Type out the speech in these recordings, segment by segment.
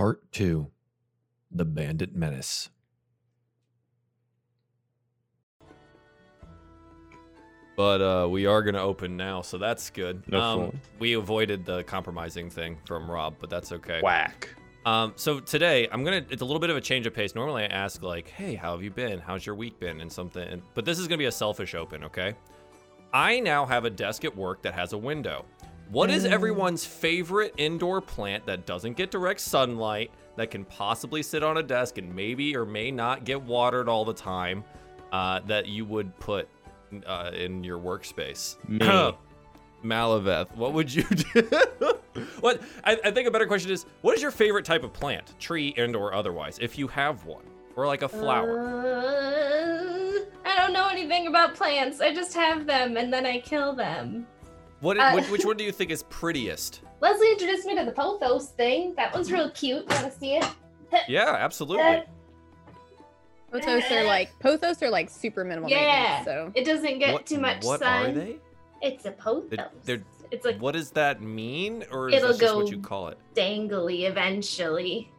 Part 2 The Bandit Menace. But uh, we are going to open now, so that's good. No um, fooling. we avoided the compromising thing from Rob, but that's okay. Whack. Um, so today I'm gonna. It's a little bit of a change of pace. Normally I ask like, "Hey, how have you been? How's your week been?" and something. But this is gonna be a selfish open, okay? I now have a desk at work that has a window. What is everyone's favorite indoor plant that doesn't get direct sunlight, that can possibly sit on a desk and maybe or may not get watered all the time, uh, that you would put uh, in your workspace? Me. Malaveth, what would you do? what I, I think a better question is, what is your favorite type of plant, tree and or otherwise, if you have one, or like a flower? Uh, I don't know anything about plants. I just have them and then I kill them. What, uh, which, which one do you think is prettiest? Leslie introduced me to the pothos thing. That one's real cute. You wanna see it? Yeah, absolutely. Uh, Pothos are like Pothos are like super minimal yeah. So It doesn't get what, too much what sun. are they? It's a pothos. They're- they're- it's like what does that mean, or is It'll that just what go you call it? dangly eventually.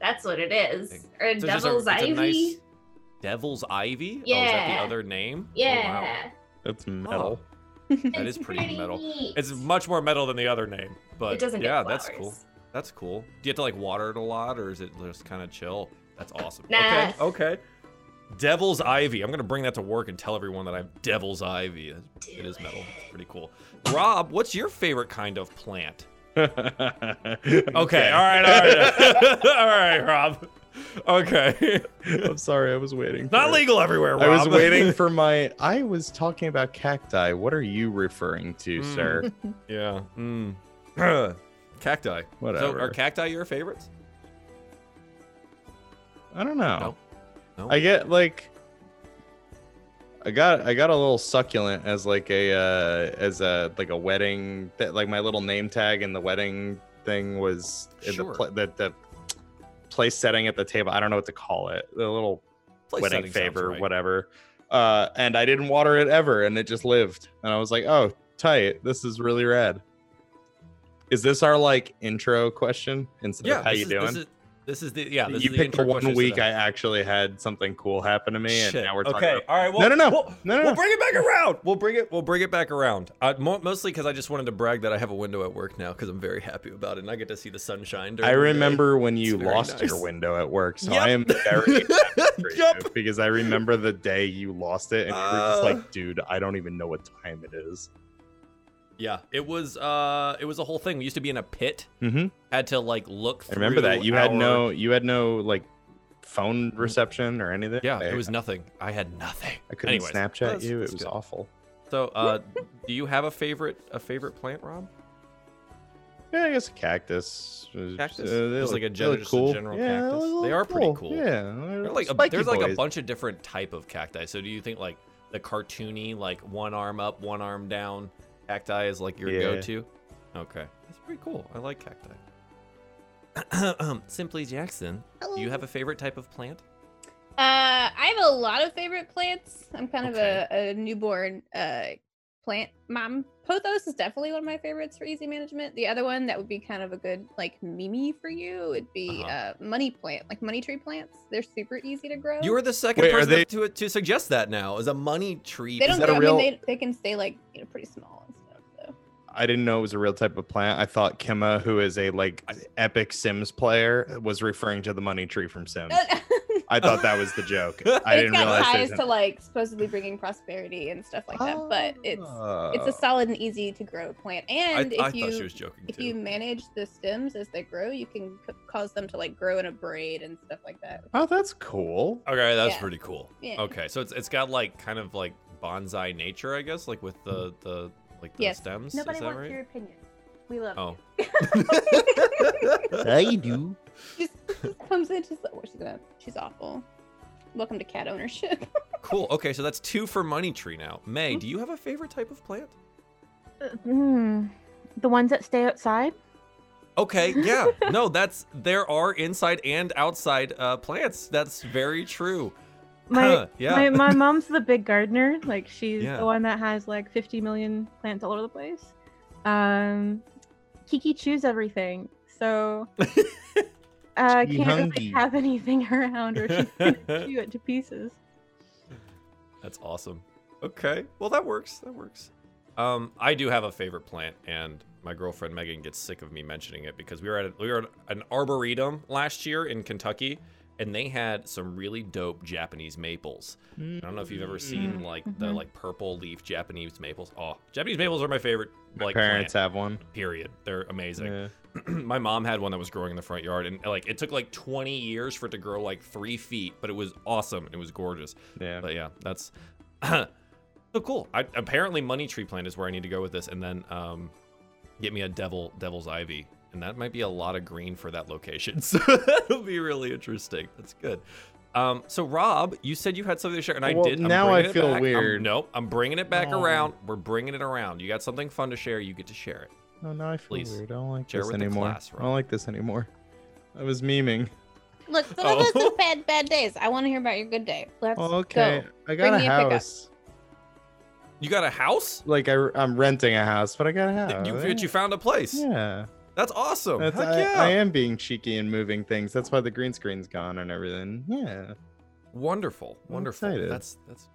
That's what it is. Or So it's just a- devil's a ivy. nice- Devil's ivy? Oh, is that the other name? Oh, Yeah. wow. That's metal. That is It's pretty metal. neat. It's much more metal than the other name, but it doesn't yeah, flowers. that's cool. That's cool. Do you have to like water it a lot, or is it just kind of chill? That's awesome. Nah. Okay, okay. Devil's Ivy. I'm gonna bring that to work and tell everyone that I'm Devil's Ivy. It Do is metal. It's pretty cool. Rob, what's your favorite kind of plant? okay. Okay, all right, all right, all right, Rob. Okay, I'm sorry, I was waiting. not it. legal everywhere. Rob. I was waiting for my. I was talking about cacti. What are you referring to, Mm. sir? yeah. Mm. cacti. So, Whatever. are cacti your favorites? I don't know. No. No. I get like. I got I got a little succulent as like a uh as a like a wedding that like my little name tag in the wedding thing was in Sure. the pla- the the place setting at the table. I don't know what to call it. The little Place wedding favor, right. whatever. Uh, and I didn't water it ever, and it just lived. And I was like, "Oh, tight! This is really rad." Is this our like intro question instead Yeah. of how you is, doing? This is, this is the yeah. This you is picked the intro one week today. I actually had something cool happen to me, and now we're talking. okay. About- All right. Well, No, no, no. We'll, No, no, we'll bring it back around. We'll bring it. We'll bring it back around. Uh, mo- mostly because I just wanted to brag that I have a window at work now because I'm very happy about it and I get to see the sunshine. During I the day. remember when you lost nice. your window at work, so Yep. I am very happy Yep. because I remember the day you lost it, and you were just Uh. like, "Dude, I don't even know what time it is." Yeah, it was. Uh, it was a whole thing. We used to be in a pit. Mm-hmm. Had to like look. I remember that through you had no, you had no like phone reception or anything. Yeah, I, it was nothing. I had nothing. I couldn't Anyways, Snapchat that's- you. that's It was good. awful. So, uh, do you have a favorite a favorite plant, Rob? Yeah, I guess a cactus. was- Cactus? they Just look- like a they gen- look just a cool. general yeah, cactus? look They are pretty cool. cool. Yeah, They're like a, spiky there's like a bunch of different type of cacti. So do you think like the cartoony, like one arm up, one arm down cacti is like your Yeah. go-to? Okay, that's pretty cool. I like cacti. um, Simply Jackson, do you have a favorite type of plant? uh, I have a lot of favorite plants. I'm kind Okay. of a, a newborn uh plant mom. Pothos is definitely one of my favorites for easy management. The other one that would be kind of a good like mimi for you would be Uh-huh. uh money plant, like money tree plants. They're super easy to grow. You are the second Wait, person they- to to suggest that now as a money tree. they don't that grow. a I real- mean, they, they can stay like you know pretty small and stuff. So. I didn't know it was a real type of plant. I thought Kima, who is a like epic Sims player, was referring to the money tree from Sims. I thought that was the joke. I it's didn't realize. It's got realize ties to like supposedly bringing prosperity and stuff like that, but it's it's a Oh. solid and easy to grow plant. And I if you thought she was joking if too. you manage the stems as they grow, you can c- cause them to like grow in a braid and stuff like that. Oh, that's cool. Okay, that's Yeah. pretty cool. Yeah. Okay, so it's it's got like kind of like bonsai nature, I guess, like with the hmm. the like the Yes. stems. Nobody is that wants right? your opinion. We love Oh. I do. She just, just comes in, she's like, oh, she's gonna, she's awful. Welcome to cat ownership. cool. Okay, so that's two for money tree now. May, do you have a favorite type of plant? Hmm. The ones that stay outside? Okay, yeah. no, that's there are inside and outside uh, plants. That's very true. My yeah. my, my mom's the big gardener. Like she's Yeah. the one that has like 50 million plants all over the place. Um, Kiki chews everything. So uh, She can't really have anything around, or she's gonna chew it to pieces. That's awesome. Okay, well that works. That works. Um, I do have a favorite plant, and my girlfriend Megan gets sick of me mentioning it because we were at a, we were at an arboretum last year in Kentucky, and they had some really dope Japanese maples. I don't know if you've ever seen Mm. like the Mhm. like purple leaf Japanese maples. Oh, Japanese maples are my favorite. My Like parents plant, have one. period. They're amazing. Yeah. my mom had one that was growing in the front yard, and like it took like 20 years for it to grow like three feet, but it was awesome. It was gorgeous. Yeah. But yeah, that's so cool. I, apparently, money tree plant is where I need to go with this, and then um, get me a devil devil's ivy, and that might be a lot of green for that location. So that'll be really interesting. That's good. Um, so Rob, you said you had something to share, and I Well, did. I'm now I bringing it feel back. I'm- weird. nope, I'm bringing it back Oh. around. We're bringing it around. You got something fun to share. You get to share it. No, now I feel Please, weird. I don't like share this anymore. class, I don't like this anymore. I was memeing. Look, some of us Oh. have bad bad days. I want to hear about your good day. Let's Oh, okay. go. I got Bring a me a house. You got a house? Like I, I'm renting a house, but I got a house. You, you found a place. Yeah. That's awesome. That's, I, yeah. I am being cheeky and moving things. That's why the green screen's gone and everything. Yeah. Wonderful, I'm wonderful. excited. That's that's.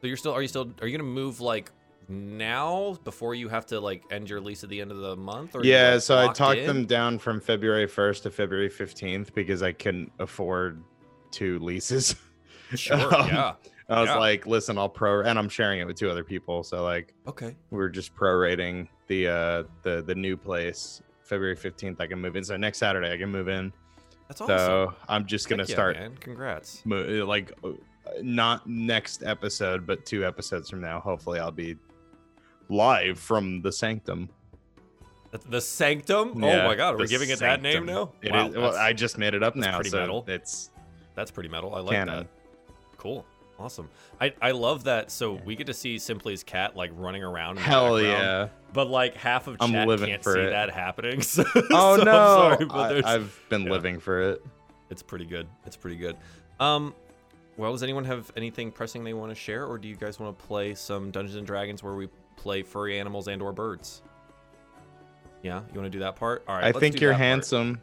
So you're still? Are you still? Are you gonna move like now before you have to like end your lease at the end of the month? Or Yeah, like, so I talked in? them down from February 1st to February 15th because I couldn't afford two leases. Sure. Um, yeah. I was Yeah. like, listen, I'll pro and I'm sharing it with two other people. So like Okay. we're just prorating the uh the the new place. February 15th I can move in. So next Saturday I can move in. That's awesome. So I'm just gonna Heck yeah, start Man. Congrats. mo- like uh, not next episode, but two episodes from now. Hopefully I'll be live from the sanctum. The- The Sanctum. Yeah, oh my God, we're the giving it that name Sanctum. now. It wow, is- well, I just made it up that's now. pretty so metal. It's that's pretty metal. I like canon. that. Cool. Awesome. I, I love that. So we get to see Simply's cat like running around. Hell yeah. But like half of I'm chat living can't for see it. that happening. So, Oh so no! I'm sorry, but I, i've been yeah. living for it. It's pretty good. It's pretty good. Um, well, does anyone have anything pressing they want to share, or do you guys want to play some Dungeons and Dragons where we play furry animals and/or birds? Yeah, you want to do that part? All right. I think you're that part. handsome.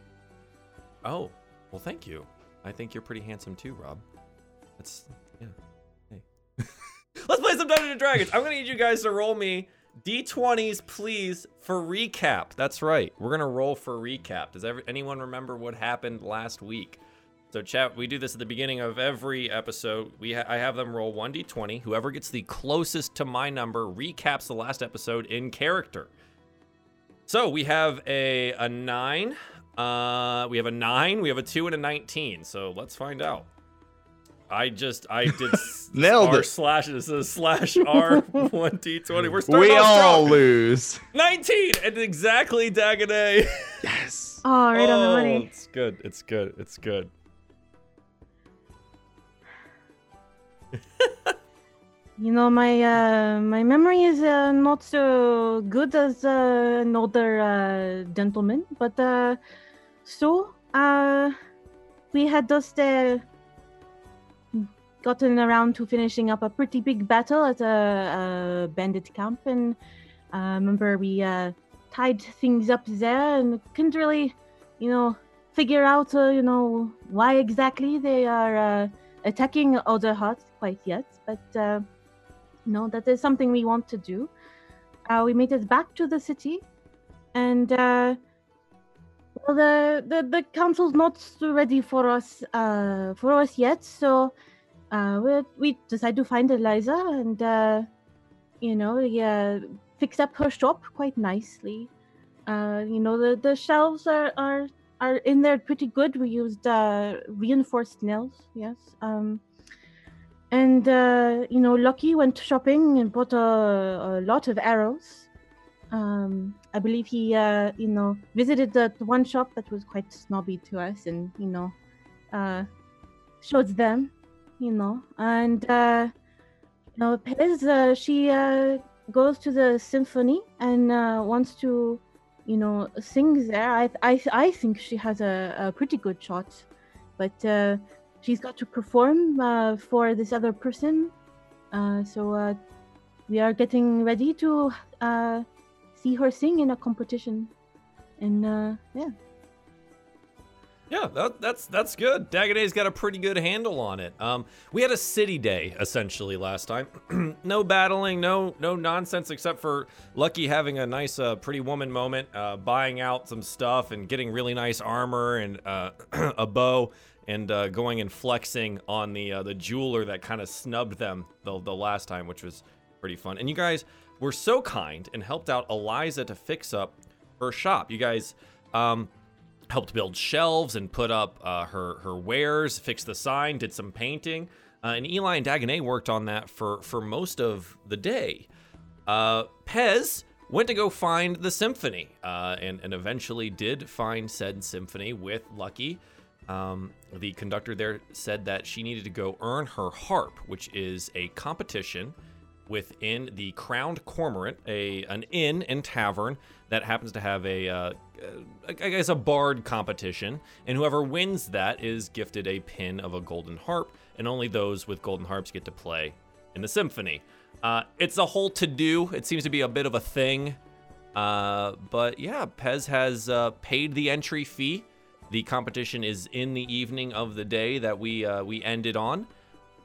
Oh, well, thank you. I think you're pretty handsome too, Rob. That's let's play some Dungeons and Dragons. I'm gonna need you guys to roll me d20s, please, for recap. That's right. We're gonna roll for recap. Does ever, anyone remember what happened last week? So, chat, we do this at the beginning of every episode. We ha- I have them roll 1d20. Whoever gets the closest to my number recaps the last episode in character. So we have a a nine, uh, we have a nine, we have a two, and a nineteen. So let's find out. I just I did s- Nailed R it. slash it says slash R one D twenty. We're starting We off all strong. lose. nineteen and exactly Dagonet. Yes. Oh, right on the Oh, money. It's good. It's good. It's good. You know, my uh, my memory is uh, not so good as uh, an older uh, gentleman, but uh, so uh, we had just uh, gotten around to finishing up a pretty big battle at a, a bandit camp, and uh, remember we uh, tied things up there and couldn't really, you know, figure out, uh, you know, why exactly they are uh, attacking other huts quite yet, but. Uh, no, that is something we want to do. Uh, we made it back to the city, and well, the, the the council's not ready for us for us yet. So uh, we we decided to find Eliza, and uh, you know, we, uh, fix up her shop quite nicely. Uh, you know, the the shelves are are are in there pretty good. We used uh, reinforced nails. Yes. Um, and uh, you know, Lucky went shopping and bought a, a lot of arrows. Um, I believe he, uh, you know, visited the, the one shop that was quite snobby to us, and you know, uh, showed them, you know, and uh, you know, Pez, uh, she uh, goes to the symphony and uh, wants to, you know, sing there. I, I, I think she has a, a pretty good shot, but. Uh, she's got to perform uh, for this other person. Uh, so uh, we are getting ready to uh, see her sing in a competition. And uh, yeah, Yeah, that, that's that's good. Dagonet's got a pretty good handle on it. Um, we had a city day essentially last time. no battling, no no nonsense except for Lucky having a nice uh, pretty woman moment, uh, buying out some stuff and getting really nice armor and uh, a bow, and uh, going and flexing on the uh, the jeweler that kind of snubbed them the the last time, which was pretty fun. And you guys were so kind and helped out Eliza to fix up her shop. You guys. Um, helped build shelves and put up uh, her her wares, fixed the sign, did some painting, uh, and Eli and Dagonet worked on that for for most of the day. Uh, Pez went to go find the symphony, uh, and and eventually did find said symphony with Lucky. Um, the conductor there said that she needed to go earn her harp, which is a competition within the Crowned Cormorant, a an inn and tavern that happens to have a, uh, I guess, a bard competition, and whoever wins that is gifted a pin of a golden harp, and only those with golden harps get to play in the symphony. Uh, it's a whole to do. It seems to be a bit of a thing, uh, but yeah, Pez has uh, paid the entry fee. The competition is in the evening of the day that we uh, we ended on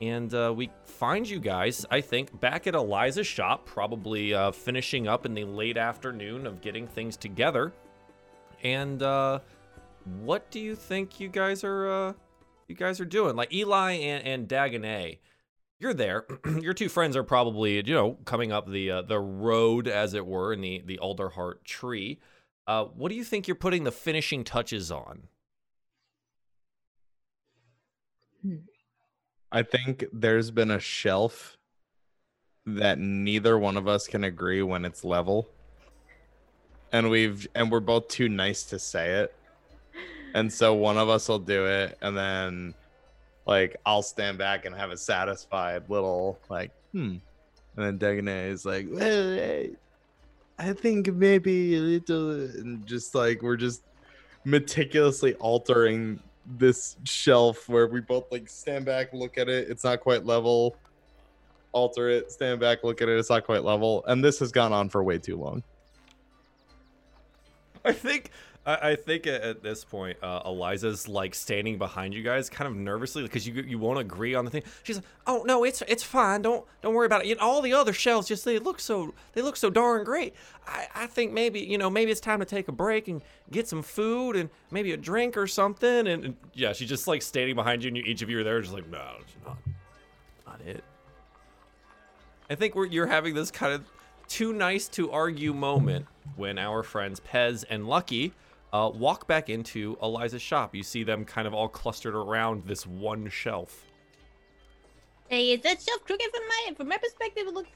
and uh, we find you guys, I think, back at Eliza's shop, probably uh, finishing up in the late afternoon of getting things together. And uh, what do you think you guys are uh, you guys are doing? Like Eli and, and Dagonet, you're there. Your two friends are probably you know coming up the uh, the road, as it were, in the the Alderheart tree. Uh, what do you think you're putting the finishing touches on? Hmm. I think there's been a shelf that neither one of us can agree when it's level. And we've and we're both too nice to say it. And so one of us will do it and then like I'll stand back and have a satisfied little like hmm. And then Dagonet is like, well, I think maybe a little and just like we're just meticulously altering this shelf where we both like stand back, look at it, it's not quite level, alter it, stand back, look at it, it's not quite level, and this has gone on for way too long. I think I, I think at, at this point, uh, Eliza's like standing behind you guys, kind of nervously because you you won't agree on the thing. She's like, "Oh no, it's it's fine. Don't don't worry about it. You know, all the other shelves just they look so they look so darn great. I, I think maybe you know maybe it's time to take a break and get some food and maybe a drink or something." And, and yeah, she's just like standing behind you, and you, each of you are there, just like, "No, it's not not it." I think we're you're having this kind of too nice to argue moment when our friends Pez and Lucky uh, walk back into Eliza's shop. You see them kind of all clustered around this one shelf. Hey, is that shelf crooked from my from my perspective? It looks.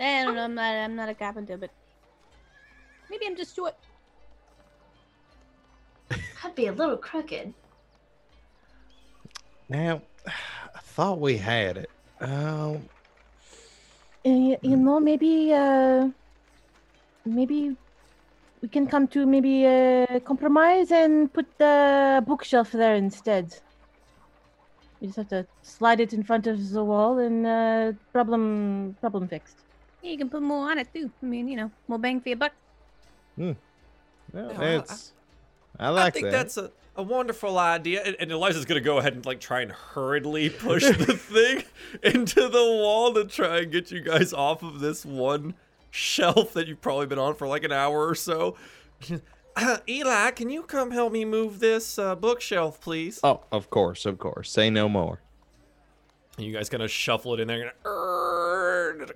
I don't know. I'm not. I'm not a carpenter, but maybe I'm just short. Could be a little crooked. Now, I thought we had it. Um, Uh, y- you know, maybe, uh, maybe we can come to maybe a compromise and put the bookshelf there instead. You just have to slide it in front of the wall and uh, problem problem fixed. Yeah, you can put more on it too. I mean, you know, more bang for your buck. no, Yeah, I- it's. I, like I think that. that's a, a wonderful idea. And, and Eliza's gonna go ahead and like try and hurriedly push the thing into the wall to try and get you guys off of this one shelf that you've probably been on for like an hour or so. Uh, Eli, can you come help me move this uh, bookshelf, please? Oh, of course, of course. Say no more. You guys kind of shuffle it in there, gonna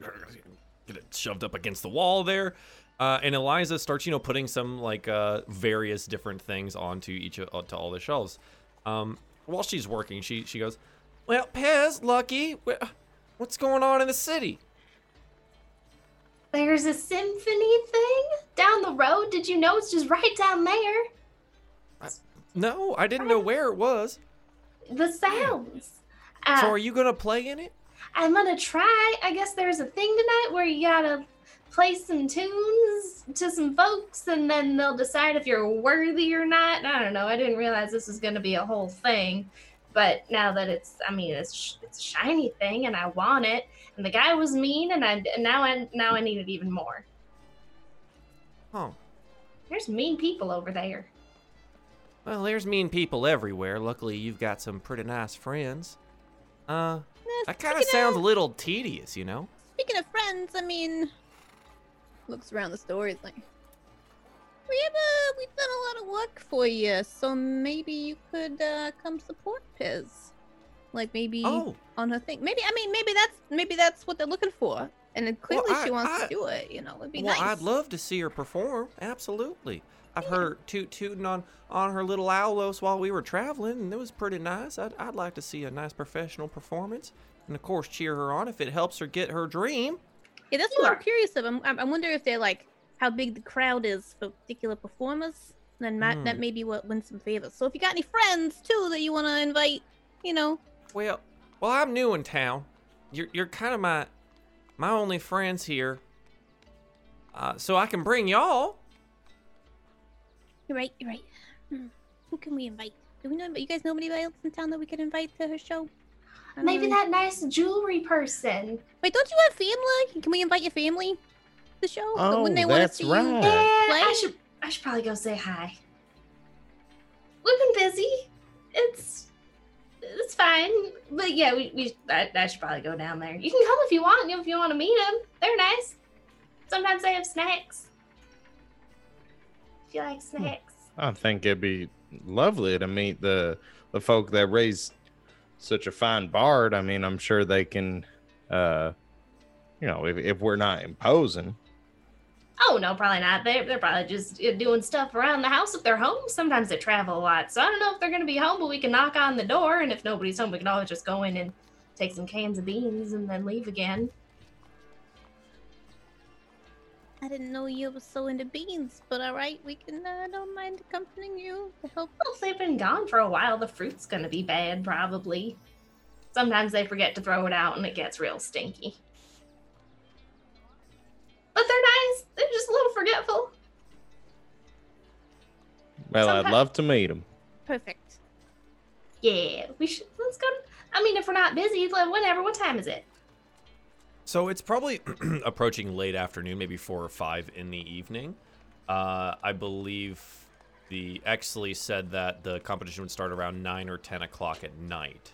get it shoved up against the wall there. Uh, and Eliza starts, you know, putting some like uh, various different things onto each of, uh, to all the shelves. Um, while she's working, she she goes, "Well, Pez, Lucky, wh- what's going on in the city?" There's a symphony thing down the road. Did you know it's just right down there? No, I didn't know where it was. The sounds. Uh, So are you gonna play in it? I'm gonna try. I guess there's a thing tonight where you gotta play some tunes to some folks, and then they'll decide if you're worthy or not. I don't know. I didn't realize this was gonna be a whole thing, but now that it's, I mean, it's it's a shiny thing, and I want it. And the guy was mean, and I and now I now I need it even more. Huh. There's mean people over there. Well, there's mean people everywhere. Luckily, you've got some pretty nice friends. Uh, Nah, that kind of sounds a little tedious, you know? Speaking of friends, I mean, looks around the store. He's like, we have uh, we've done a lot of work for you, so maybe you could uh, come support Pez, like maybe Oh, on her thing. Maybe I mean maybe that's maybe that's what they're looking for, and then clearly I- she wants I- to do it. You know, it'd be well, nice. I'd love to see her perform. Absolutely. I've heard toot tooting on, on her little aulos while we were traveling, and it was pretty nice. I'd, I'd like to see a nice professional performance. And of course, cheer her on if it helps her get her dream. Yeah, that's what I'm curious of. I'm, I'm- I wonder if they're like how big the crowd is for particular performers. Then that, that Hmm. may be what wins some favors. So if you got any friends too that you want to invite, you know, Well, well, I'm new in town. You're, you're kind of my my only friends here. Uh, so I can bring y'all. you're right. You're right. Hmm. Who can we invite? Do we know? You guys know anybody else in town that we could invite to her show? Maybe know. that nice jewelry person. Wait, don't you have family? Can we invite your family to the show? Oh, Wouldn't they wanna that's see you? right. Yeah, Play? I should I should probably go say hi. We've been busy. It's it's fine, but yeah, we, we I, I should probably go down there. You can come if you want. If you want to meet them, they're nice. Sometimes they have snacks. If you like snacks. I think it'd be lovely to meet the the folk that raised such a fine bard. I mean, I'm sure they can, uh, you know, if, if we're not imposing. Oh no, probably not. They're they're probably just uh, doing stuff around the house if they're home. Sometimes they travel a lot, so I don't know if they're gonna be home. But we can knock on the door, and if nobody's home, we can always just go in and take some cans of beans and then leave again. I didn't know you were so into beans, but all right, we can. Uh, I don't mind accompanying you to help. Well, if they've been gone for a while, the fruit's gonna be bad, probably. Sometimes they forget to throw it out and it gets real stinky. But they're nice. They're just a little forgetful. Well, I'd love to meet them. Perfect. Yeah, we should. Let's go. I mean, if we're not busy, like, whenever. What time is it? So it's probably approaching late afternoon, maybe four or five in the evening. Uh, I believe the Exley said that the competition would start around nine or ten o'clock at night.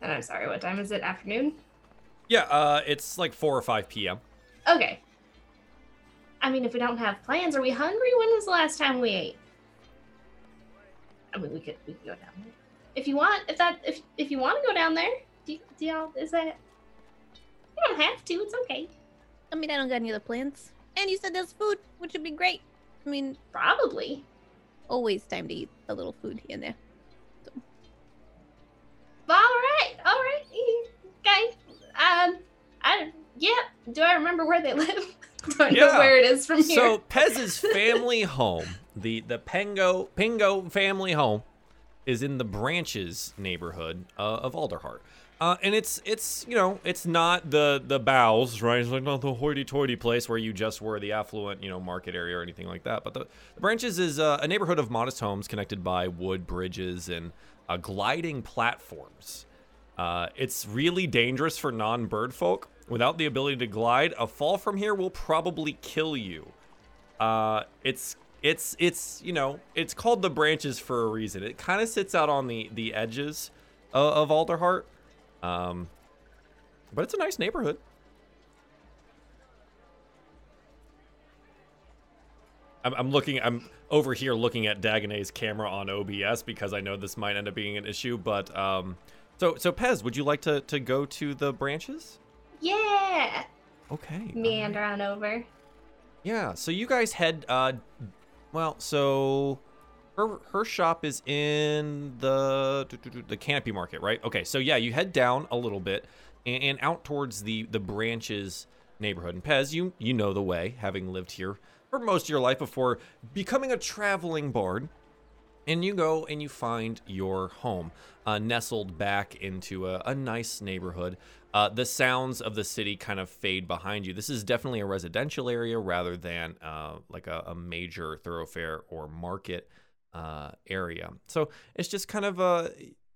And I'm sorry. What time is it? Afternoon. Yeah, uh, it's like four or five p.m. Okay. I mean, if we don't have plans, are we hungry? When was the last time we ate? I mean, we could we could go down there if you want. If that if if you want to go down there, do, y- do y'all is that? You don't have to. It's okay. I mean, I don't got any other plans. And you said there's food, which would be great. I mean, Probably. always time to eat a little food here and there. All right. All right. Okay. Um. I yeah. Do I remember where they live? do I know Yeah. where it is from here? So Pez's family home, the the Pengo Pingo family home, is in the Branches neighborhood uh, of Alderheart. Uh, and it's it's you know it's not the the bows right it's like not the hoity-toity place where you just were the affluent you know market area or anything like that but the, the branches is uh, a neighborhood of modest homes connected by wood bridges and uh, gliding platforms uh, it's really dangerous for non-bird folk without the ability to glide a fall from here will probably kill you uh, it's it's it's you know it's called the branches for a reason. It kind of sits out on the the edges of, of Alderheart, um, but it's a nice neighborhood. I'm, I'm looking. I'm over here looking at Dagonet's camera on OBS because I know this might end up being an issue. But um, so so Pez, would you like to to go to the branches? yeah. Okay. all right. Meander on over. Yeah, so you guys head uh well, so her her shop is in the the canopy market, right? Okay, so yeah, you head down a little bit and, and out towards the the branches neighborhood. And Pez, you you know the way, having lived here for most of your life before becoming a traveling bard. And you go and you find your home, uh, nestled back into a, a nice neighborhood. Uh, the sounds of the city kind of fade behind you. This is definitely a residential area rather than uh, like a, a major thoroughfare or market uh, area. So it's just kind of a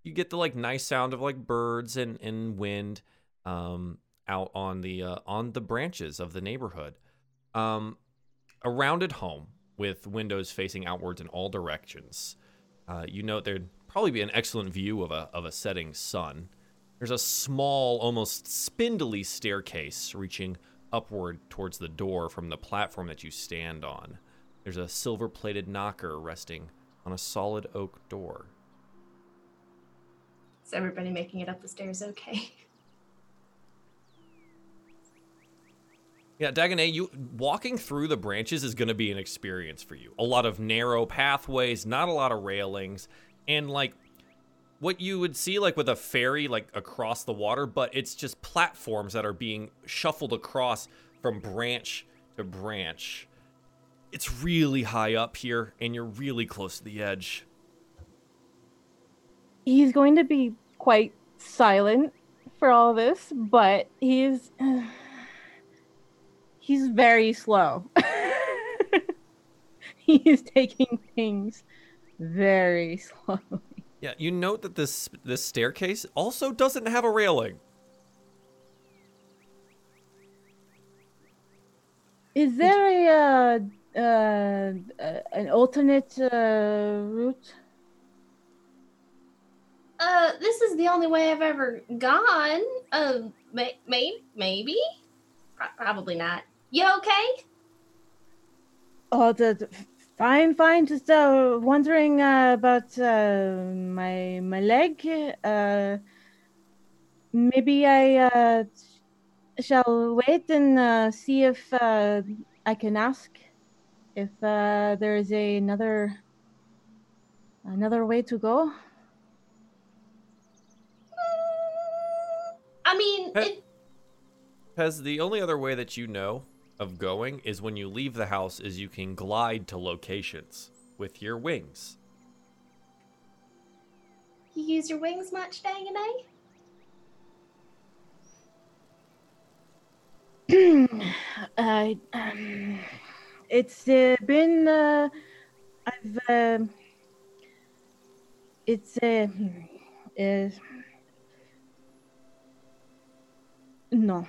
you get the like nice sound of like birds and, and wind um, out on the uh, on the branches of the neighborhood. Um, a rounded home with windows facing outwards in all directions. Uh, you note there'd probably be an excellent view of a, of a setting sun. There's a small, almost spindly staircase reaching upward towards the door from the platform that you stand on. There's a silver plated knocker resting on a solid oak door. Is everybody making it up the stairs okay? Yeah, Dagonet, you walking through the branches is going to be an experience for you. A lot of narrow pathways, not a lot of railings, and like what you would see like with a ferry like across the water, but it's just platforms that are being shuffled across from branch to branch. It's really high up here and you're really close to the edge. He's going to be quite silent for all this, but he's he's very slow. he's taking things very slowly. Yeah, you note that this this staircase also doesn't have a railing. Is there a uh, uh, uh, an alternate uh, route? Uh, this is the only way I've ever gone. Uh, may- may- maybe? Pro- probably not. You okay? Oh, the, the- fine, fine. Just uh, wondering uh, about uh, my my leg. Uh, maybe I uh, shall wait and uh, see if uh, I can ask if uh, there is a, another another way to go. I mean, Hey. it, Pez, the only other way that you know of going is when you leave the house is you can glide to locations with your wings. you use your wings much, Dagonet? uh, um, it's uh, been uh, I've uh, it's uh, uh, no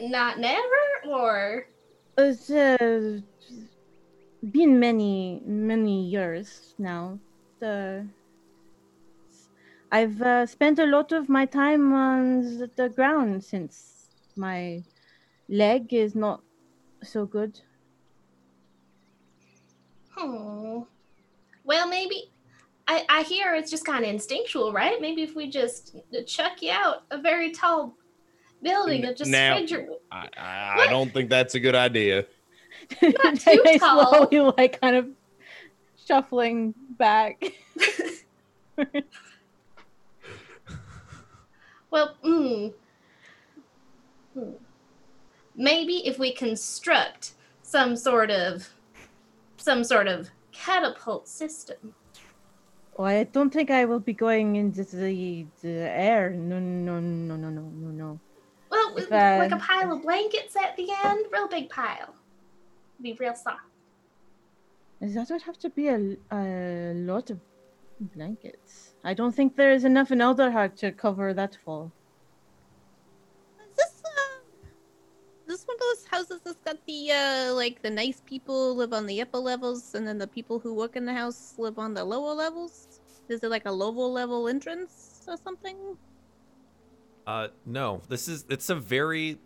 Not never, or it's uh, been many many years now the I've uh, spent a lot of my time on the- ground since my leg is not so good. Hmm. Well, maybe. I, I hear it's just kind of instinctual, right? Maybe if we just chuck you out a very tall building and just Now- spread your. I, I, I don't think that's a good idea. Not too They tall. slowly, like, kind of shuffling back. Well, mm, hmm. maybe if we construct some sort of some sort of catapult system. Oh, I don't think I will be going into the, the air. No, no, no, no, no, no, no. Well, If, with, like a pile of blankets at the end, real big pile. Be real soft. That would have to be a, a lot of blankets. I don't think there is enough in Alderheart to cover that full. Is this uh, this one of those houses that's got the uh, like the nice people live on the upper levels, and then the people who work in the house live on the lower levels? Is it like a lower level entrance or something? Uh, no, this is it's a very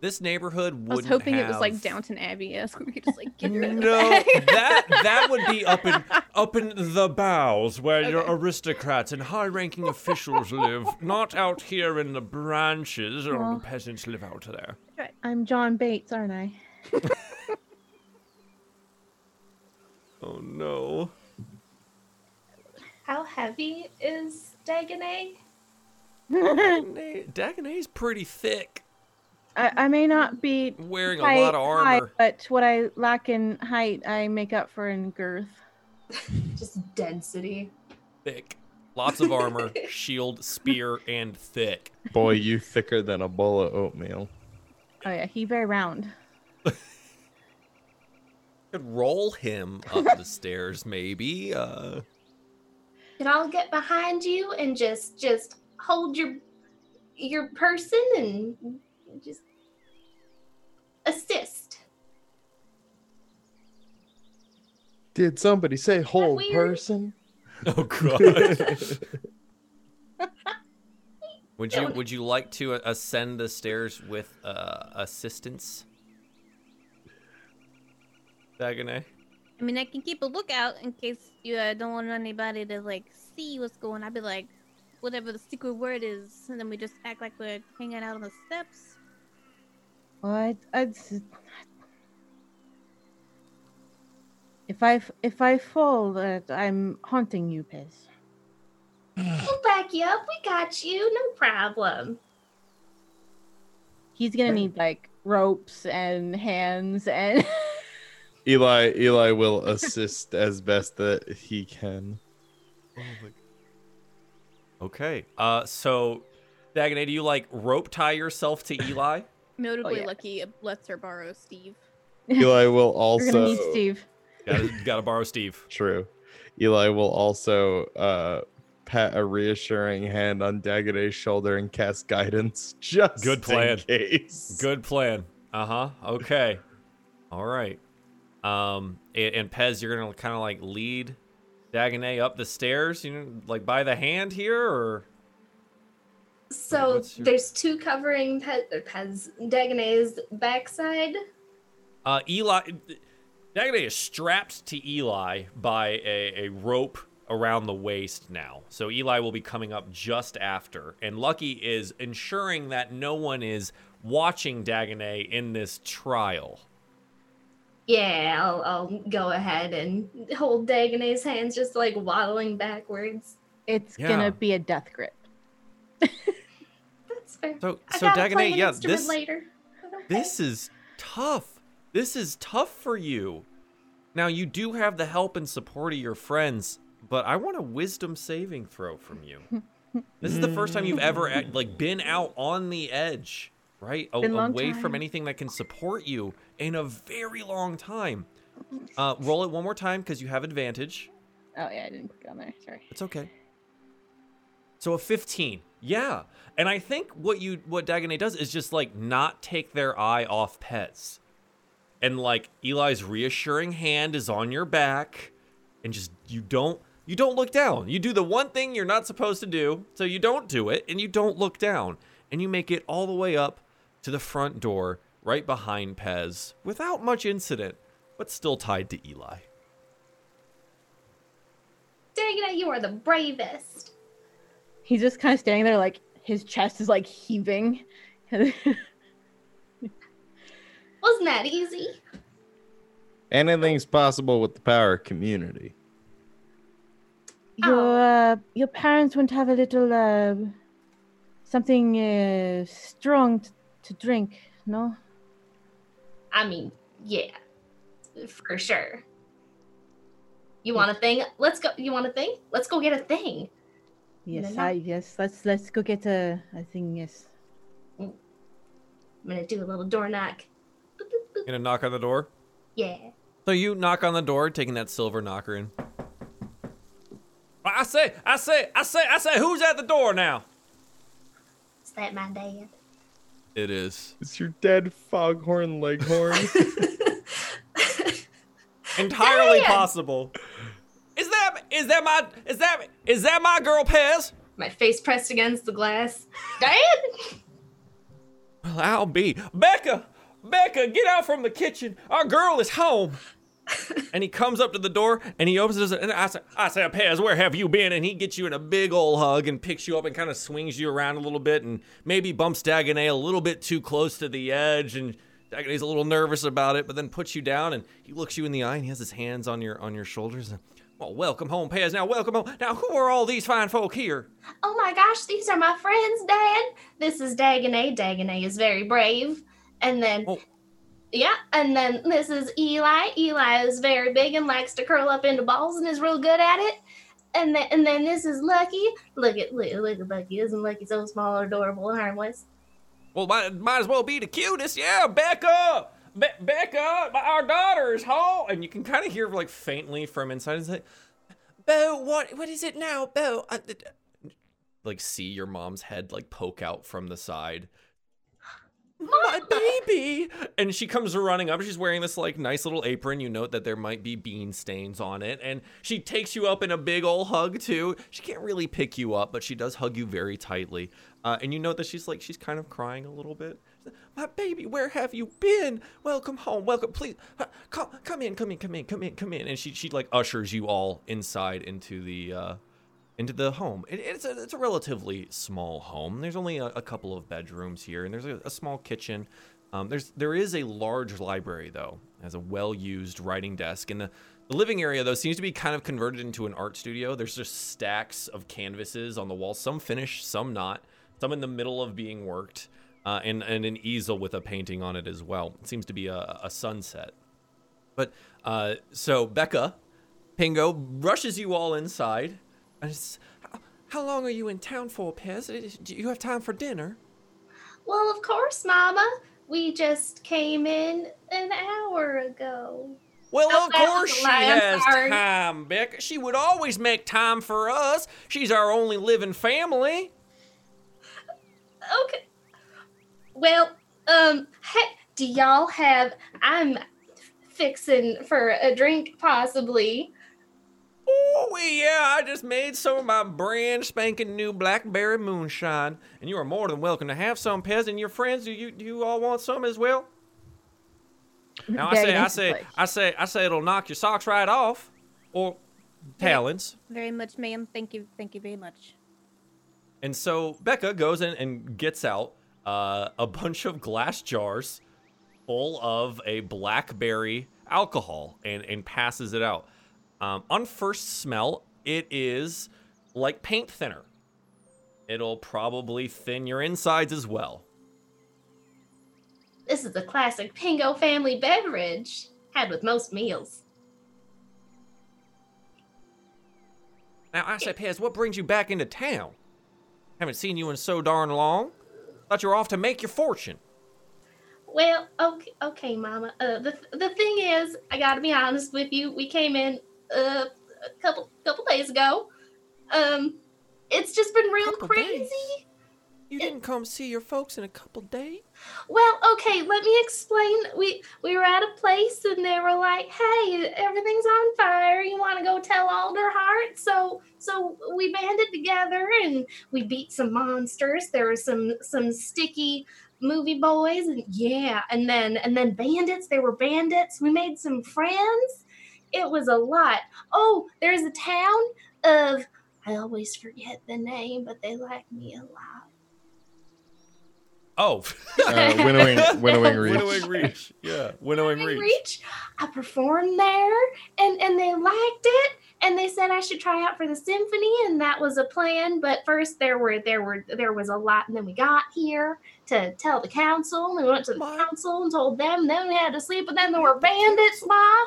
this neighborhood I was wouldn't hoping it was like have- Downton Abbey esque. We could just like get rid of No, the that that would be up in up in the bowels where your aristocrats and high-ranking officials live, not out here in the branches or Well. the peasants live out there. I'm John Bates, aren't I? Oh no. How heavy is Dagonet? Dagonet Dagonet's pretty thick, I, I may not be wearing a lot of high, armor. but what I lack in height, I make up for in girth. Just density. Thick. Lots of armor, shield, spear, and thick. Boy, you thicker than a bowl of oatmeal. Oh yeah, he very round. Could roll him up the stairs, maybe. Uh, Could I'll get behind you and just just hold your your person and just assist. Did somebody say hold person? Oh god. would you would you like to ascend the stairs with uh, assistance? Dagonet? I mean, I can keep a lookout in case you uh, don't want anybody to like see what's going. I'd be like, whatever the secret word is, and then we just act like we're hanging out on the steps. Well, I'd, I'd if I f- if I fall, uh, I'm haunting you, Pez. We'll back you up. We got you. No problem. He's gonna need like ropes and hands and Eli Eli will assist as best that he can. Okay. Uh, so Dagonet, do you like rope tie yourself to Eli? Notably, yeah. Lucky lets her borrow Steve. Eli will we're gonna also need Steve. gotta, gotta borrow Steve. True. Eli will also uh pat a reassuring hand on Dagonet's shoulder and cast guidance just Good plan. in case. Good plan. Uh huh. Okay. All right. Um, and, and Pez, you're gonna kind of like lead Dagonet up the stairs, you know, like by the hand here, or So your- there's two covering Pez, Pez Dagonet's backside. uh, Eli. Dagonet is strapped to Eli by a, a rope around the waist now. So Eli will be coming up just after, and Lucky is ensuring that no one is watching Dagonet in this trial. Yeah, I'll, I'll go ahead and hold Dagonet's hands, just like waddling backwards. It's Yeah. gonna be a death grip. That's fair. So, I so gotta play Dagonet, an yeah, instrument this later. Okay. This is tough. This is tough for you. Now you do have the help and support of your friends, but I want a wisdom saving throw from you. This is the first time you've ever like been out on the edge, right? A- Been a long away from anything that can support you in a very long time. Uh, roll it one more time because you have advantage. Oh yeah, I didn't it on there. Sorry. It's okay. So a 15. Yeah. And I think what you what Dagonet does is just like not take their eye off Pez. And like Eli's reassuring hand is on your back and just you don't you don't look down. You do the one thing you're not supposed to do, so you don't do it and you don't look down. And you make it all the way up to the front door right behind Pez without much incident, but still tied to Eli. Dagonet, you are the bravest. He's just kind of standing there, like his chest is like heaving. Wasn't that easy? Anything's possible with the power of community. your uh, your parents wouldn't have a little uh, something uh, strong t- to drink, no? I mean, yeah, for sure. You want a thing? Let's go. You want a thing? Let's go get a thing. Yes. I yes. Let's let's go get a, a thing. Yes. I'm gonna do a little door knock. Boop, boop, boop. Gonna knock on the door? Yeah. So you knock on the door, taking that silver knocker in. I say, I say, I say, I say, who's at the door now? Is that my dad? It is. It's your dead foghorn leghorn. Entirely Dad! possible. Is that is that my is that is that my girl Pez? my face pressed against the glass. Dad? Well, I'll be. Becca! Becca, get out from the kitchen. Our girl is home. and he comes up to the door and he opens it and I say, I say, Pez, where have you been? And he gets you in a big old hug and picks you up and kind of swings you around a little bit and maybe bumps Dagonet a little bit too close to the edge and Dagonet's a little nervous about it, but then puts you down and he looks you in the eye and he has his hands on your on your shoulders. And, well, welcome home, Pez. Now, welcome home. Now, who are all these fine folk here? Oh my gosh, these are my friends, Dad. This is Dagonet. Dagonet is very brave. And then, Oh. Yeah, and then this is Eli. Eli is very big and likes to curl up into balls and is real good at it. And then, and then this is Lucky. Look at look, look at Lucky. Isn't Lucky so small, adorable, and harmless? Well, might, might as well be the cutest. Yeah, Becca! Be- Becca, our daughter is home. And you can kind of hear like faintly from inside. It's like, Bo, what, what is it now, Bo? Uh, I- like see your mom's head like poke out from the side. My baby and she comes running up. She's wearing this like nice little apron. You note that there might be bean stains on it. And she takes you up in a big old hug too. She can't really pick you up but she does hug you very tightly. Uh, and you note that she's like she's kind of crying a little bit. My baby where have you been? Welcome home. Welcome. Please uh, come come in come in come in come in come in. And she she like ushers you all inside into the uh into the home. It, it's a it's a relatively small home. There's only a, a couple of bedrooms here, and there's a, a small kitchen. Um, there's there is a large library though, has a well-used writing desk, and the the living area though seems to be kind of converted into an art studio. There's just stacks of canvases on the wall, some finished, some not, some in the middle of being worked, uh, and and an easel with a painting on it as well. It seems to be a, a sunset. But uh, so Becca, Pingo rushes you all inside. It's, how, long are you in town for, Pez? Do you have time for dinner? Well, of course, Mama. We just came in an hour ago. Well, Oh, of course she has time, Becca. She would always make time for us. She's our only living family. Okay. Well, um, hey, do y'all have? I'm fixing for a drink, possibly. Oh, yeah, I just made some of my brand spanking new blackberry moonshine. And you are more than welcome to have some, Pez. And your friends, do you, do you all want some as well? Now I say, I say. I say, I say, it'll knock your socks right off, or talons. Very much, ma'am. Thank you. Thank you very much. And so Becca goes in and gets out uh, a bunch of glass jars full of a blackberry alcohol and and passes it out. Um, on first smell, it is like paint thinner. It'll probably thin your insides as well. This is a classic Pingo family beverage, had with most meals. Now I say, Pez, what brings you back into town? Haven't seen you in so darn long. Thought you were off to make your fortune. Well, okay, okay, Mama. Uh, the the thing is, I gotta be honest with you. We came in uh, a couple couple days ago. Um, it's just been real Couple crazy. days? You didn't come see your folks in a couple days? Well, okay, let me explain. We we were at a place and they were like, "Hey, everything's on fire. You want to go tell Alderheart?" So so we banded together and we beat some monsters. There were some some sticky movie boys and yeah, and then and then bandits. There were bandits. We made some friends. It was a lot. Oh, there's a town of I always forget the name, but they like me a lot. Oh, Uh, winnowing, winnowing reach. Winnowing Reach. Yeah, Winnowing Winnowing Reach. Reach. I performed there and and they liked it and they said I should try out for the symphony and that was a plan but first there were there were there was a lot and then we got here to tell the council and we went to the Ma. council and told them then we had to sleep but then there were bandits ma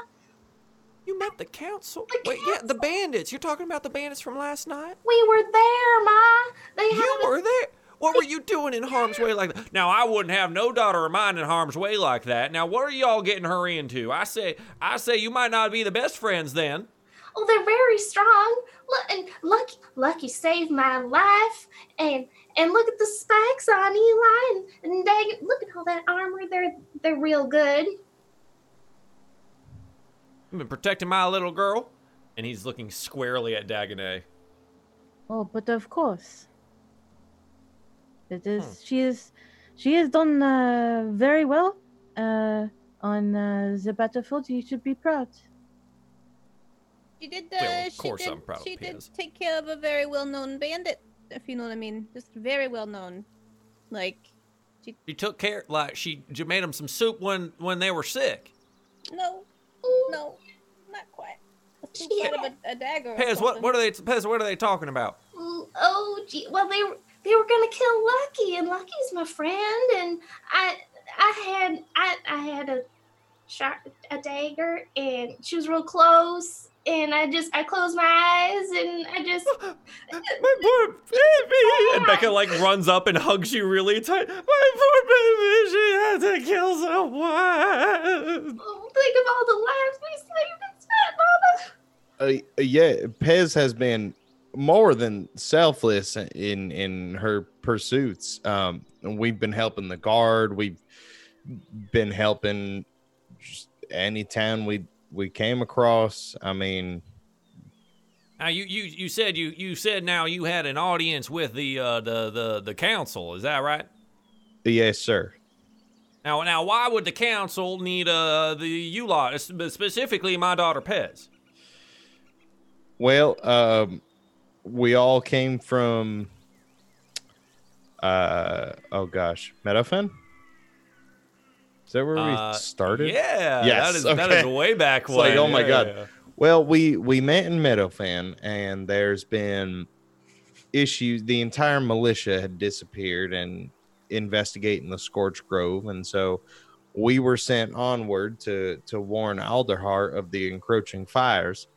You met the council? The Wait, yeah, the bandits. You're talking about the bandits from last night? we were there ma they had You were there. What were you doing in harm's way like that? Now I wouldn't have no daughter of mine in harm's way like that. Now what are y'all getting her into? I say, I say you might not be the best friends then. Oh, they're very strong. Look, and Lucky, Lucky saved my life. And and look at the spikes on Eli, and, and dang, look at all that armor. They're they're real good. You've been protecting my little girl, and he's looking squarely at Dagonet. Oh, but of course. It is. She is. She has done uh, very well uh, on uh, the battlefield. You should be proud. She did. Uh, Well, of she course did, I'm proud of She did take care of a very well-known bandit, if you know what I mean. Just very well known. Like, She took care, like she, she made them some soup when when they were sick. no, no, not quite. A She out of a, a dagger. or Pez, what what are they? Pez, what are they talking about? Oh, gee. Well, they were they were gonna kill Lucky, and Lucky's my friend, and I I had I I had a shot a dagger, and she was real close, and I just I close my eyes, and I just My poor baby. And Becca like runs up and hugs you really tight. My poor baby, she had to kill someone. oh, think of all the lives we saved instead, Mama. Uh, yeah, Pez has been more than selfless in in her pursuits. Um, and we've been helping the guard. We've been helping just any town we we came across. I mean, Now you, you you said you you said now you had an audience with the uh, the the the council. Is that right? yes, sir. Now now why would the council need uh the you lot specifically my daughter Pez? Well, um, we all came from. Uh oh gosh, Meadowfen. That where Uh, we started? Yeah, Yes, that is that okay. is way back It's when. like, oh my Yeah, God. yeah. Well, we we met in Meadowfen, and there's been issues. The entire militia had disappeared and investigating the Scorch Grove, and so we were sent onward to to warn Alderheart of the encroaching fires.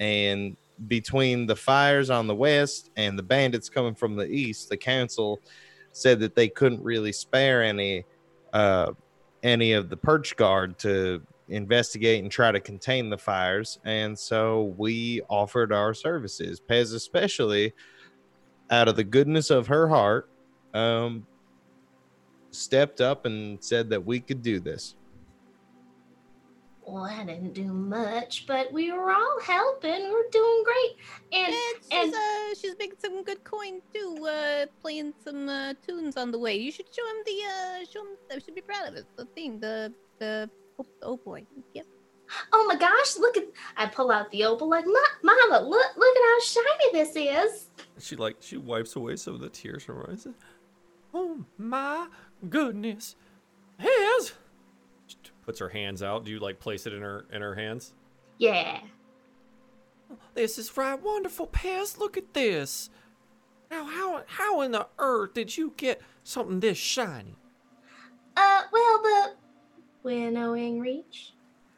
And between the fires on the west and the bandits coming from the east, the council said that they couldn't really spare any uh, any of the perch guard to investigate and try to contain the fires. And so we offered our services. Pez, especially out of the goodness of her heart, um, stepped up and said that we could do this. Well, I didn't do much, but we were all helping. We're doing great. And And and- she's uh she's making some good coin too, uh playing some uh tunes on the way. You should show him the uh show him I should be proud of it. The thing, the the oh, oh boy. Yep. oh my gosh, look at! I pull out the opal like, "Ma- Mama, look, look at how shiny this is. She like she wipes away some of the tears from her eyes. Oh my goodness, Pez! She t- puts her hands out. Do you like place it in her in her hands? Yeah. This is right wonderful, Pez. Look at this. Now, how how in the earth did you get something this shiny? Uh, well, the winnowing reach.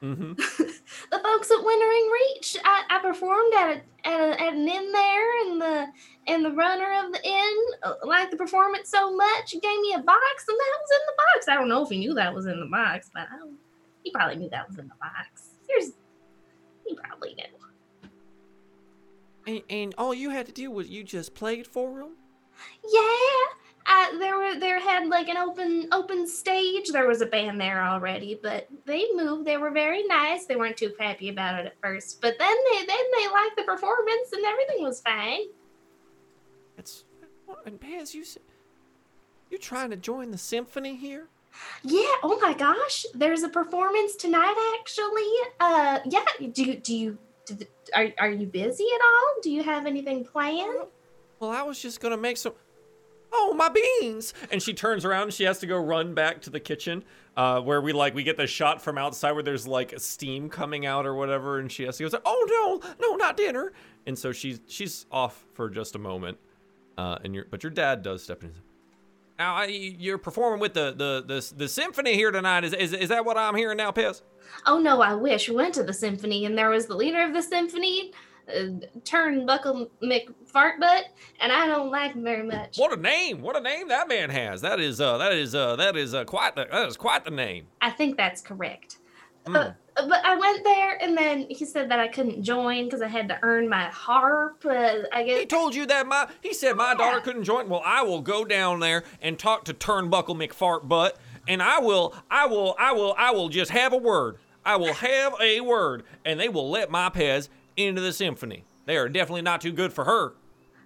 Mm-hmm. the folks at Winnowing Reach, I, I performed at a, at, a, at an inn there, and the and the runner of the inn uh, liked the performance so much, he gave me a box, and that was in the box. I don't know if he knew that was in the box, but I don't, he probably knew that was in the box. There's, he probably knew. And, and all you had to do was you just played for him. Yeah, There were there had like an open open stage. There was a band there already, but they moved. They were very nice. They weren't too happy about it at first, but then they then they liked the performance and everything was fine. It's and Pez, you you trying to join the symphony here? Yeah. Oh my gosh, there's a performance tonight. Actually, uh, yeah. Do you do you do are are you busy at all? Do you have anything planned? Well, I was just gonna make some. Oh my beans! And she turns around. and She has to go run back to the kitchen, uh, where we like we get the shot from outside where there's like steam coming out or whatever, and she has to go. Oh no, no, not dinner! And so she's she's off for just a moment, uh, and your but your dad does step in. Now I, you're performing with the, the the the symphony here tonight. Is, is is that what I'm hearing now, Piz? Oh no, I wish. We went to the symphony and there was the leader of the symphony, Turnbuckle McFartbutt, and I don't like him very much. What a name! What a name that man has. That is uh that is uh that is uh quite the that is quite the name. I think that's correct. Mm. Uh, but I went there and then he said that I couldn't join because I had to earn my harp. Uh, I He told you that my he said my daughter couldn't join. Well, I will go down there and talk to Turnbuckle McFartbutt, and I will I will I will I will just have a word. I will have a word, and they will let my Pez into the symphony. They are definitely not too good for her.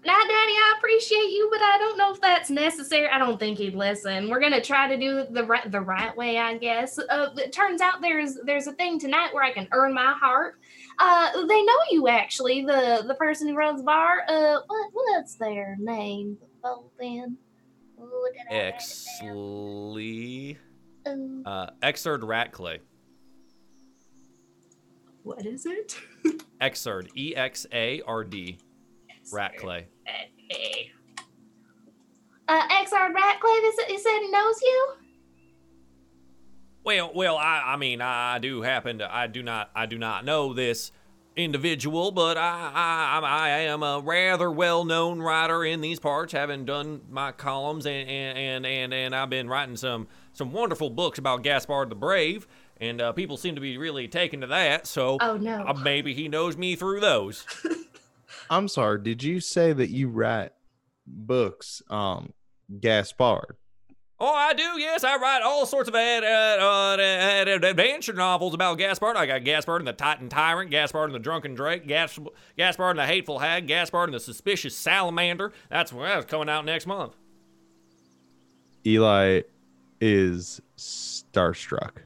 Now, Daddy, I appreciate you, but I don't know if that's necessary. I don't think he'd listen. We're gonna try to do the right the right way, I guess. Uh, it turns out there's there's a thing tonight where I can earn my harp. Uh, they know you actually, the the person who runs the bar. Uh, what what's their name? Both in. Ooh, did I write it down? Exley, uh, Exard Ratclay. What is it? Exard, E X A R D, Ratclay. Hey. Uh, XR Ratcliffe, is he said he knows you? Well, well, I, I mean, I do happen to, I do not, I do not know this individual, but I, I, I I am a rather well-known writer in these parts, having done my columns and and and and, and I've been writing some some wonderful books about Gaspard the Brave, and uh, people seem to be really taking to that. So Oh no. uh, maybe he knows me through those. I'm sorry. Did you say that you write books, um, Gaspard? Oh, I do. Yes, I write all sorts of ad, ad, uh, ad, ad- adventure novels about Gaspard. I got Gaspard and the Titan Tyrant, Gaspard and the Drunken Drake, Gas, Gaspard and the Hateful Hag, Gaspard and the Suspicious Salamander. That's that's coming out next month. Eli is starstruck.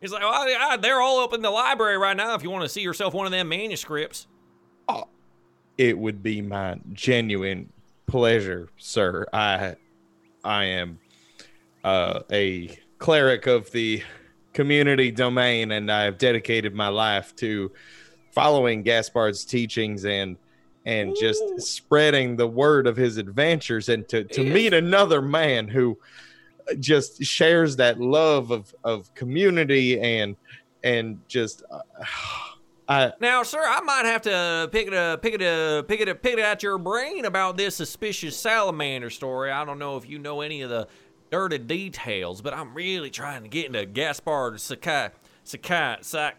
He's like, well, yeah, they're all up in the library right now. If you want to see yourself one of them manuscripts. It would be my genuine pleasure, sir. I I am uh, a cleric of the community domain, and I've dedicated my life to following Gaspard's teachings and and just spreading the word of his adventures, and to to meet another man who just shares that love of of community and and just. Uh, I, Now, sir, I might have to pick it up, pick it up, pick it up, pick it out your brain about this suspicious salamander story. I don't know if you know any of the dirty details, but I'm really trying to get into Gaspard Sakai, Sakai, Psych,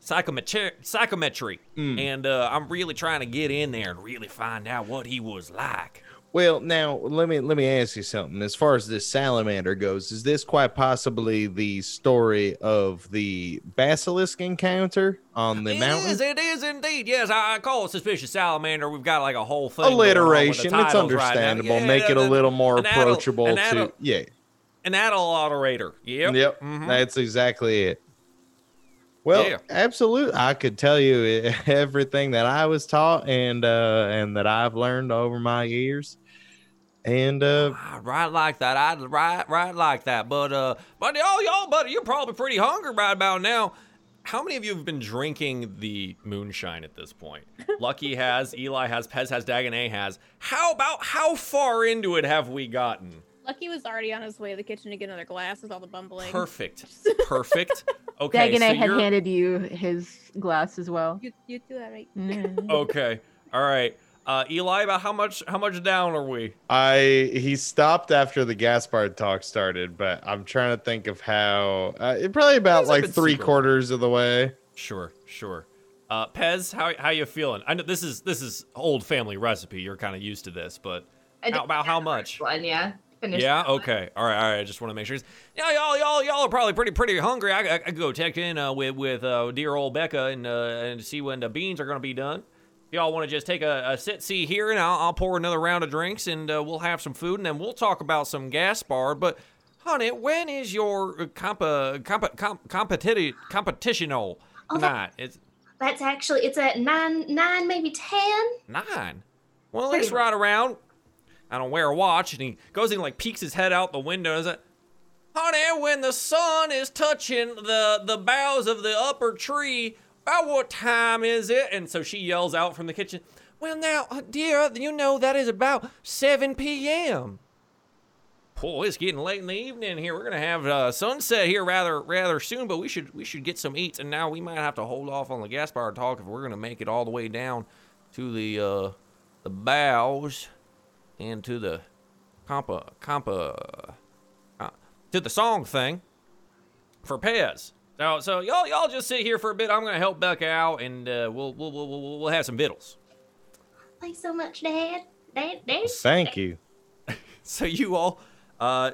psychometry, psychometry, Mm. and uh, I'm really trying to get in there and really find out what he was like. Well, now let me let me ask you something. As far as this salamander goes, is this quite possibly the story of the basilisk encounter on the It mountain? is, it is indeed. Yes, I, I call it suspicious salamander. We've got like a whole thing. going on with the Alliteration. It's titles right understandable. Yeah, Make it a little more an adult- approachable to adult- yeah. An adulterator. Yep. Yep. Mhm. That's exactly it. Well, Yeah. absolutely. I could tell you everything that I was taught and uh and that I've learned over my years. And uh Ah, right like that. I'd right, right like that. But uh, but y'all, y'all, buddy, you're probably pretty hungry right about now. How many of you have been drinking the moonshine at this point? Lucky has, Eli has, Pez has, Dagonet has. How about how far into it have we gotten? Lucky was already on his way to the kitchen to get another glass with all the bumbling. Perfect, perfect. Okay, Dagonet so had you're handed you his glass as well. You, you do that right. Mm. okay. All right, uh, Eli, about how much how much down are we? I he stopped after the Gaspard talk started, but I'm trying to think of how uh, it probably about like three super- quarters of the way. Sure, sure. Uh, Pez, how how you feeling? I know this is this is old family recipe. You're kind of used to this, but I did How- about how much? One, yeah. Finished Yeah. that one. Okay. All right. All right. I just want to make sure. Yeah. Y'all. Y'all. Y'all are probably pretty pretty hungry. I, I, I go check in uh, with with uh, dear old Becca and uh, and see when the beans are gonna be done. Y'all want to just take a, a sit see here, and I'll, I'll pour another round of drinks, and uh, we'll have some food, and then we'll talk about some Gaspard. But honey, when is your uh, compa comp comp competitive competitional Oh, that- night? It's That's actually it's at nine nine maybe ten. Nine. Well, Pretty it's right around. I don't wear a watch, and he goes and like peeks his head out the window. And is like, honey, when the sun is touching the the boughs of the upper tree, about what time is it? And so she yells out from the kitchen. Well, now, uh, dear, you know that is about 7 p.m. Boy, it's getting late in the evening here. We're gonna have uh, sunset here rather rather soon, but we should we should get some eats. And now we might have to hold off on the Gaspard talk if we're gonna make it all the way down to the uh, the bows and to the compa compa uh, to the song thing for Pez. So so y'all y'all just sit here for a bit. I'm gonna help Becca out, and uh, we'll, we'll we'll we'll we'll have some vittles. Thanks so much, Dad. Dad, Dad. Thank you. So you all, uh,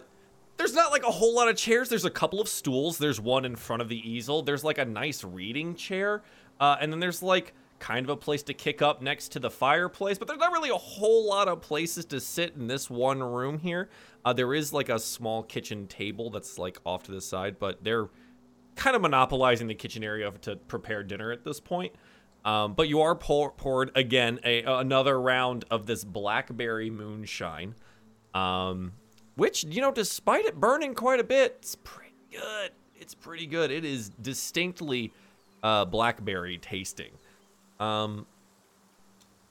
there's not like a whole lot of chairs. There's a couple of stools. There's one in front of the easel. There's like a nice reading chair, uh, and then there's like kind of a place to kick up next to the fireplace. But there's not really a whole lot of places to sit in this one room here. Uh, there is like a small kitchen table that's like off to the side, but they're kind of monopolizing the kitchen area to prepare dinner at this point. Um, but you are pour- poured again a another round of this blackberry moonshine, um, which you know, despite it burning quite a bit, it's pretty good. It's pretty good. It is distinctly uh, blackberry tasting. Um,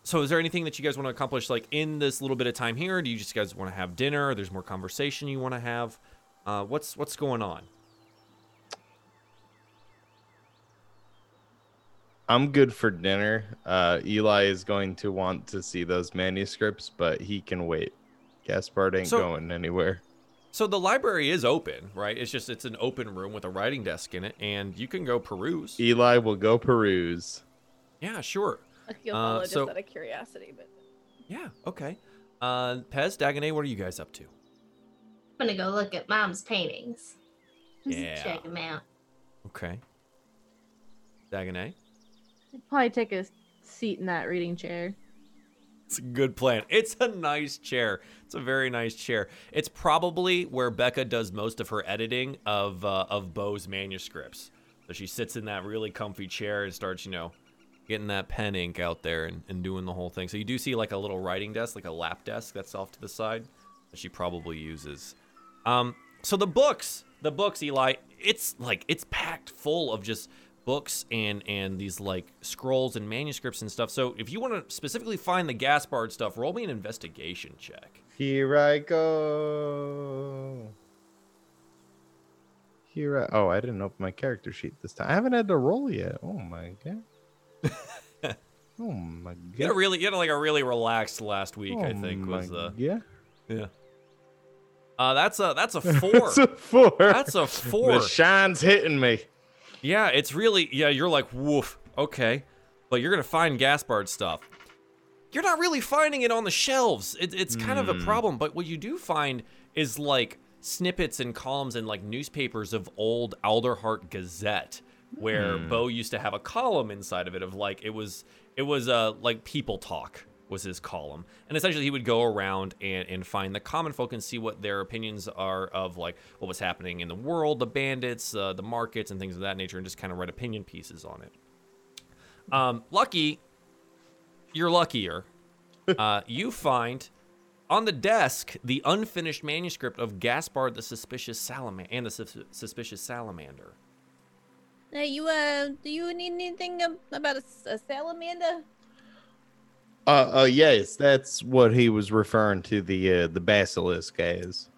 so, is there anything that you guys want to accomplish, like in this little bit of time here? Do you just guys want to have dinner? There's more conversation you want to have. Uh, what's what's going on? I'm good for dinner. Uh, Eli is going to want to see those manuscripts, but he can wait. Gaspard ain't So- going anywhere. So the library is open, right? It's just it's an open room with a writing desk in it, and you can go peruse. Eli will go peruse. Yeah, sure. Like you'll Uh, follow so- just out of curiosity, but Yeah. Okay. Uh, Pez, Dagonet, what are you guys up to? I'm gonna go look at mom's paintings. Just Yeah. Check them out. Okay. Dagonet. Probably take a seat in that reading chair. It's a good plan. It's a nice chair. It's a very nice chair. It's probably where Becca does most of her editing of uh, of Bo's manuscripts. So she sits in that really comfy chair and starts, you know, getting that pen ink out there and, and doing the whole thing. So you do see like a little writing desk, like a lap desk that's off to the side that she probably uses. Um, so the books, the books, Eli, it's like it's packed full of just books and and these like scrolls and manuscripts and stuff. So if you want to specifically find the Gaspard stuff, roll me an investigation check. Here I go. Here I oh, I didn't open my character sheet this time. I haven't had to roll yet. Oh my god. oh my god. You had a really, you had like a really relaxed last week. I Oh think my was uh, yeah. yeah. Uh, that's a that's a four. That's a four. that's a four. The shine's hitting me. Yeah, it's really yeah. You're like woof. Okay, but you're gonna find Gaspard stuff. You're not really finding it on the shelves. It, it's kind of a Hmm. problem. But what you do find is like snippets and columns and like newspapers of old Alderheart Gazette, where Hmm. Bo used to have a column inside of it of like it was it was uh like people talk was his column. And essentially he would go around and, and find the common folk and see what their opinions are of like what was happening in the world the bandits uh, the markets and things of that nature and just kind of write opinion pieces on it. Um, lucky you're luckier. Uh, you find on the desk the unfinished manuscript of gaspard the suspicious salamander and the sus- suspicious salamander. Uh, you uh, do you need anything um, about a salamander? Uh, uh yes, that's what he was referring to the uh, the basilisk as.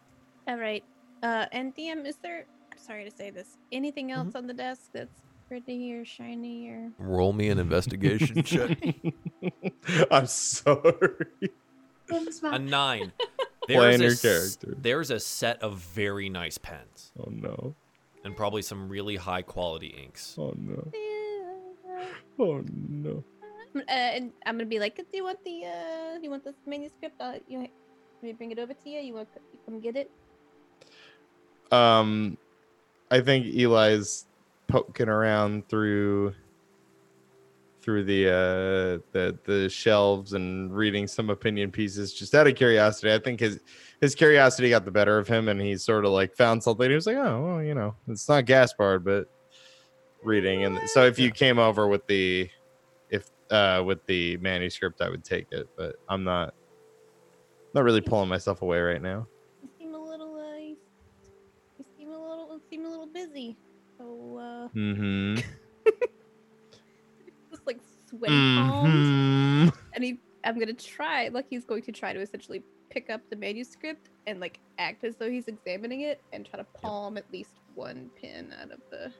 All right. Uh, and DM, is there? I'm sorry to say this. Anything else on the desk that's pretty or shiny or? roll me an investigation check I'm sorry. A Mom. nine Playing a your s- character. there's a set of very nice pens Oh no. and probably some really high quality inks. Oh no. Oh no. And I'm gonna be like, do you want the uh, do you want this manuscript? Uh, you let me bring it over to you. You want to come get it? Um, I think Eli's poking around through through the uh the the shelves and reading some opinion pieces just out of curiosity. I think his his curiosity got the better of him and he sort of like found something. He was like, oh, well, you know, it's not Gaspard, but reading. And so if you came over with the uh with the manuscript, I would take it, but I'm not not really pulling myself away right now. You seem a little uh, you, you seem a little seem a little busy. So uh, Mm-hmm. just like sweaty palms. Mhm. and he i'm gonna try Like he's going to try to essentially pick up the manuscript and like act as though he's examining it and try to palm at least one pin out of the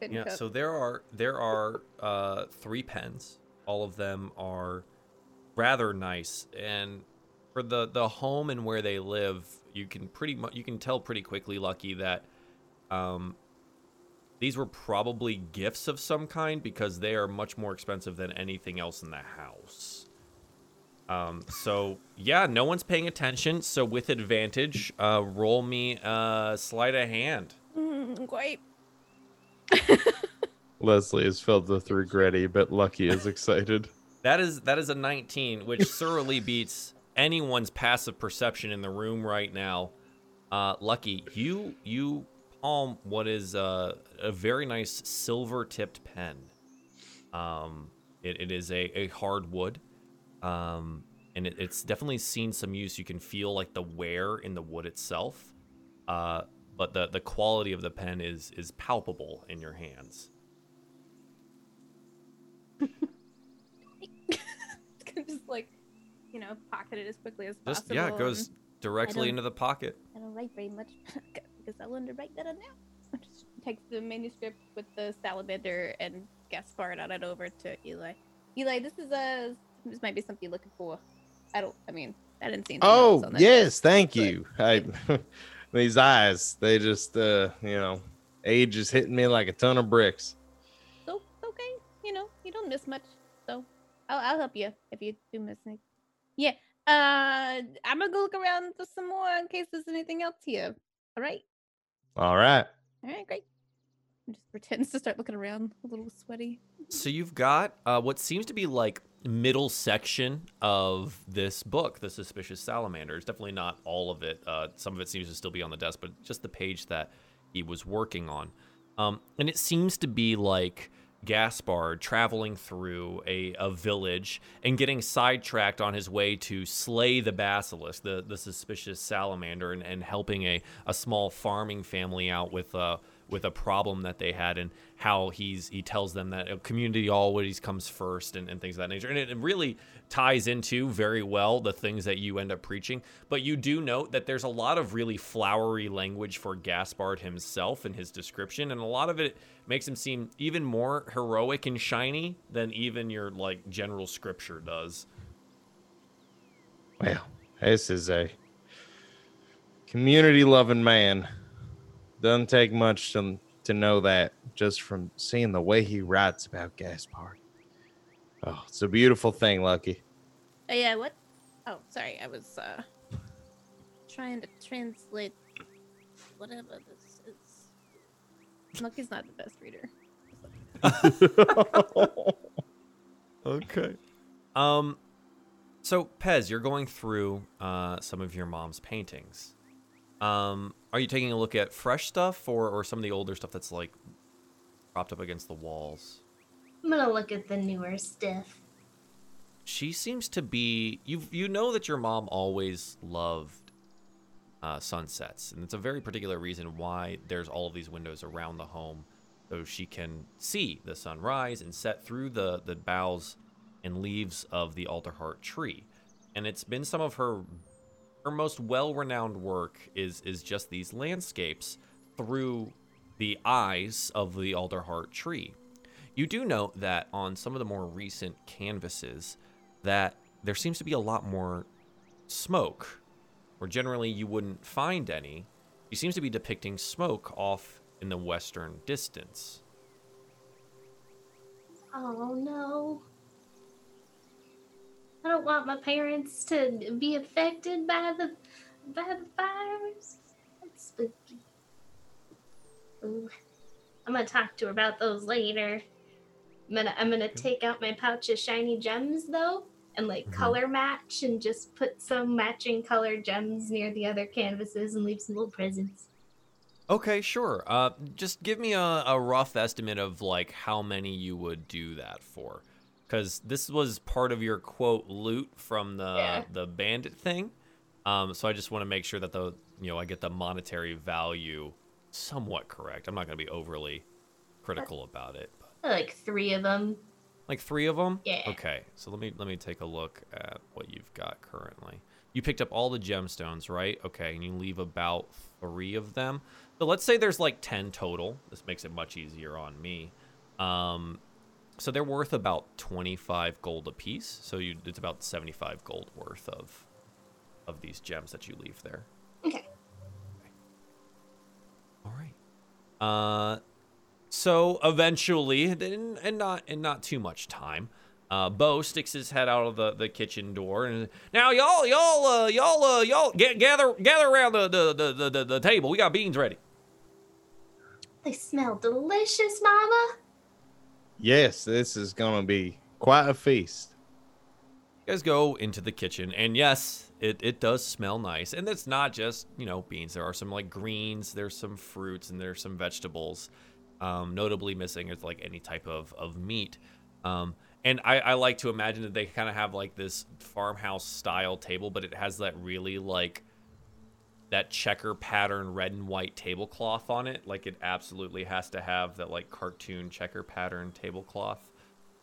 pin Yeah, cup. so there are there are uh, three pens. All of them are rather nice, and for the the home and where they live, you can pretty much you can tell pretty quickly, Lucky, that um, these were probably gifts of some kind because they are much more expensive than anything else in the house. Um, so yeah, no one's paying attention. So with advantage, uh, roll me uh, sleight of hand. Mm, great Leslie is filled with regretty, but Lucky is excited. That is that is a 19, which thoroughly beats anyone's passive perception in the room right now. Uh, Lucky, you you palm what is uh, a very nice silver tipped pen. Um, it, it is a, a hardwood, um, and it, it's definitely seen some use. You can feel like the wear in the wood itself, uh, but the the quality of the pen is is palpable in your hands. just like you know pocket it as quickly as Just possible yeah, it goes directly into the pocket. i don't write very much because i learned to write that now just takes the manuscript with the salamander and gaspard on it over to eli eli this is a this might be something you're looking for i don't i mean i didn't see anything else Oh on that yes, thank but- you. I these eyes, they just uh, you know, age is hitting me like a ton of bricks. So it's okay, you know, you don't miss much. So I'll, I'll help you if you do miss anything. Yeah. Uh, I'm gonna go look around for some more in case there's anything else here. All right. All right. All right. Great. I'm just pretends to start looking around, a little sweaty. So you've got uh, what seems to be like middle section of this book, The Suspicious Salamander. It's definitely not all of it. Uh, some of it seems to still be on the desk, but just the page that he was working on. Um, and it seems to be like Gaspard traveling through a, a village and getting sidetracked on his way to slay the basilisk, the, the suspicious salamander, and, and helping a, a small farming family out with uh, with a problem that they had and how he's he tells them that a community always comes first and, and things of that nature. And it, it really ties into very well the things that you end up preaching. But you do note that there's a lot of really flowery language for gaspard himself in his description and a lot of it makes him seem even more heroic and shiny than even your like general scripture does Well, this is a community loving man. Doesn't take much to, to know that just from seeing the way he writes about Gaspard. Oh, it's a beautiful thing, Lucky. Oh yeah. What? Oh, sorry. I was uh trying to translate whatever this is. Lucky's not the best reader. Okay. Um, so Pez, you're going through uh, some of your mom's paintings. Um, are you taking a look at fresh stuff or, or some of the older stuff that's like propped up against the walls? I'm gonna look at the newer stuff. She seems to be you. You know that your mom always loved uh, sunsets, and it's a very particular reason why there's all of these windows around the home, so she can see the sun rise and set through the the boughs and leaves of the Alderheart tree. And it's been some of her her most well-renowned work is is just these landscapes through the eyes of the Alderheart tree. You do note that on some of the more recent canvases that there seems to be a lot more smoke, where generally you wouldn't find any. He seems to be depicting smoke off in the western distance. Oh no. I don't want my parents to be affected by the by the fires. That's spooky. Ooh. I'm gonna talk to her about those later. I'm gonna I'm gonna take out my pouch of shiny gems though and like Mhm. color match and just put some matching color gems near the other canvases and leave some little presents. Okay, sure. Uh, just give me a, a rough estimate of like how many you would do that for, because this was part of your quote loot from the Yeah. the bandit thing. Um, so I just want to make sure that the you know I get the monetary value somewhat correct. I'm not going to be overly critical about it. But Like three of them. Like three of them. Yeah. Okay, so let me let me take a look at what you've got currently. You picked up all the gemstones, right? Okay, and you leave about three of them. So let's say there's like ten total. This makes it much easier on me. Um, so they're worth about twenty-five gold apiece. So you, it's about seventy-five gold worth of of these gems that you leave there. Okay. All right. Uh, so eventually, and, and not in not too much time, uh, Bo sticks his head out of the, the kitchen door and now y'all y'all uh, y'all uh, y'all get, gather gather around the the, the, the, the the table. We got beans ready. They smell delicious, Mama. Yes, this is gonna be quite a feast. You guys go into the kitchen, and yes, it, it does smell nice. And it's not just, you know, beans. There are some like greens, there's some fruits, and there's some vegetables. Um, notably missing is like any type of, of meat. Um, and I, I like to imagine that they kind of have like this farmhouse style table, but it has that really like that checker pattern red and white tablecloth on it. Like it absolutely has to have that like cartoon checker pattern tablecloth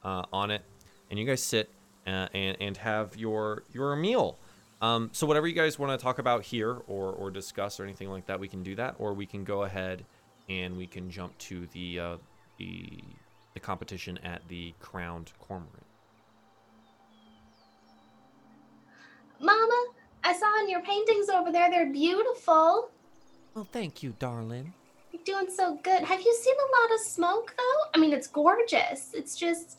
uh, on it. And you guys sit uh, and and have your your meal. Um, so whatever you guys want to talk about here or or discuss or anything like that, we can do that, or we can go ahead and we can jump to the uh, the the competition at the crowned cormorant. Mama, I saw in your paintings over there, they're beautiful. Well, thank you, darling. You're doing so good. Have you seen a lot of smoke though? I mean, it's gorgeous. It's just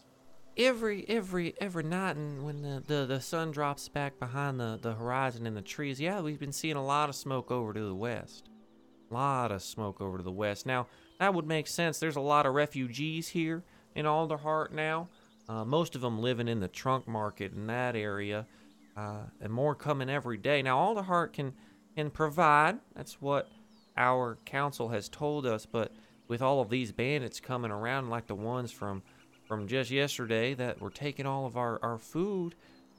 every every every night and when the, the, the sun drops back behind the, the horizon and the trees, yeah, we've been seeing a lot of smoke over to the west. A lot of smoke over to the west. Now, that would make sense. There's a lot of refugees here in Alderheart now. Uh, most of them living in the trunk market in that area, uh, and more coming every day. Now, Alderheart can can provide. That's what our council has told us. But with all of these bandits coming around, like the ones from from just yesterday that were taking all of our, our food,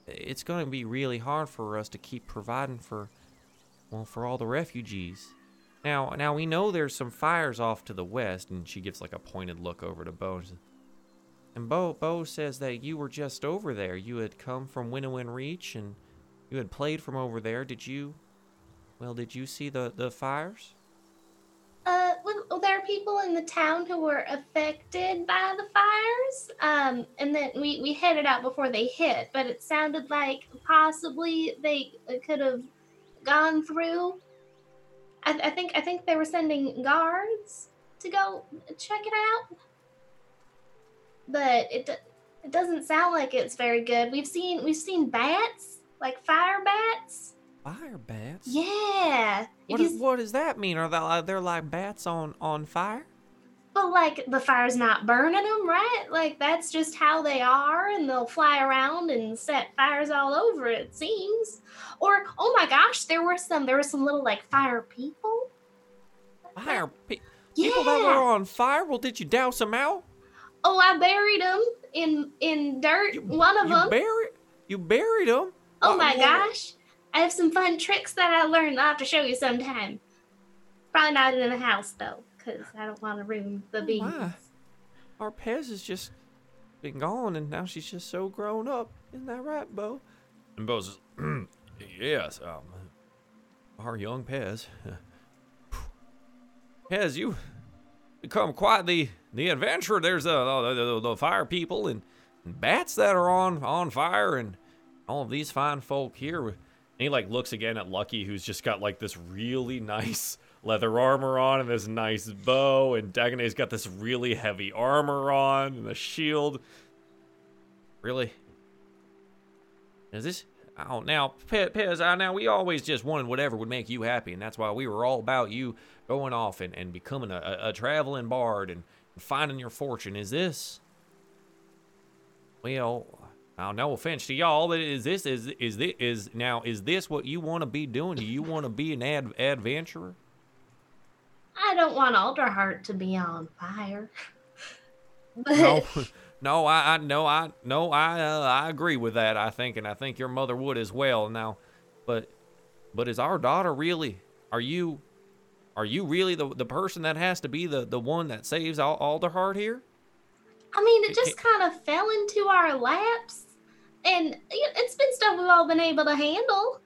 it's going to be really hard for us to keep providing for, well, for all the refugees. Now, now we know there's some fires off to the west, and she gives like a pointed look over to Bo. And Bo, Bo says that you were just over there. You had come from Winnowing Reach, and you had played from over there. Did you? Well, did you see the the fires? Uh, well, there are people in the town who were affected by the fires. Um, and then we, we headed out before they hit, but it sounded like possibly they could have gone through. I, I think I think they were sending guards to go check it out, but it it doesn't sound like it's very good. We've seen we've seen bats like fire bats. Fire bats? Yeah. What, is, what does that mean? Are they like, they're like bats on on fire? But like the fire's not burning them, right? Like that's just how they are, and they'll fly around and set fires all over. It seems. Or oh my gosh, there were some. There were some little like fire people. Fire pe- Yeah. people that were on fire. Well, did you douse them out? Oh, I buried them in in dirt. You- One of you them. buried you buried them. Oh, oh my gosh, I have some fun tricks that I learned. I'll have to show you sometime. Probably not in the house though, because I don't want to ruin the Oh, beans. my. Our Pez has just been gone, and now she's just so grown up. Isn't that right, Bo? And Bo says, "Yes, um, our young Pez. Pez, you become quite the the adventurer. There's the the, the, the fire people and, and bats that are on on fire, and all of these fine folk here." And he like looks again at Lucky, who's just got like this really nice leather armor on and this nice bow, and Dagonet's got this really heavy armor on and a shield. Really? Is this? Oh, now, Pe- Pez, I, now we always just wanted whatever would make you happy, and that's why we were all about you going off and, and becoming a, a, a traveling bard and finding your fortune. Is this? Well, now, no offense to y'all, but is this is is this is now is this what you want to be doing? Do you want to be an ad, adventurer? I don't want Alderheart to be on fire. But No, no, I, I no, I, no, I, uh, I agree with that. I think, and I think your mother would as well. Now, but, but is our daughter really? Are you, are you really the the person that has to be the the one that saves Al- Alderheart here? I mean, it It just kind of fell into our laps, and it's been stuff we've all been able to handle.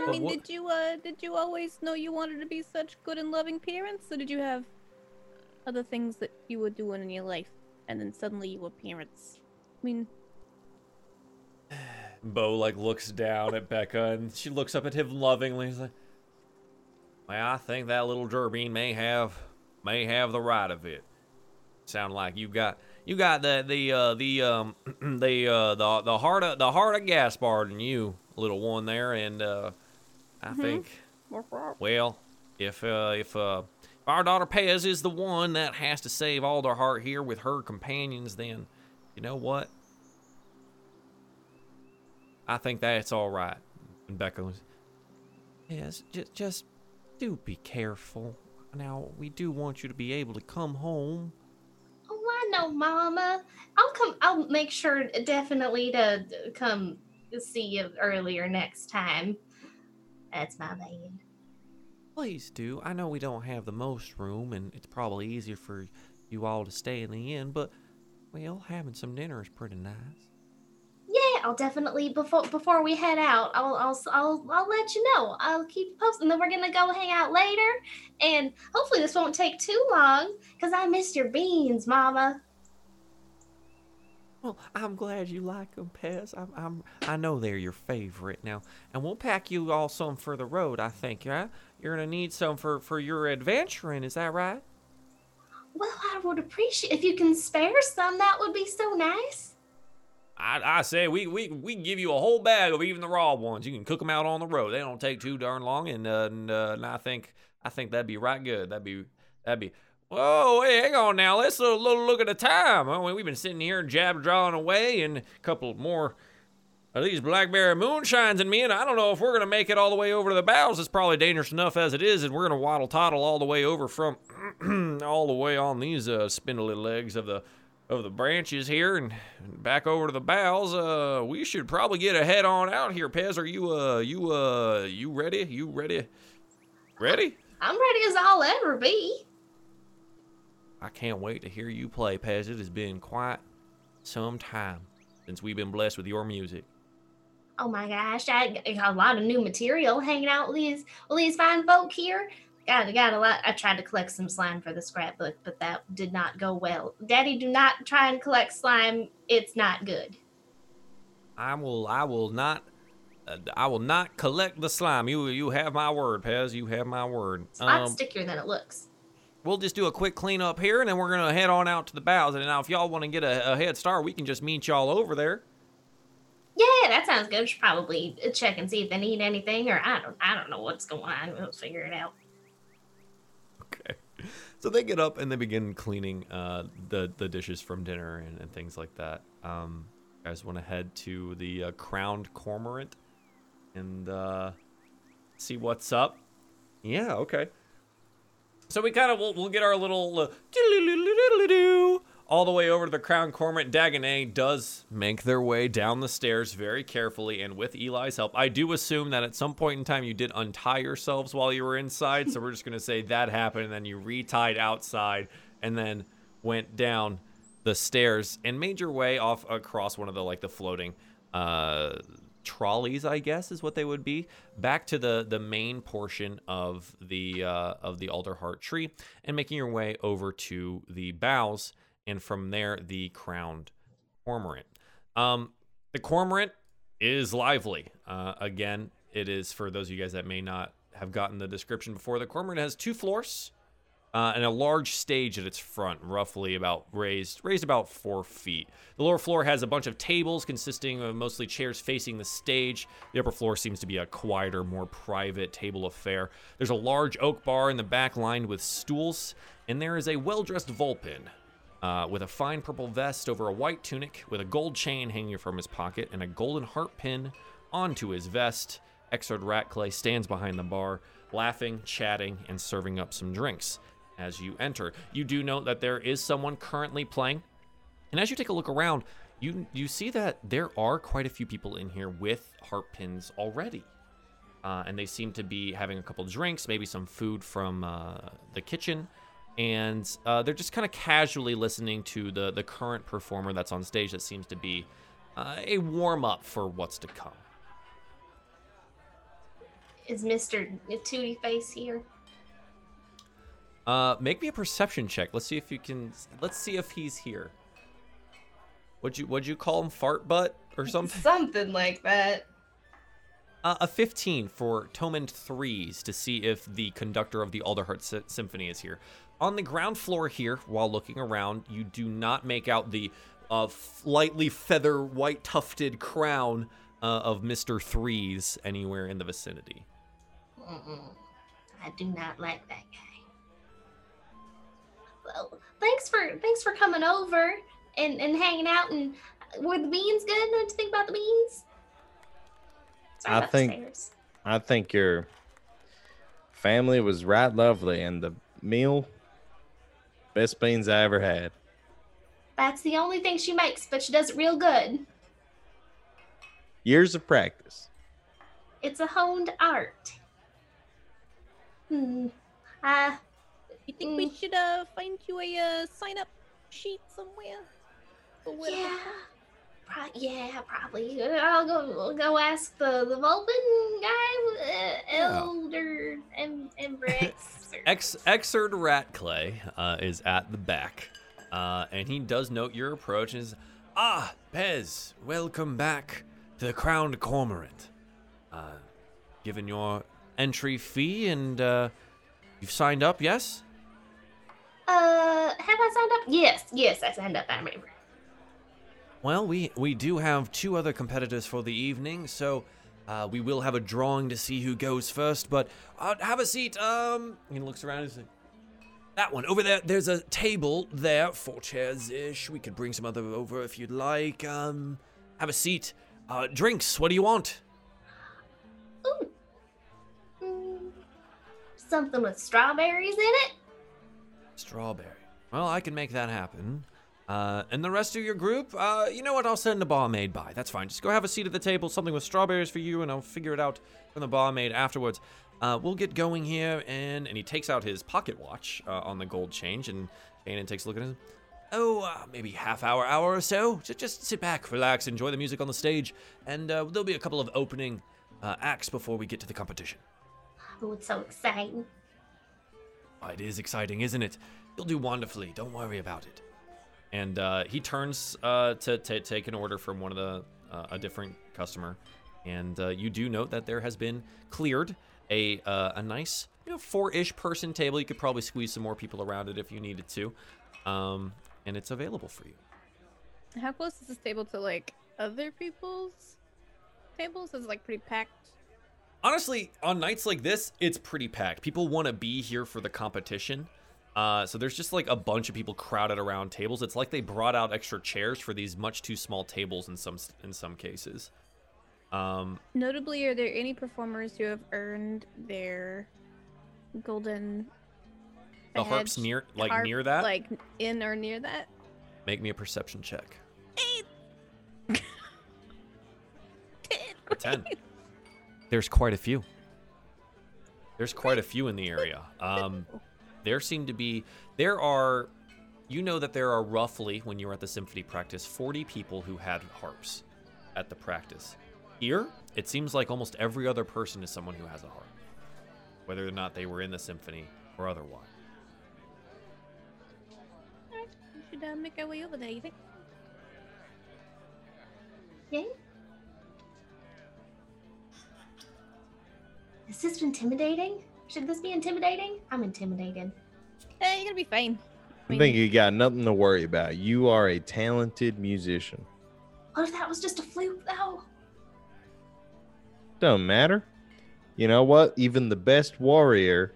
I mean, did you uh did you always know you wanted to be such good and loving parents, or did you have other things that you were doing in your life, and then suddenly you were parents? I mean, Bo like looks down at Becca and she looks up at him lovingly. He's like, "Well, I think that little Durbine may have may have the right of it." Sound like you got you got the the uh, the um the uh the the heart of the heart of Gaspard in you, little one there, and uh, I think well, if uh, if uh, our daughter Pez is the one that has to save Alderheart here with her companions, then you know what? I think that's all right. And Becca was, yes, just just do be careful. Now we do want you to be able to come home. Oh, I know, Mama. I'll come. I'll make sure definitely to to come see you earlier next time. That's my bad. Please do. I know we don't have the most room, and it's probably easier for you all to stay in the inn, but well, having some dinner is pretty nice. Yeah, I'll definitely before before we head out. I'll I'll I'll, I'll let you know. I'll keep you posted. And then we're gonna go hang out later, and hopefully this won't take too long. Cause I missed your beans, Mama. Well, I'm glad you like them, Pez. I'm, I'm, I know they're your favorite now, and we'll pack you all some for the road. I think, right? You're gonna need some for for your adventuring. Is that right? Well, I would appreciate if you can spare some. That would be so nice. I, I say we, we we can give you a whole bag of even the raw ones. You can cook them out on the road. They don't take too darn long, and uh, and, uh, and I think I think that'd be right good. That'd be that'd be. Whoa, hey, hang on now. Let's a little look at the time. I we've been sitting here jab drawing away, and a couple more of these blackberry moonshines in me, and I don't know if we're gonna make it all the way over to the boughs. It's probably dangerous enough as it is, and we're gonna waddle toddle all the way over from all the way on these uh, spindly legs of the of the branches here and back over to the boughs. Uh, we should probably get a head on out here. Pez, are you uh you uh you ready? You ready? Ready? I'm ready as I'll ever be. I can't wait to hear you play, Pez. It has been quite some time since we've been blessed with your music. Oh my gosh, I got a lot of new material hanging out with these with these fine folk here. Got got a lot. I tried to collect some slime for the scrapbook, but that did not go well. Daddy, do not try and collect slime. It's not good. I will I will not uh, I will not collect the slime. You you have my word, Pez. You have my word. It's a lot Um, stickier than it looks. We'll just do a quick cleanup here, and then we're gonna head on out to the boughs. And now, if y'all want to get a, a head start, we can just meet y'all over there. Yeah, that sounds good. We should probably check and see if they need anything, or I don't I don't know what's going on. We'll figure it out. Okay. So they get up and they begin cleaning uh, the the dishes from dinner and, and things like that. Um, you guys want to head to the uh, crowned cormorant and uh, see what's up? Yeah. Okay. So we kind of we'll, we'll get our little uh, all the way over to the crown cormorant. Dagonet does make their way down the stairs very carefully and with Eli's help. I do assume that at some point in time you did untie yourselves while you were inside, so we're just gonna say that happened, and then you retied outside, and then went down the stairs and made your way off across one of the like the floating uh trolleys i guess is what they would be. Back to the the main portion of the uh of the Alderheart tree and making your way over to the boughs, and from there the crowned cormorant. Um the cormorant is lively. Uh again it is for those of you guys that may not have gotten the description before the cormorant has two floors uh, and a large stage at its front, roughly about raised raised about four feet. The lower floor has a bunch of tables consisting of mostly chairs facing the stage. The upper floor seems to be a quieter, more private table affair. There's a large oak bar in the back lined with stools, and there is a well-dressed Vulpin. Uh, with a fine purple vest over a white tunic, with a gold chain hanging from his pocket, and a golden heart pin onto his vest. Exard Ratclay stands behind the bar, laughing, chatting, and serving up some drinks as you enter. You do note that there is someone currently playing. And as you take a look around, you you see that there are quite a few people in here with heart pins already. Uh, and they seem to be having a couple drinks, maybe some food from uh, the kitchen, and uh, they're just kind of casually listening to the the current performer that's on stage. That seems to be uh, a warm up for what's to come. Is Mister Tootie Face here? Uh, make me a perception check. Let's see if you can. Let's see if he's here. Would you would you call him fart butt or something? Something like that. Uh, a 15 for Tomand threes to see if the conductor of the Alderheart Sy- Symphony is here. On the ground floor here, while looking around, you do not make out the uh, slightly feather white tufted crown uh, of Mister Threes anywhere in the vicinity. Mm-mm. I do not like that guy. Well, thanks for thanks for coming over and, and hanging out. And were the beans good? What do you think about the beans? Sorry I think- I think your family was right lovely, and the meal, best beans I ever had. that's the only thing she makes, but she does it real good. Years of practice. It's a honed art. Hmm. Uh, You think we should uh find you a uh, sign up sheet somewhere? Yeah. Pro- yeah, probably. I'll go I'll go ask the the Vulpin guy, uh, Elder and Embrex. Ex Exard Ratclay uh, is at the back, uh, and he does note your approach. And is ah, Pez, welcome back to the Crowned Cormorant. Uh, given your entry fee, and uh, you've signed up, yes? Uh, have I signed up? Yes, yes, I signed up. I remember. Well, we we do have two other competitors for the evening, so uh, we will have a drawing to see who goes first. But uh, have a seat. Um, he looks around and says, "That one over there. There's a table there, four chairs ish. We could bring some other over if you'd like. Um, have a seat. Uh, drinks. What do you want? Ooh. Mm, something with strawberries in it. Strawberry. Well, I can make that happen. Uh, and the rest of your group, uh, you know what? I'll send a barmaid by. That's fine. Just go have a seat at the table, something with strawberries for you, and I'll figure it out from the barmaid afterwards. Uh, we'll get going here, and and he takes out his pocket watch uh, on the gold change, and Shannon takes a look at it. Oh, uh, maybe half hour, hour or so. Just, just sit back, relax, enjoy the music on the stage, and uh, there'll be a couple of opening acts before we get to the competition. Oh, it's so exciting. It is exciting, isn't it? You'll do wonderfully. Don't worry about it. And uh, he turns uh, to, to take an order from one of the uh, a different customer, and uh, you do note that there has been cleared a uh, a nice you know four-ish person table. You could probably squeeze some more people around it if you needed to, um, and it's available for you. How close is this table to like other people's tables? Is it like pretty packed? Honestly, on nights like this, it's pretty packed. People want to be here for the competition. Uh, so there's just like a bunch of people crowded around tables. It's like they brought out extra chairs for these much too small tables in some in some cases. Um, Notably, are there any performers who have earned their golden the harp's near like harp, near that. Like in or near that? Make me a perception check. Ten. Ten. There's quite a few. There's quite a few in the area. Um, there seem to be there are you know that there are roughly when you were at the symphony practice 40 people who had harps at the practice here it seems like almost every other person is someone who has a harp whether or not they were in the symphony or otherwise Alright, we should uh, make our way over there. You think? Yeah. Is this intimidating? Should this be intimidating? I'm intimidated. Hey, you're gonna be fine. I think you got nothing to worry about. You are a talented musician. What if that was just a fluke, though? Don't matter. You know what? Even the best warrior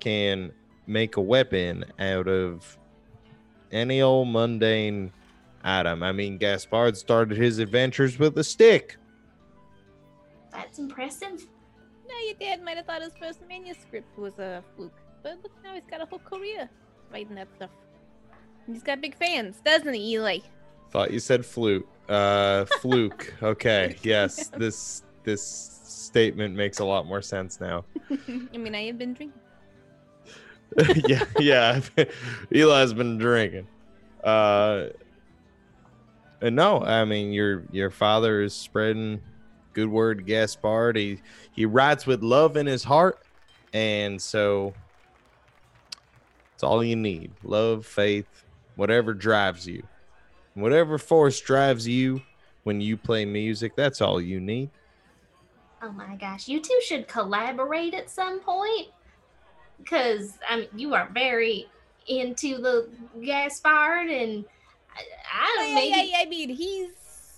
can make a weapon out of any old mundane item. I mean, Gaspard started his adventures with a stick. That's impressive. No, your dad might have thought his first manuscript was a fluke, but look now he's got a whole career writing that stuff. And he's got big fans, doesn't he, Eli? Thought you said flute. Uh, fluke. Okay. Yes. This this statement makes a lot more sense now. I mean, I have been drinking. yeah, yeah. Eli's been drinking. Uh, and no, I mean your your father is spreading good word, to Gaspard. He he writes with love in his heart, and so it's all you need: love, faith, whatever drives you, whatever force drives you when you play music. That's all you need. Oh my gosh, you two should collaborate at some point. Because I mean, you are very into the Gaspard, and I, I Oh, don't yeah, maybe. yeah, yeah, I mean, he's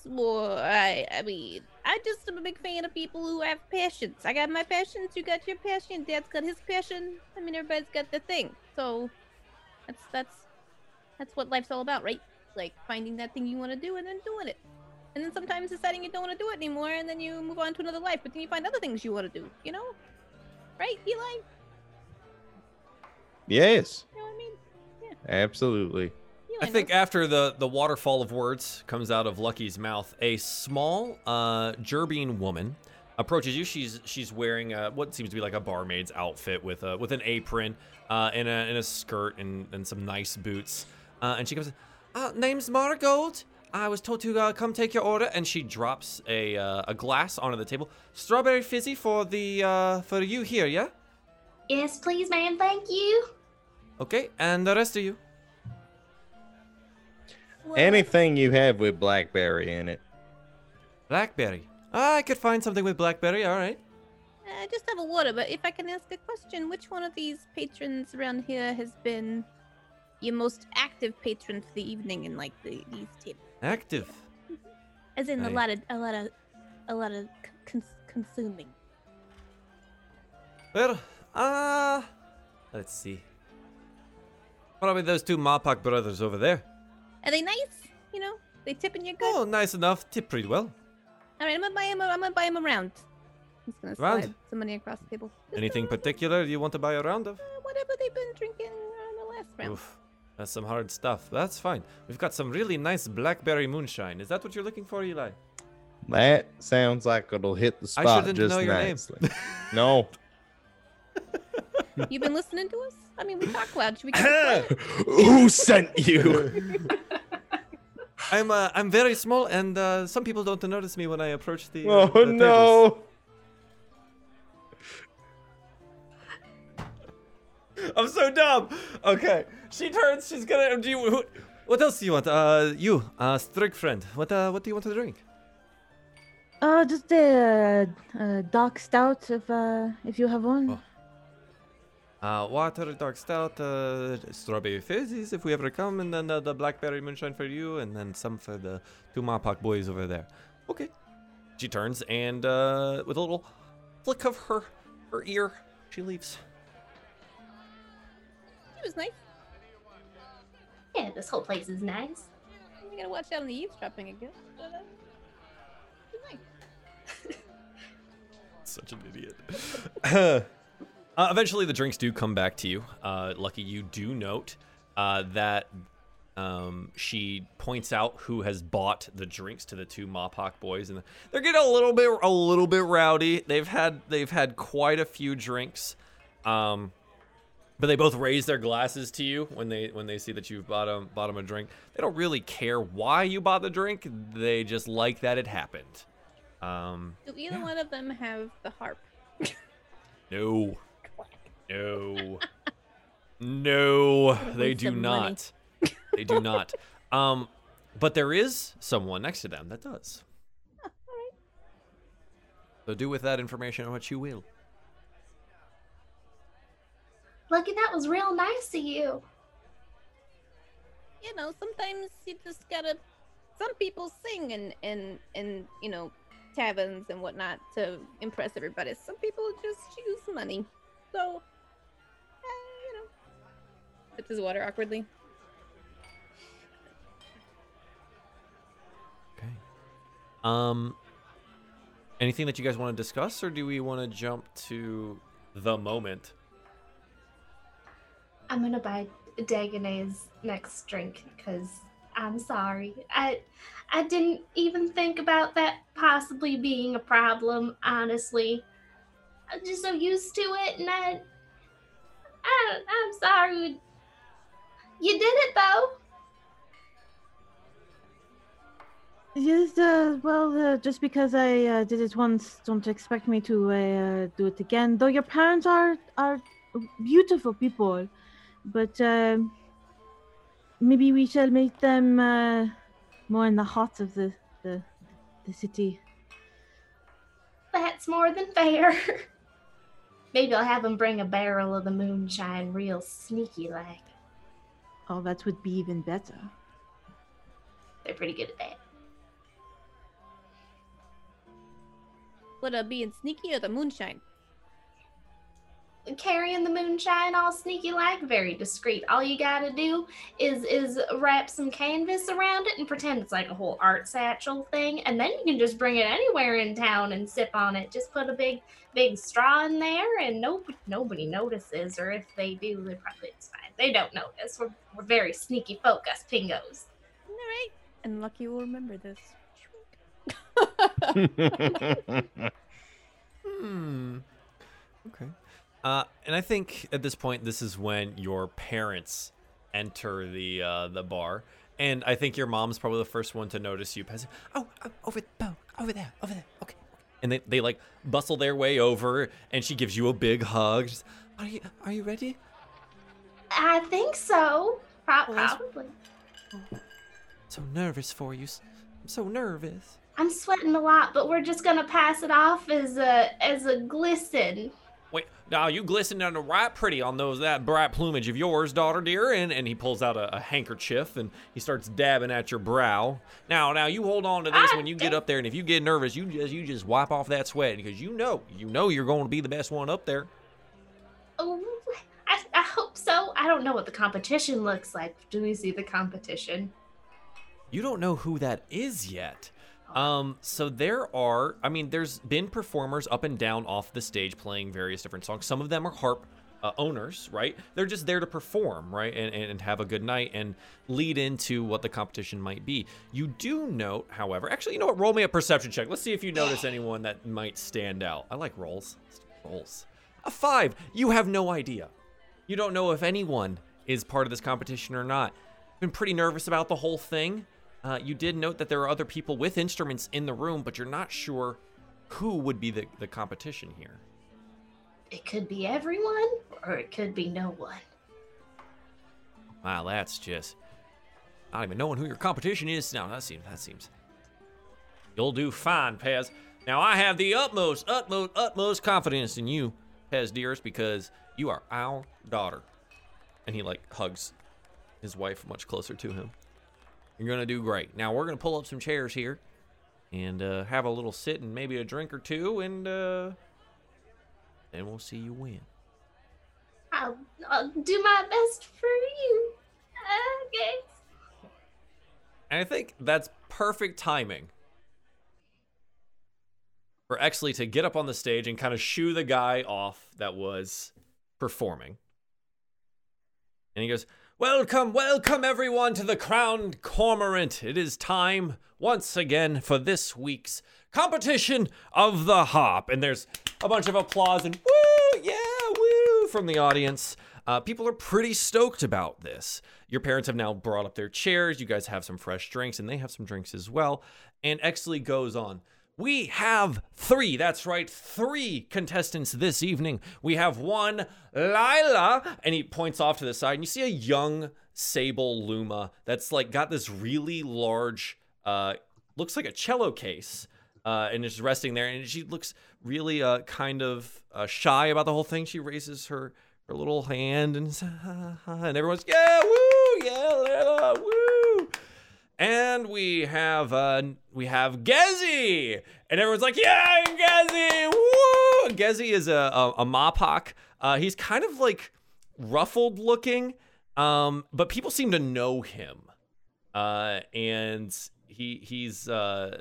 more. I, I mean, I just am a big fan of people who have passions. I got my passions. You got your passion. Dad's got his passion. I mean, everybody's got their thing. So that's that's that's what life's all about, right? Like finding that thing you want to do and then doing it. And then sometimes deciding you don't want to do it anymore, and then you move on to another life. But then you find other things you want to do. You know, right, Eli? Yes, You know what I mean? yeah. absolutely. I think after the the waterfall of words comes out of Lucky's mouth, a small uh woman approaches you. She's she's wearing uh what seems to be like a barmaid's outfit with a with an apron, uh, and a and a skirt and, and some nice boots. Uh, and she comes, uh, name's Marigold. I was told to uh, come take your order, and she drops a uh, a glass onto the table. Strawberry fizzy for the uh for you here, yeah. Yes, please, ma'am. Thank you. Okay, and the rest of you. Well, Anything you have with blackberry in it. Blackberry. Ah, I could find something with blackberry. All right. I just have a water, but if I can ask a question, which one of these patrons around here has been your most active patron for the evening in like the these tables. Active. As in a lot of a lot of a lot of cons- consuming. Well, uh, let's see. Probably those two Mapach brothers over there. Are they nice? You know, they tipping you good. Oh, nice enough. Tip pretty well. All right, I'm gonna buy him. A, I'm gonna buy him a round. He's gonna Round? slide some money across the table. Just, Anything particular you want to buy a round of? uh, Whatever they've been drinking on the last round. Oof, that's some hard stuff. That's fine. We've got some really nice blackberry moonshine. Is that what you're looking for, Eli? That sounds like it'll hit the I spot shouldn't just know your name. nicely. no. You've been listening to us? I mean, we talk loud. Should we keep it? Who sent you? I'm uh, I'm very small, and uh, some people don't notice me when I approach the. Uh, oh the no. I'm so dumb. Okay, she turns. She's gonna. Do you, who- what else do you want? Uh, you, uh, Strig friend. What uh, what do you want to drink? Uh, just a, uh dark stout, if uh, if you have one. Oh. Uh, water, dark stout, uh, strawberry fizzies if we ever come, and then uh, the blackberry moonshine for you, and then some for the two Mapach boys over there. Okay. She turns and uh, with a little flick of her her ear, she leaves. It was nice. Yeah, this whole place is nice. You gotta watch out on the eavesdropping, again. But, he was nice. Such an idiot. uh, eventually, the drinks do come back to you. Uh, Lucky, you do note uh, that um, she points out who has bought the drinks to the two Mapach boys, and they're getting a little bit a little bit rowdy. They've had they've had quite a few drinks. Um, but they both raise their glasses to you when they when they see that you've bought them bought them a drink. They don't really care why you bought the drink. They just like that it happened. Um, Do either one of them have the harp? no. No. No, they do not. They do not. Um, but there is someone next to them that does. So do with that information what you will. Lucky, that was real nice of you. You know, sometimes you just gotta. Some people sing in in in you know taverns and whatnot to impress everybody. Some people just use money. So, you know, sips his water awkwardly. Okay. Um, anything that you guys want to discuss, or do we want to jump to the moment? I'm gonna buy Dagonet's next drink because I'm sorry. I I didn't even think about that possibly being a problem. Honestly, I'm just so used to it, and I, I I'm sorry. You did it though. Yes, uh, well, uh, just because I uh, did it once, don't expect me to uh, do it again. Though your parents are are beautiful people, but uh, maybe we shall make them uh, more in the heart of the the, the city. That's more than fair. Maybe I'll have them bring a barrel of the moonshine, real sneaky like. Oh, that would be even better. They're pretty good at that. What uh, being sneaky or the moonshine? carrying the moonshine all sneaky like very discreet all you gotta do is is wrap some canvas around it and pretend it's like a whole art satchel thing and then you can just bring it anywhere in town and sip on it just put a big big straw in there and nobody nobody notices or if they do they probably it's fine they don't notice we're, we're very sneaky folk us pingos All right, and Lucky will remember this. Hmm. Okay. Uh, and I think at this point, this is when your parents enter the uh, the bar, and I think your mom's probably the first one to notice you. Passing. Oh, oh, over, oh, over there, over there. Okay. And they, they like bustle their way over, and she gives you a big hug. She's, are you are you ready? I think so Pro- Well, that's- probably So nervous for you. s- I'm so nervous. i'm sweating a lot but we're just gonna pass it off as a as a glisten Wait, Now you glisten under right pretty on those that bright plumage of yours, daughter dear. And and he pulls out a, a handkerchief and he starts dabbing at your brow. Now now you hold on to this Ah, when you get up there, and if you get nervous, you just you just wipe off that sweat because you know you know you're going to be the best one up there. Oh, I, I hope so. I don't know what the competition looks like. Do we see the competition? You don't know who that is yet. Um, so there are, I mean, there's been performers up and down off the stage playing various different songs. Some of them are harp uh, owners, right? They're just there to perform, right? And, and, and have a good night and lead into what the competition might be. You do note, however, actually, you know what? Roll me a perception check. Let's see if you notice anyone that might stand out. I like rolls. Rolls. A five. You have no idea. You don't know if anyone is part of this competition or not. Been pretty nervous about the whole thing. Uh, you did note that there are other people with instruments in the room, but you're not sure who would be the, the competition here. It could be everyone, or it could be no one. Wow, that's just not even knowing who your competition is. Now that seems that seems. You'll do fine, Pez. Now I have the utmost, utmost, utmost confidence in you, Pez dearest, because you are our daughter. And he like hugs his wife much closer to him. You're gonna do great. Now we're gonna pull up some chairs here and uh, have a little sit and maybe a drink or two, and uh, then we'll see you win. I'll, I'll do my best for you. Okay. And I think that's perfect timing for Exley to get up on the stage and kind of shoo the guy off that was performing. And he goes, Welcome, welcome everyone to the Crowned Cormorant. It is time once again for this week's competition of the hop. And there's a bunch of applause and woo, yeah, woo from the audience. Uh, people are pretty stoked about this. Your parents have now brought up their chairs. You guys have some fresh drinks, and they have some drinks as well. And Exley goes on. We have three, that's right, three contestants this evening. We have one, Lila, and he points off to the side, and you see a young sable Luma that's like got this really large, uh, looks like a cello case, uh, and is resting there, and she looks really uh, kind of uh, shy about the whole thing. She raises her her little hand and and everyone's yeah, woo, yeah, Lila, woo. And we have uh we have Gezi, and everyone's like, "Yeah, Gezi, woo!" Gezi is a a, a Mapach. Uh, he's kind of like ruffled looking, um, but people seem to know him. Uh, and he he's uh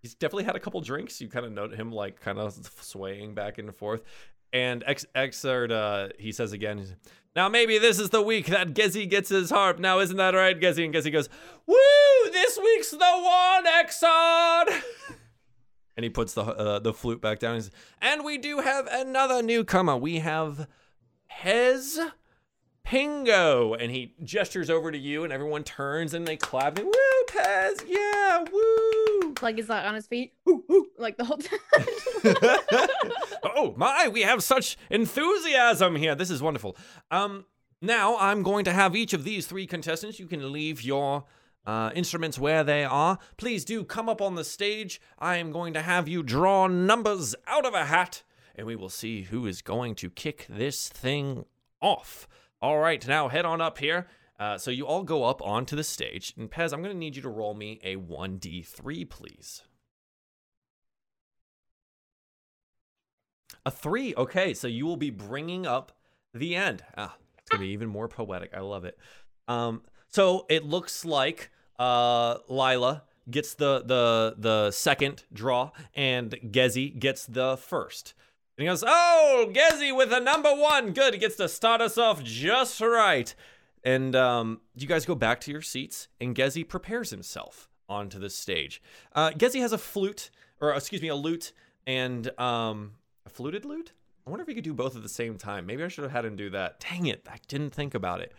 he's definitely had a couple drinks. You kind of note him like kind of swaying back and forth. And Ex- Exard, uh, he says again, now maybe this is the week that Gezi gets his harp. Now isn't that right, Gezi? And Gezi goes, woo! This week's the one, Exard. and he puts the uh, the flute back down. And, and we do have another newcomer. We have Hez Pingo, and he gestures over to you, and everyone turns and they clap. And, woo, Pez, yeah, woo. Like he's like on his feet, like the whole time. oh my, we have such enthusiasm here. This is wonderful. Um, now I'm going to have each of these three contestants. You can leave your uh, instruments where they are. Please do come up on the stage. I am going to have you draw numbers out of a hat, and we will see who is going to kick this thing off. All right, now head on up here. Uh, so you all go up onto the stage, and Pez, I'm going to need you to roll me a 1d3, please. A three. Okay, so you will be bringing up the end. Ah, it's gonna be even more poetic. I love it. Um, so it looks like uh Lila gets the the the second draw, and Gezi gets the first. And he goes, "Oh, Gezi with a number one. Good. He gets to start us off just right." And um, you guys go back to your seats, and Gezi prepares himself onto the stage. Uh, Gezi has a flute, or excuse me, a lute, and um, a fluted lute. I wonder if he could do both at the same time. Maybe I should have had him do that. Dang it, I didn't think about it.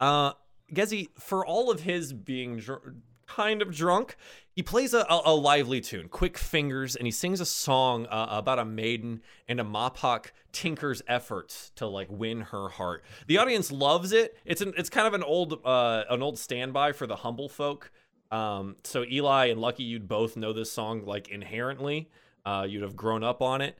Uh, Gezi, for all of his being dr- kind of drunk, he plays a, a, a lively tune, quick fingers, and he sings a song uh, about a maiden and a Mapach tinker's efforts to like win her heart. The audience loves it. It's an, it's kind of an old uh, an old standby for the humble folk. Um, so Eli and Lucky, you'd both know this song like inherently. Uh, you'd have grown up on it.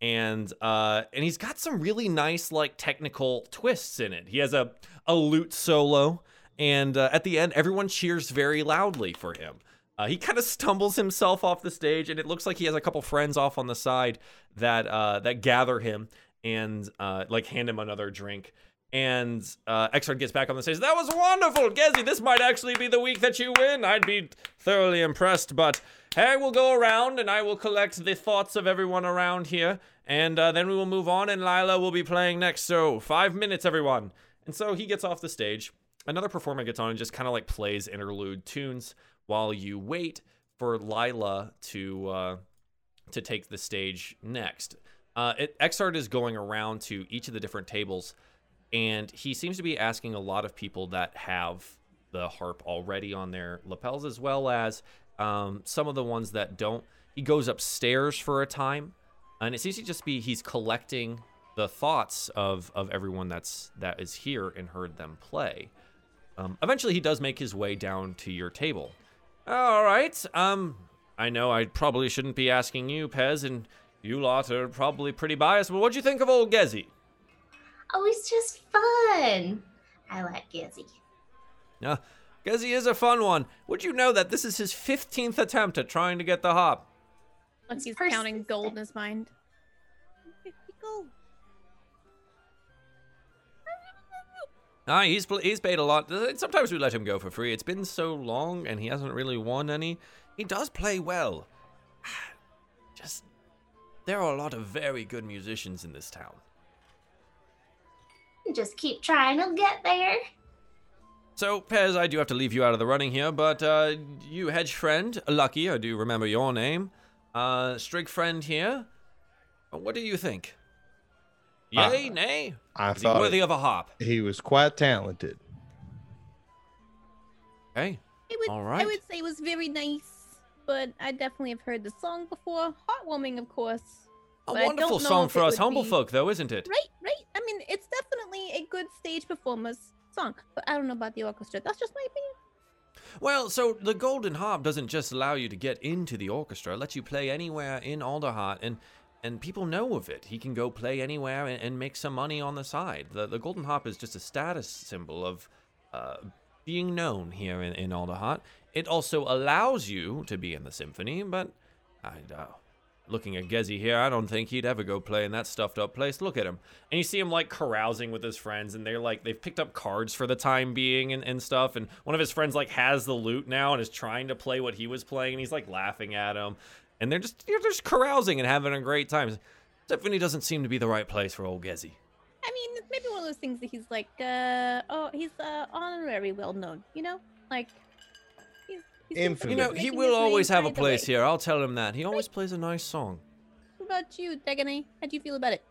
and uh, and he's got some really nice like technical twists in it. He has a a lute solo, and uh, at the end, everyone cheers very loudly for him. Uh, he kind of stumbles himself off the stage, and it looks like he has a couple friends off on the side that uh, that gather him and uh, like hand him another drink. And uh, Exard gets back on the stage. That was wonderful, Gezi. This might actually be the week that you win. I'd be thoroughly impressed, but I will go around and I will collect the thoughts of everyone around here, and uh, then we will move on. And Lila will be playing next. So five minutes, everyone. And so he gets off the stage. Another performer gets on and just kind of like plays interlude tunes while you wait for Lila to uh, to take the stage next. Uh, it, Exard is going around to each of the different tables, and he seems to be asking a lot of people that have the harp already on their lapels, as well as um, some of the ones that don't. He goes upstairs for a time, and it seems to just be he's collecting the thoughts of of everyone that's that is here and heard them play. Um, eventually, he does make his way down to your table. All right. Um, I know I probably shouldn't be asking you, Pez, and you lot are probably pretty biased, but what'd you think of old Gezi? Oh, he's just fun. I like Gizzy. Uh, Gezi is a fun one. Would you know that this is his 15th attempt at trying to get the hop? Like It's he's counting gold in his mind. 50 gold. Ah, he's he's paid a lot. Sometimes we let him go for free. It's been so long, and he hasn't really won any. He does play well. Just there are a lot of very good musicians in this town. Just keep trying, I'll get there. So, Pez, I do have to leave you out of the running here, but uh, you hedge friend, Lucky, I do remember your name. Uh, Strig friend here. What do you think? Yay, Uh, nay? I Is he thought worthy of a hop? he was quite talented. Hey, I would, All I would say it was very nice, but I definitely have heard the song before. Heartwarming, of course. a But wonderful song for us humble be- folk, though, isn't it? Right, right. I mean, it's definitely a good stage performer's song, but I don't know about the orchestra. That's just my opinion. Well, so the Golden Harp doesn't just allow you to get into the orchestra; it lets you play anywhere in Alderheart, and and people know of it. He can go play anywhere and, and make some money on the side. The the Golden Harp is just a status symbol of uh, being known here in, in Alderheart. It also allows you to be in the symphony, but I uh, looking at Gezi here, I don't think he'd ever go play in that stuffed up place. Look at him. And you see him like carousing with his friends, and they're like, they've picked up cards for the time being and, and stuff. And one of his friends like has the lute now and is trying to play what he was playing, and he's like laughing at him. And they're just, they're just carousing and having a great time. Symphony doesn't seem to be the right place for old Gezi. I mean, maybe one of those things that he's like, uh, oh, he's uh, honorary well known, you know? Like, he's. he's Infamous. You know, he will always have a place here. I'll tell him that. He always plays a nice song. What about you, Degane? How do you feel about it?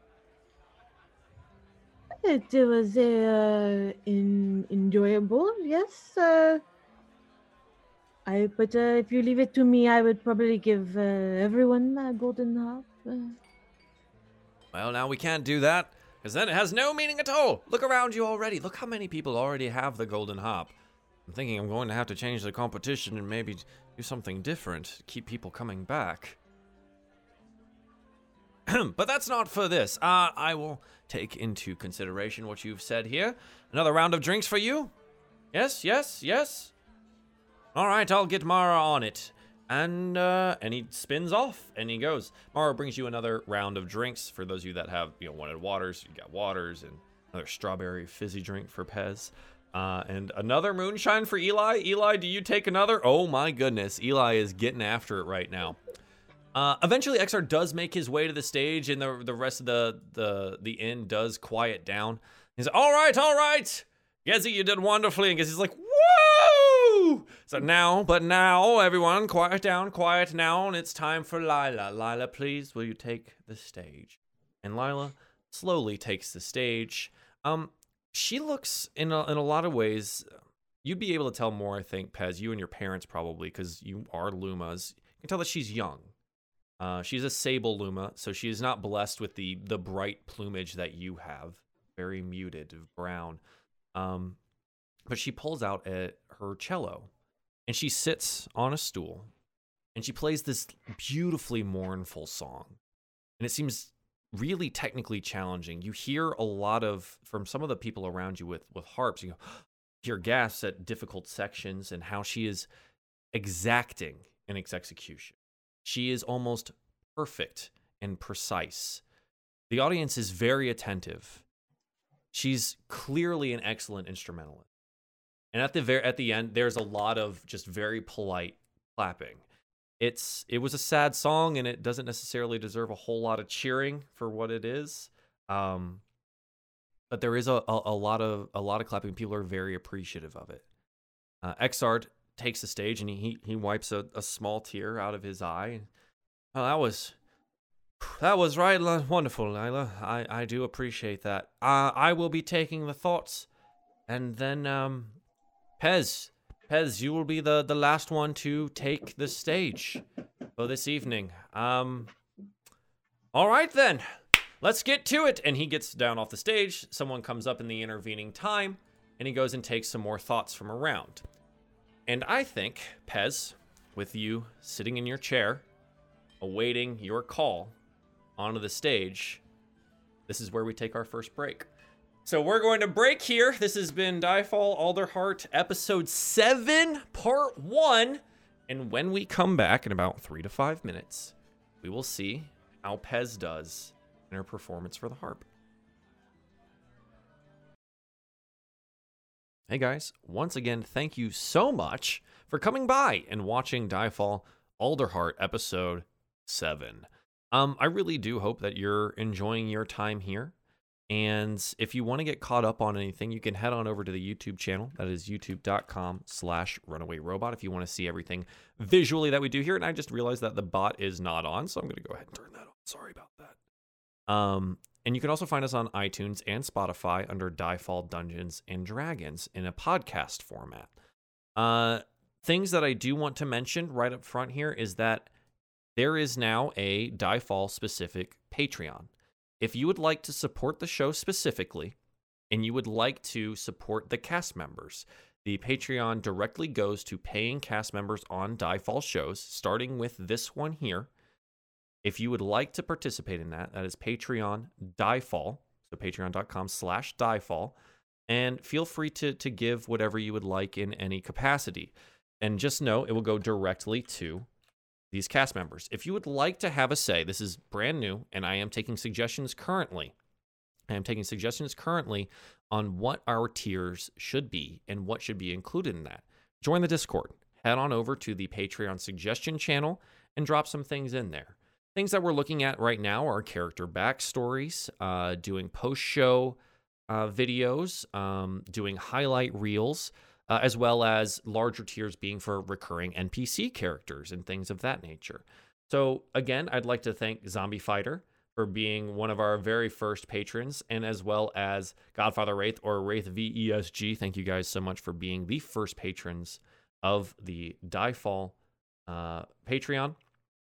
It was uh, in, enjoyable, yes. Uh, I but uh, if you leave it to me, I would probably give uh, everyone a golden harp. Uh, Well, now we can't do that, because then it has no meaning at all. Look around you already. Look how many people already have the golden hop. I'm thinking I'm going to have to change the competition and maybe do something different to keep people coming back. but that's not for this. Uh, I will take into consideration what you've said here. Another round of drinks for you? Yes, yes, yes. All right, I'll get Mara on it. And uh, and he spins off and he goes. Mara brings you another round of drinks for those of you that have you know wanted waters. You got waters and another strawberry fizzy drink for Pez. Uh, and another moonshine for Eli. Eli, do you take another? Oh my goodness, Eli is getting after it right now. Uh, eventually, Exard does make his way to the stage, and the the rest of the the the inn does quiet down. He's "All right, all right, Gezi, you did wonderfully." And Gezi's like, So now, but now, everyone, quiet down, quiet now, and it's time for Lila. Lila, please, will you take the stage? And Lila slowly takes the stage. Um, she looks in a, in a lot of ways. You'd be able to tell more, I think, Pez. You and your parents probably, because you are Lumas. You can tell that she's young. Uh, she's a sable Luma, so she is not blessed with the the bright plumage that you have. Very muted, brown. Um, but she pulls out a, her cello, and she sits on a stool, and she plays this beautifully mournful song. And it seems really technically challenging. You hear a lot of from some of the people around you with with harps. You hear gasps at difficult sections and how she is exacting in its execution. She is almost perfect and precise. The audience is very attentive. She's clearly an excellent instrumentalist. And at the very at the end, there's a lot of just very polite clapping. It's it was a sad song, and it doesn't necessarily deserve a whole lot of cheering for what it is. Um, but there is a, a, a lot of a lot of clapping. People are very appreciative of it. Uh, takes the stage and he he wipes a, a small tear out of his eye. Oh, that was that was right wonderful, Lila. I, I do appreciate that. Uh, I will be taking the thoughts, and then um, Pez, Pez, you will be the the last one to take the stage for this evening. Um, all right then, let's get to it. And he gets down off the stage. Someone comes up in the intervening time, and he goes and takes some more thoughts from around. And I think Pez, with you sitting in your chair, awaiting your call onto the stage, this is where we take our first break. So we're going to break here. This has been Diefall Alderheart episode 7, part 1. And when we come back in about three to five minutes, we will see how Pez does in her performance for the harp. Hey guys, once again, thank you so much for coming by and watching Diefall Alderheart episode 7. Um, I really do hope that you're enjoying your time here. And if you want to get caught up on anything, you can head on over to the YouTube channel. That is youtube.com slash runaway robot if you want to see everything visually that we do here. And I just realized that the bot is not on, so I'm going to go ahead and turn that on. Sorry about that. Um, and you can also find us on iTunes and Spotify under Diefall Dungeons and Dragons in a podcast format. Uh, things that I do want to mention right up front here is that there is now a Diefall specific Patreon. If you would like to support the show specifically, and you would like to support the cast members, the Patreon directly goes to paying cast members on Diefall shows, starting with this one here. If you would like to participate in that, that is Patreon Diefall, so patreon.com slash Diefall, and feel free to, to give whatever you would like in any capacity. And just know it will go directly to these cast members. If you would like to have a say, this is brand new, and I am taking suggestions currently. I am taking suggestions currently on what our tiers should be and what should be included in that. Join the Discord. Head on over to the Patreon suggestion channel and drop some things in there. Things that we're looking at right now are character backstories, uh, doing post show uh, videos, um, doing highlight reels uh, as well as larger tiers being for recurring NPC characters and things of that nature. So, again, I'd like to thank Zombie Fighter for being one of our very first patrons, and as well as Godfather Wraith or Wraith VESG. Thank you guys so much for being the first patrons of the Diefall uh, Patreon.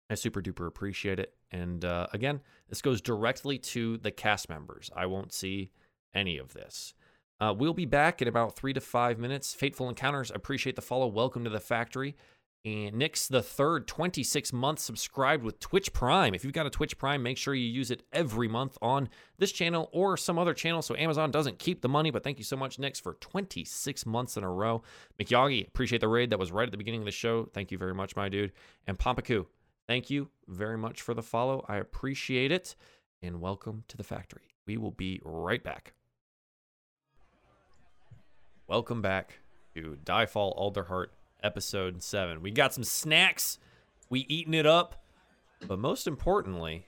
I super duper appreciate it. And uh, again, this goes directly to the cast members. I won't see any of this. Uh, we'll be back in about three to five minutes. Fateful Encounters, appreciate the follow. Welcome to the factory. And Nick's the third 26 months subscribed with Twitch Prime. If you've got a Twitch Prime, make sure you use it every month on this channel or some other channel so Amazon doesn't keep the money. But thank you so much, Nick's, for 26 months in a row. McYagi, appreciate the raid. That was right at the beginning of the show. Thank you very much, my dude. And Pompaku, thank you very much for the follow. I appreciate it. And welcome to the factory. We will be right back. Welcome back to Diefall Alderheart episode 7. We got some snacks. We eating it up. But most importantly,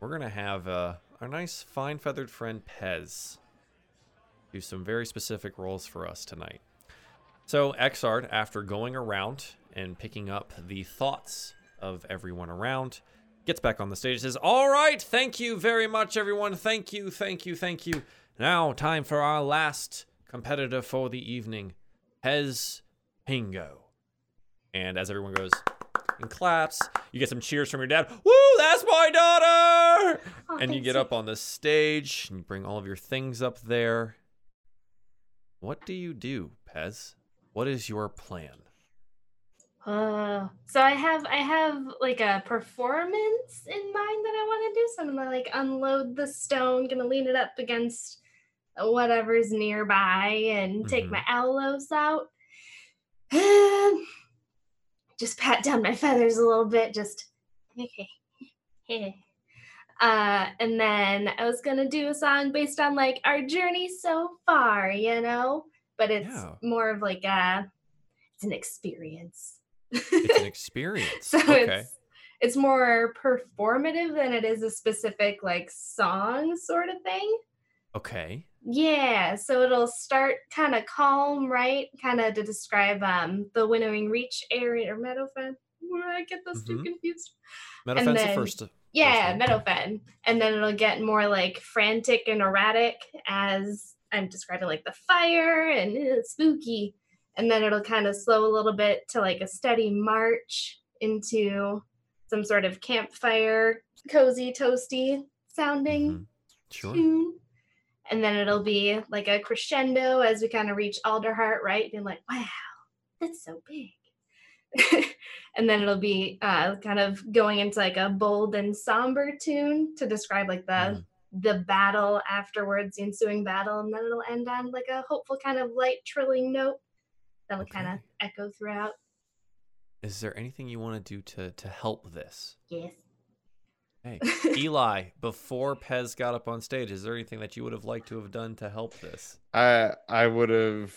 we're going to have uh, our nice fine feathered friend Pez do some very specific roles for us tonight. So Exard, after going around and picking up the thoughts of everyone around, gets back on the stage says, All right, thank you very much, everyone. Thank you, thank you, thank you. Now, time for our last competitor for the evening, Pez Pingo. And as everyone goes and claps, you get some cheers from your dad. Woo, that's my daughter! Oh, and you get up on the stage and you bring all of your things up there. What do you do, Pez? What is your plan? Uh, so I have I have like a performance in mind that I want to do. So I'm gonna like unload the stone, gonna lean it up against whatever's nearby, and take Mhm. my aulos out. Just pat down my feathers a little bit, just uh, and then I was gonna do a song based on like our journey so far, you know, but it's Yeah. more of like a it's an experience. It's an experience. so okay. it's it's more performative than it is a specific like song sort of thing. Okay. Yeah, so it'll start kind of calm, right? Kind of to describe um the winnowing reach area or meadow meadowfen. I get those two Mhm. confused. Meadowfen's the then- first. Yeah, one. Meadowfen. And then it'll get more like frantic and erratic as I'm describing like the fire and uh, spooky. And then it'll kind of slow a little bit to like a steady march into some sort of campfire, cozy, toasty sounding Mhm. Sure. tune. And then it'll be like a crescendo as we kind of reach Alderheart, right? Being like, wow, that's so big. and then it'll be uh, kind of going into like a bold and somber tune to describe like the Mm. the battle afterwards, the ensuing battle, and then it'll end on like a hopeful kind of light trilling note that'll kind of echo throughout. Is there anything you want to do to to help this? Yes. Hey, Eli, before Pez got up on stage, is there anything that you would have liked to have done to help this? I I would have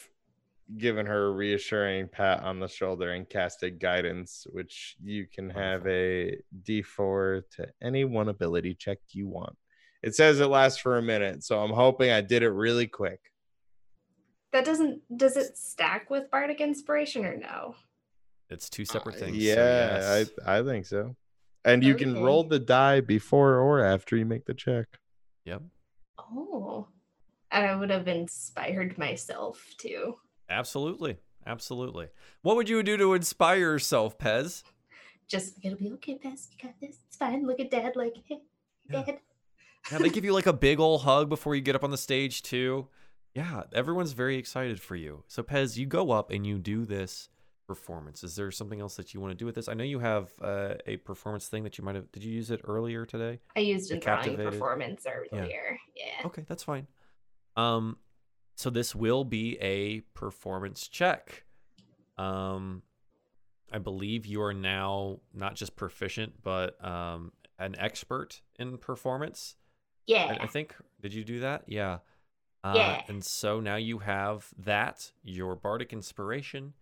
given her a reassuring pat on the shoulder and casted guidance, which you can have a D4 to any one ability check you want. It says it lasts for a minute, so I'm hoping I did it really quick. That doesn't does it stack with bardic inspiration or no? It's two separate Uh, things. so Yeah, yes. I I think so. And you can roll the die before or after you make the check. Yep. Oh. And I would have inspired myself too. Absolutely. Absolutely. What would you do to inspire yourself, Pez? Just it'll be okay, Pez. You got this. It's fine. Look at Dad. Like, hey, Yeah. Dad. Yeah, they give you like a big old hug before you get up on the stage too. Yeah, everyone's very excited for you. So Pez, you go up and you do this performance. Is there something else that you want to do with this? I know you have uh, a performance thing that you might have. Did you use it earlier today? I used enthralling performance earlier. Yeah. Okay, that's fine. Um, so this will be a performance check. Um, I believe you are now not just proficient, but um, an expert in performance. Yeah. I, I think. Did you do that? Yeah. Uh, Yeah. And so now you have that, your bardic inspiration,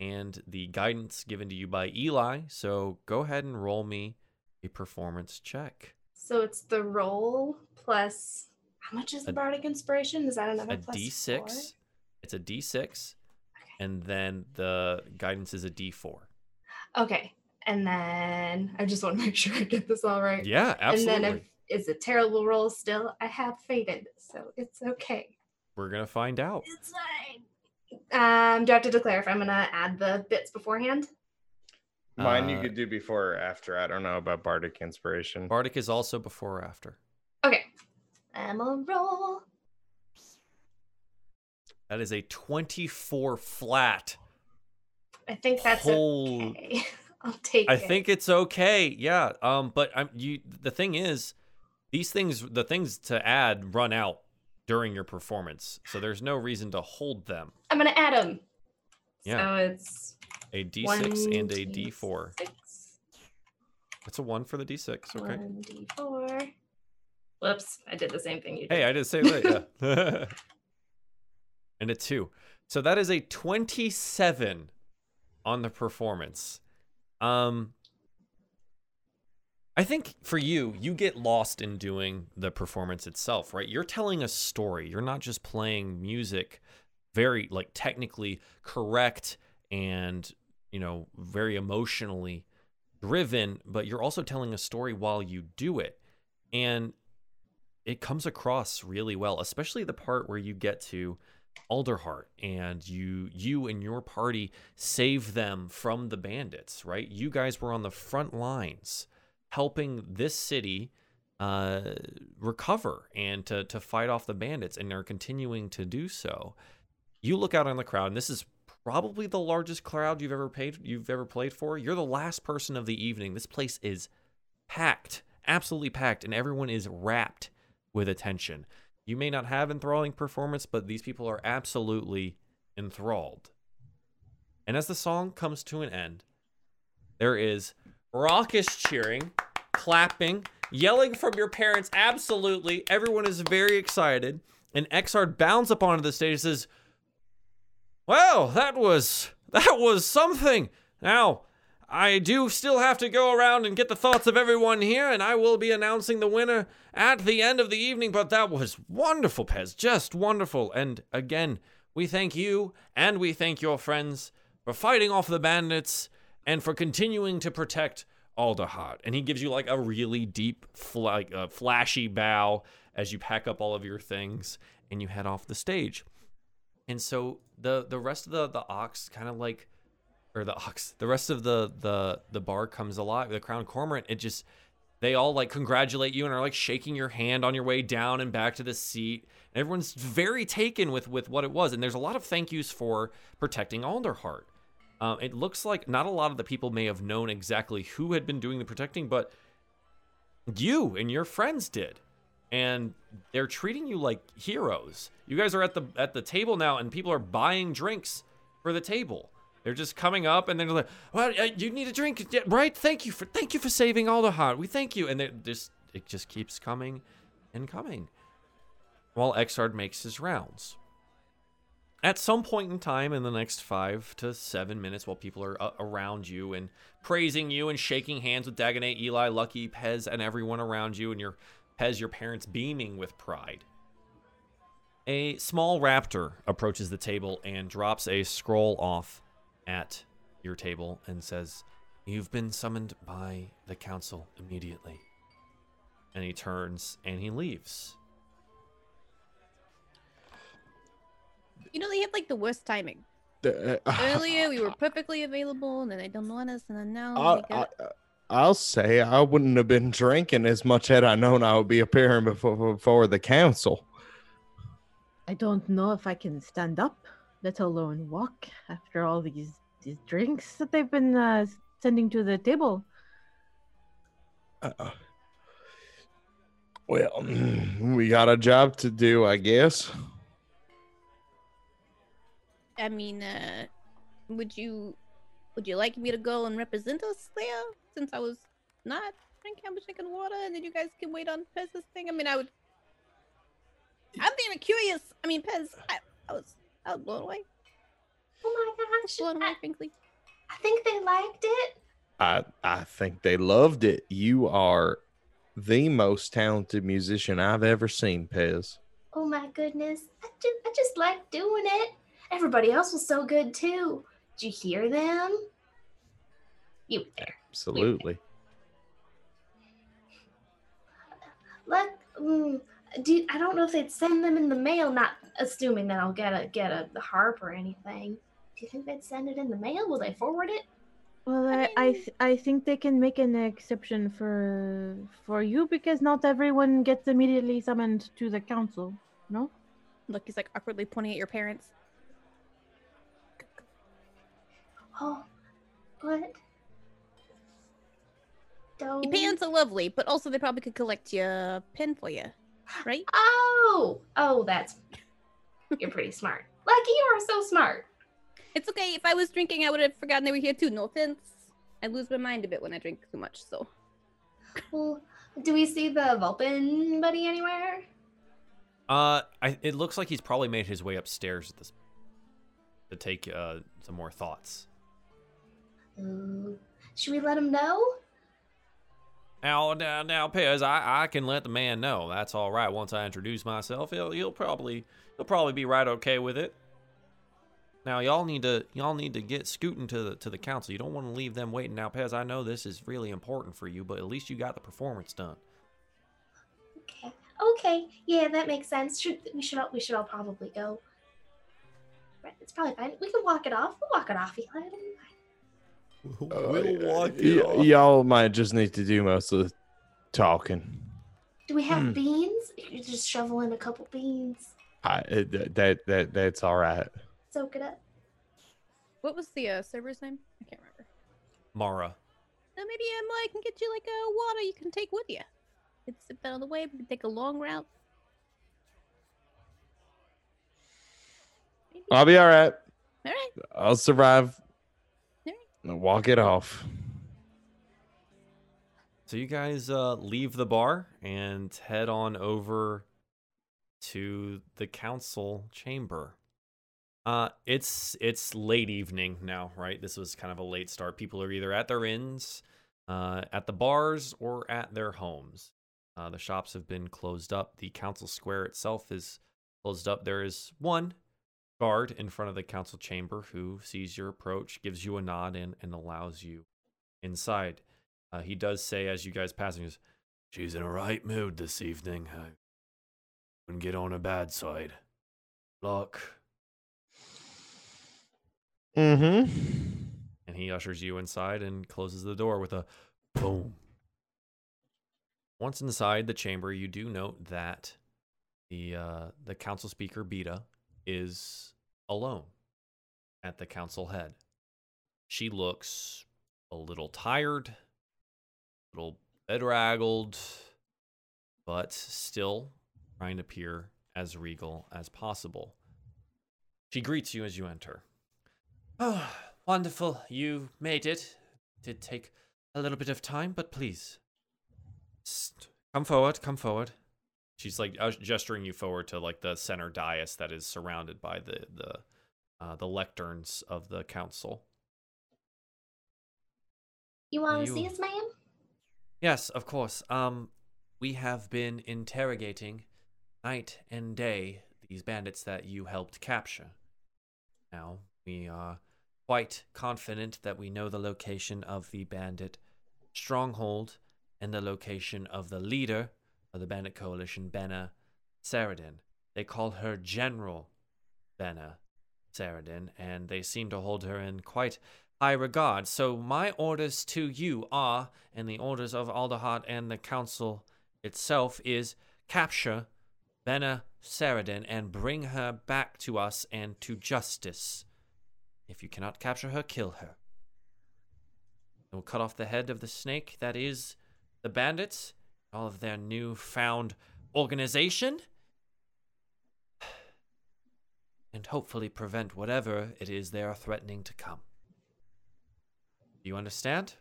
and the guidance given to you by Eli. So go ahead and roll me a performance check. So it's the roll plus how much is the A- bardic inspiration? Is that another A plus D6. four? It's a D6, and then the guidance is a D4. Okay. And then I just want to make sure I get this all right. Yeah, absolutely. And then if it's a terrible roll still, I have faded. So it's okay. We're gonna find out. It's fine. Um, do I have to declare if I'm gonna add the bits beforehand? Mine you Uh, could do before or after. I don't know about bardic inspiration. Bardic is also before or after. Okay. I'm a roll. That is a 24 flat. I think that's Hol- okay. I'll take it. I it. think it's okay. Yeah. Um. But I'm you. The thing is, these things, the things to add, run out during your performance, so there's no reason to hold them. I'm gonna add them. Yeah. So it's A D6 one and a D4. D6, It's a one for the D6. Okay. One D4. Whoops! I did the same thing you did. Hey, I did say that. Yeah. and a two. So that is a 27 on the performance. Um, I think for you, you get lost in doing the performance itself, right? You're telling a story. You're not just playing music very like technically correct and, you know, very emotionally driven, but you're also telling a story while you do it. And it comes across really well, especially the part where you get to Alderheart and you you and your party save them from the bandits, right? You guys were on the front lines helping this city uh, recover and to to fight off the bandits and are continuing to do so. You look out on the crowd, and this is probably the largest crowd you've ever paid you've ever played for. You're the last person of the evening. This place is packed, absolutely packed, and everyone is wrapped with attention. You may not have enthralling performance, but these people are absolutely enthralled. And as the song comes to an end, there is raucous cheering, clapping, yelling from your parents. Absolutely. Everyone is very excited. And Exard bounds up onto the stage and says, Well, that was that was something. Now, I do still have to go around and get the thoughts of everyone here, and I will be announcing the winner at the end of the evening. But that was wonderful, Pez. Just wonderful. And again, we thank you and we thank your friends for fighting off the bandits and for continuing to protect Alderheart. And he gives you like a really deep, like flashy bow as you pack up all of your things and you head off the stage. And so the the rest of the the ox kind of like or the ox the rest of the the the bar comes alive the crown cormorant it just they all like congratulate you and are like shaking your hand on your way down and back to the seat everyone's very taken with with what it was and there's a lot of thank yous for protecting alderheart um, it looks like not a lot of the people may have known exactly who had been doing the protecting but you and your friends did and they're treating you like heroes you guys are at the at the table now and people are buying drinks for the table they're just coming up and they're like, "Well, uh, you need a drink, right? Thank you for thank you for saving heart. We thank you." And just it just keeps coming and coming while Exard makes his rounds. At some point in time in the next five to seven minutes, while people are uh, around you and praising you and shaking hands with Dagonet, Eli, Lucky, Pez, and everyone around you, and your Pez, your parents beaming with pride, a small raptor approaches the table and drops a scroll off at your table and says, You've been summoned by the council immediately. And he turns and he leaves. You know, they have like the worst timing. The- uh, Earlier, we were perfectly available, and then they don't want us, and then now I, got... I, I'll say I wouldn't have been drinking as much had I known I would be appearing before, before the council. I don't know if I can stand up, let alone walk, after all these these drinks that they've been uh, sending to the table. Uh, oh. well, we got a job to do, I guess. I mean, uh, would you would you like me to go and represent us there since I was not drinking, I was drinking water, and then you guys can wait on Pez's thing? I mean, I would. I'm even curious. I mean, Pez, I, I was I was blown away, Oh my gosh. blown away, I, frankly. I think they liked it. I I think they loved it. You are the most talented musician I've ever seen, Pez. Oh my goodness. I just, I just like doing it. Everybody else was so good too. Did you hear them? You were there. Absolutely. Let mm, do I don't know if they'd send them in the mail, not assuming that I'll get a get a the harp or anything. Do you think they'd send it in the mail? Will they forward it? Well, I I I, th- I think they can make an exception for for you because not everyone gets immediately summoned to the council. No. Look, he's like awkwardly pointing at your parents. Oh, what? Don't. Your pants are lovely, but also they probably could collect your pen for you, right? Oh, oh, that's. You're pretty smart. Lucky you are so smart. It's okay. If I was drinking, I would have forgotten they were here too. No offense. I lose my mind a bit when I drink too much, so. Well, do we see the Vulpin buddy anywhere? Uh, I, it looks like he's probably made his way upstairs at this to take uh, some more thoughts. Ooh. Should we let him know? Now, now, now, Pez, I, I can let the man know. That's all right. Once I introduce myself, he'll, he'll probably he'll probably be right okay with it. Now, y'all need to y'all need to get scooting to the to the council. You don't want to leave them waiting. Now, Pez, I know this is really important for you, but at least you got the performance done. Okay. Okay. Yeah, that makes sense. Should we should all we should all probably go. Right, it's probably fine. We can walk it off. We'll walk it off, Eli. It'll be fine. Uh, y- y'all might just need to do most of the talking. Do we have Hmm. beans? You just shovel in a couple beans. I, it- that that that that's all right. Soak it up. What was the uh, server's name? I can't remember. Mara. So maybe um, I can get you like a water you can take with you. It's a bit on the way. We can take a long route. Maybe. I'll be all right. All right. I'll survive. Walk it off. So you guys uh, leave the bar and head on over to the council chamber. Uh, it's it's late evening now, right? This was kind of a late start. People are either at their inns, uh, at the bars, or at their homes. Uh, the shops have been closed up. The council square itself is closed up. There is one guard in front of the council chamber who sees your approach, gives you a nod, and, and allows you inside. Uh, he does say as you guys pass him, She's in a right mood this evening. I wouldn't get on her bad side. Luck. Mm-hmm. And he ushers you inside and closes the door with a boom. Once inside the chamber, you do note that the uh, the council speaker Beta is alone at the council head. She looks a little tired, a little bedraggled, but still trying to appear as regal as possible. She greets you as you enter. Oh, wonderful. You made it. Did take a little bit of time, but please. Come forward, come forward. She's like uh, gesturing you forward to like the center dais that is surrounded by the the uh, the lecterns of the council. You want to see us, ma'am? Yes, of course. Um, we have been interrogating night and day these bandits that you helped capture. Now, we are quite confident that we know the location of the bandit stronghold and the location of the leader of the bandit coalition, Benna Saradin. They call her General Benna Saradin, and they seem to hold her in quite high regard. So my orders to you are, and the orders of Alderheart and the council itself is capture Benna Saradin and bring her back to us and to justice. If you cannot capture her, kill her. We'll cut off the head of the snake that is the bandits, all of their new-found organization, and hopefully prevent whatever it is they are threatening to come. Do you understand?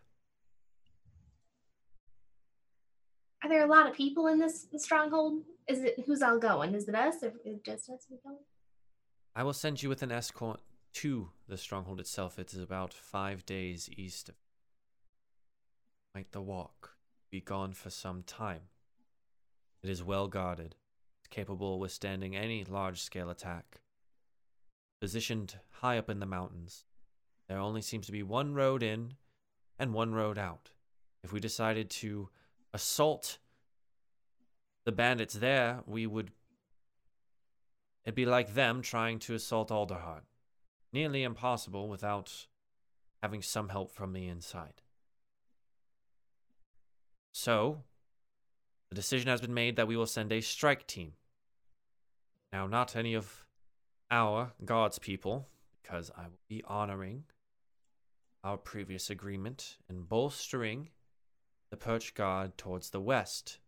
Are there a lot of people in this stronghold? Is it who's all going? Is it us or is it just us going? I will send you with an escort to the stronghold itself. It is about five days east of. Might the walk be gone for some time? It is well guarded, capable of withstanding any large scale attack. Positioned high up in the mountains, there only seems to be one road in and one road out. If we decided to assault the bandits there, we would It'd be like them trying to assault Alderheart. Nearly impossible without having some help from the inside. So, the decision has been made that we will send a strike team. Now, not any of our God's people, because I will be honoring our previous agreement and bolstering the Perch Guard towards the west.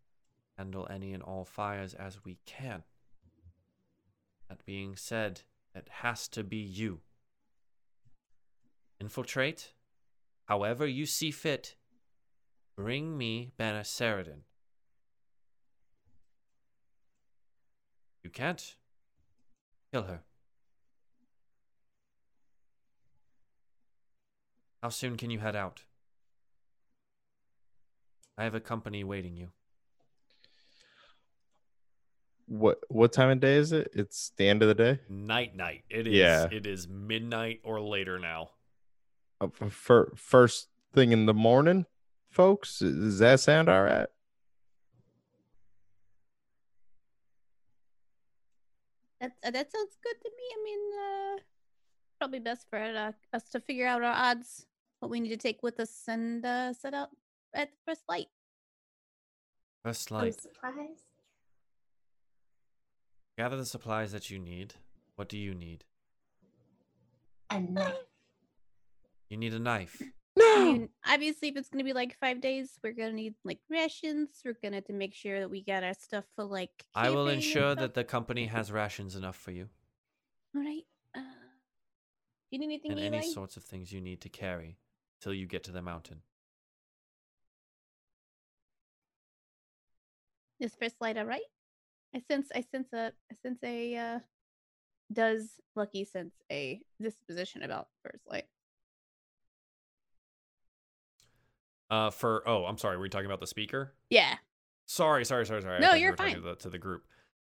Handle any and all fires as we can. That being said, it has to be you. Infiltrate, however you see fit. Bring me Benna Saradin. You can't. Kill her. How soon can you head out? I have a company waiting you. What what time of day is it? It's the end of the day. Night night. It is Yeah. it is midnight or later now. Uh, for first thing in the morning, folks. Does that sound all right? That uh, that sounds good to me. I mean, uh, probably best for uh, us to figure out our odds, what we need to take with us, and uh, set out at the first light. First Some light. supplies. Gather the supplies that you need. What do you need? A knife. You need a knife. I mean, obviously, if it's gonna be like five days, we're gonna need like rations. We're gonna have to make sure that we got our stuff for like. I will ensure that the company has rations enough for you All right. Uh, you need anything, and Eli? any sorts of things you need to carry till you get to the mountain. Is first light all right? I sense. I sense a. I sense a. Uh, does Lucky sense a disposition about first light? Uh, for oh, I'm sorry. Were you talking about the speaker? Yeah. Sorry, sorry, sorry, sorry. No, you you're fine. To the, to the group.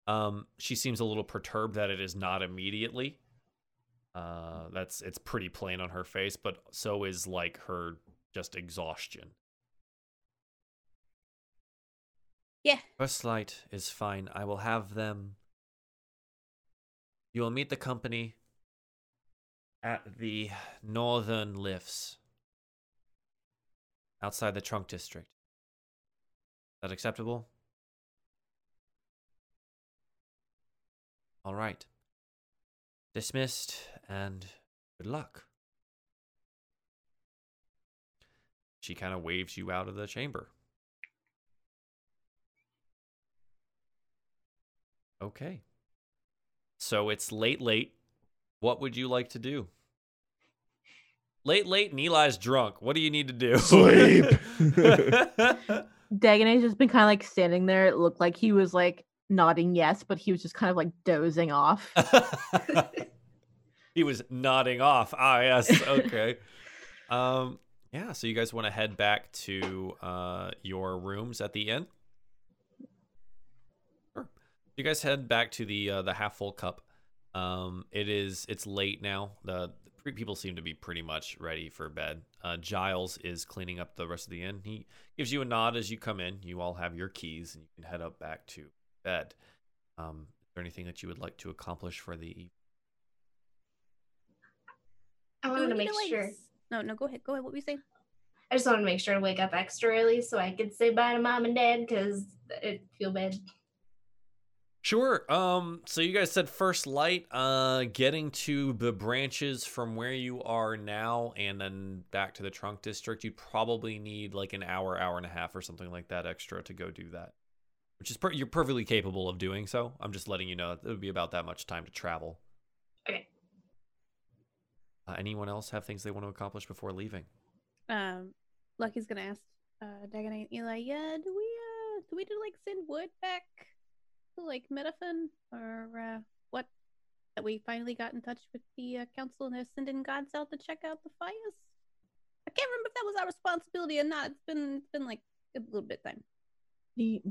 Um, she seems a little perturbed that it is not immediately. Uh, that's it's pretty plain on her face, but so is like her just exhaustion. Yeah. First light is fine. I will have them. You will meet the company at the northern lifts outside the trunk district. Is that acceptable? All right. Dismissed and good luck. She kind of waves you out of the chamber. Okay. So it's late, late. What would you like to do? Late, late, and Eli's drunk. What do you need to do? Sleep. Dagonet's just been kind of like standing there. It looked like he was like nodding yes, but he was just kind of like dozing off. he was nodding off. Ah, yes. Okay. um, yeah. So you guys want to head back to uh, your rooms at the inn? Sure. You guys head back to the uh, the half full cup. Um, it is it's late now. The, the pre- people seem to be pretty much ready for bed. Uh, Giles is cleaning up the rest of the inn. He gives you a nod as you come in. You all have your keys and you can head up back to bed. Um, is there anything that you would like to accomplish for the evening? I Do wanted to make sure. s- No, no. Go ahead. Go ahead. What were you saying? I just wanted to make sure to wake up extra early so I could say bye to mom and dad because I feel bad. Sure. Um. So you guys said first light. Uh, getting to the branches from where you are now, and then back to the trunk district. You'd probably need like an hour, hour and a half, or something like that extra to go do that. Which is per- you're perfectly capable of doing so. I'm just letting you know that it would be about that much time to travel. Okay. Uh, anyone else have things they want to accomplish before leaving? Um, Lucky's gonna ask uh Dagonet and Eli. Yeah. Do we uh do we do like send wood back to like Meadowfen or uh what? That we finally got in touch with the uh, council and they're sending gods out to check out the fires. I can't remember if that was our responsibility or not. It's been it's been like a little bit time. You,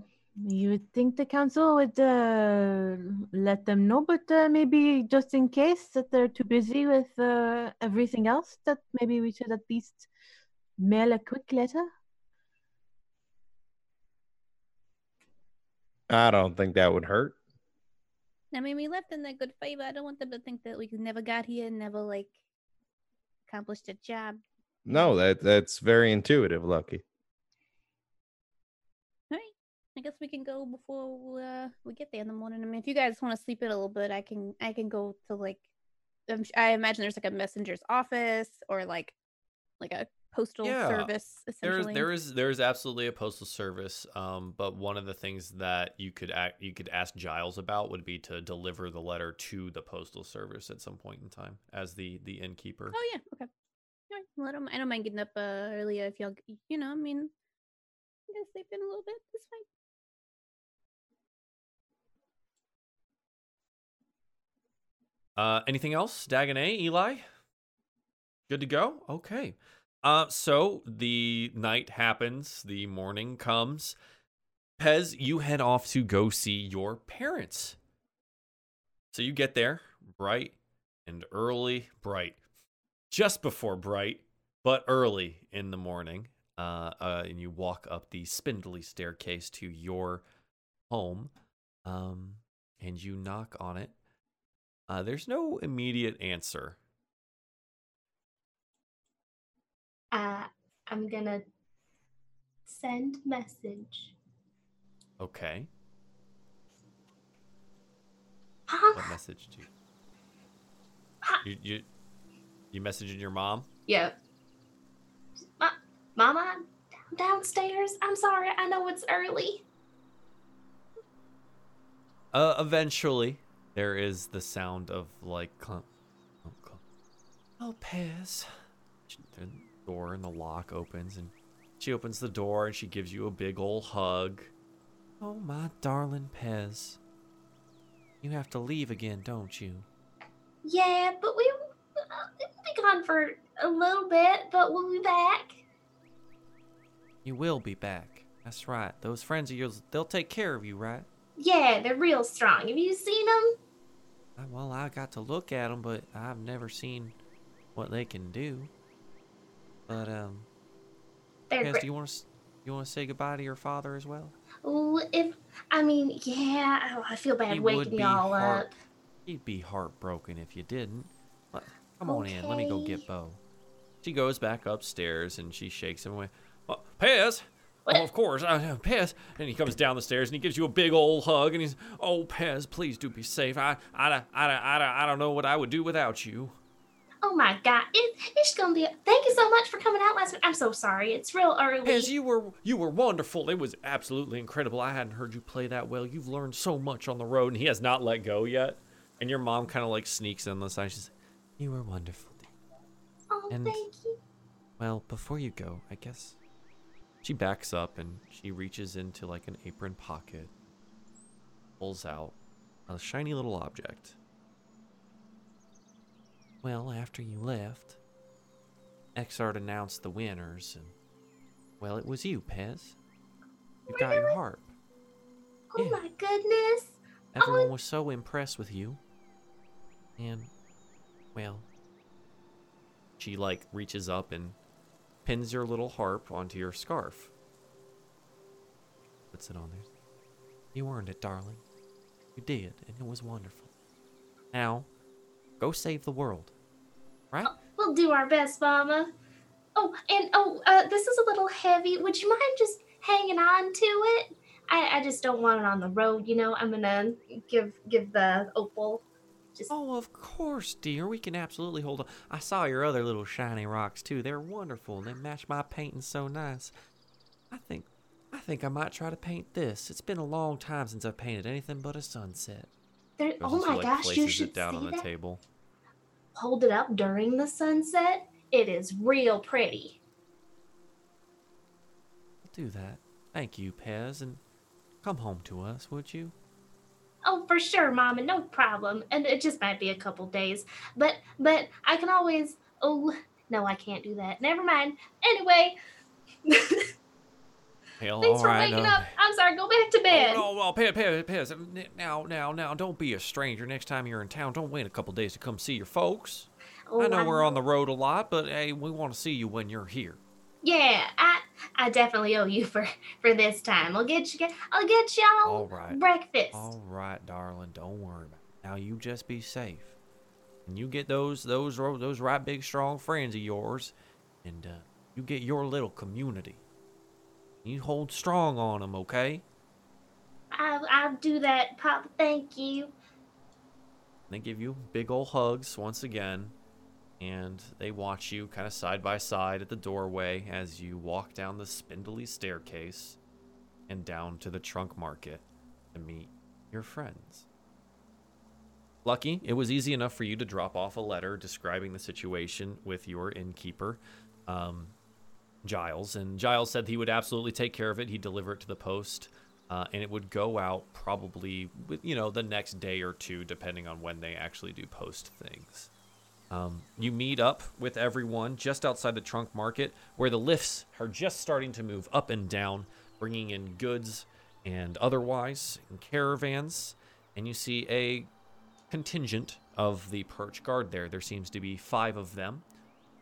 you would think the council would uh, let them know, but uh, maybe just in case that they're too busy with uh, everything else, that maybe we should at least mail a quick letter. I don't think that would hurt. I mean, we left in that good favor. I don't want them to think that we never got here and never like accomplished a job. No, that that's very intuitive, Lucky. All right. I guess we can go before uh, we get there in the morning. I mean, if you guys want to sleep in a little bit, I can. I can go to like. I'm, I imagine there's like a messenger's office or like, like a postal Yeah, service. There is Essentially. there is there is absolutely a postal service. Um, but one of the things that you could act, you could ask Giles about would be to deliver the letter to the postal service at some point in time as the the innkeeper. Oh yeah. Okay. Right. Well, I don't. I don't mind getting up uh, earlier if y'all. You know. I mean, I'm gonna sleep in a little bit. It's fine. Uh, anything else, Dagonet, Eli? Good to go. Okay. Uh, so the night happens, the morning comes. Pez, you head off to go see your parents. So you get there bright and early, bright, just before bright, but early in the morning. Uh, uh, and you walk up the spindly staircase to your home. Um, and you knock on it. Uh, there's no immediate answer. Uh, I'm gonna send message. Okay. Mom? What message do you Ah. you you, you messaging your mom? Yeah. Mama, I'm downstairs. I'm sorry. I know it's early. Uh, eventually, there is the sound of like clunk, clunk, clunk. Oh, Pez. Door and the lock opens, and she opens the door and she gives you a big old hug. Oh, my darling Pez. You have to leave again, don't you? Yeah, but we uh, we'll be gone for a little bit, but we'll be back. You will be back. That's right. Those friends of yours, they'll take care of you, right? Yeah, they're real strong. Have you seen them? Well, I got to look at them, but I've never seen what they can do. But um, They're Pez, do you want to you want to say goodbye to your father as well? If I mean, yeah, oh, I feel bad He waking y'all heart- up. He'd be heartbroken if you didn't. Come on in. Let me go get Bo. She goes back upstairs and she shakes him away. Oh, Pez. What? Oh, of course, uh, Pez. And he comes down the stairs and he gives you a big old hug and he's, "Oh, Pez, please do be safe. I, I, I, I, I, I don't know what I would do without you." Oh my god, it, it's gonna be. A, Thank you so much for coming out last week. I'm so sorry. It's real early. Pez, you were you were wonderful. It was absolutely incredible. I hadn't heard you play that well. You've learned so much on the road, and he has not let go yet. And your mom kind of like sneaks in the side. She's, "You were wonderful." oh, and- thank you. Well, before you go, I guess. She backs up and she reaches into like an apron pocket, pulls out a shiny little object. Well, after you left, Exard announced the winners, and well, it was you, Pez. You got your harp. Oh Yeah. my goodness. Everyone oh. was so impressed with you. And, well, she like reaches up and pins your little harp onto your scarf. Puts it on there. You earned it, darling. You did, and it was wonderful. Now, go save the world. Right? We'll do our best, Mama. Oh, and oh, uh, this is a little heavy. Would you mind just hanging on to it? I, I just don't want it on the road. You know, I'm gonna give give the opal. Just Oh, of course, dear. We can absolutely hold on. I saw your other little shiny rocks too. They're wonderful and they match my painting so nice. I think I think I might try to paint this. It's been a long time since I've painted anything but a sunset. there. Oh my like, gosh, you places should it down see on the that. table. Hold it up during the sunset. It is real pretty. I'll do that. Thank you, Pez, and come home to us, would you? Oh, for sure, Mama, no problem. And it just might be a couple days, but but I can always. Oh no, I can't do that. Never mind. Anyway, Hell, thanks for right, waking uh, up. I'm sorry. Go back to bed. Oh, no, well, Pez, Pez, Pez, now, now, now, don't be a stranger. Next time you're in town, don't wait a couple days to come see your folks. Oh, I know we're on the road a lot, but hey, we want to see you when you're here. Yeah, I I definitely owe you for for this time. I'll get you. I'll get y'all All right. breakfast. All right, darling, don't worry about it. Now you just be safe, and you get those those those right big strong friends of yours, and uh, you get your little community. You hold strong on them, okay? I'll I'll do that, Pop. Thank you. They give you big old hugs once again, and they watch you kind of side by side at the doorway as you walk down the spindly staircase and down to the trunk market to meet your friends. Lucky, it was easy enough for you to drop off a letter describing the situation with your innkeeper, um, Giles. And Giles said he would absolutely take care of it. He'd deliver it to the post, uh, and it would go out probably, with, you know, the next day or two, depending on when they actually do post things. Um, you meet up with everyone just outside the trunk market, where the lifts are just starting to move up and down, bringing in goods and otherwise in caravans. And you see a contingent of the perch guard there. There seems to be five of them,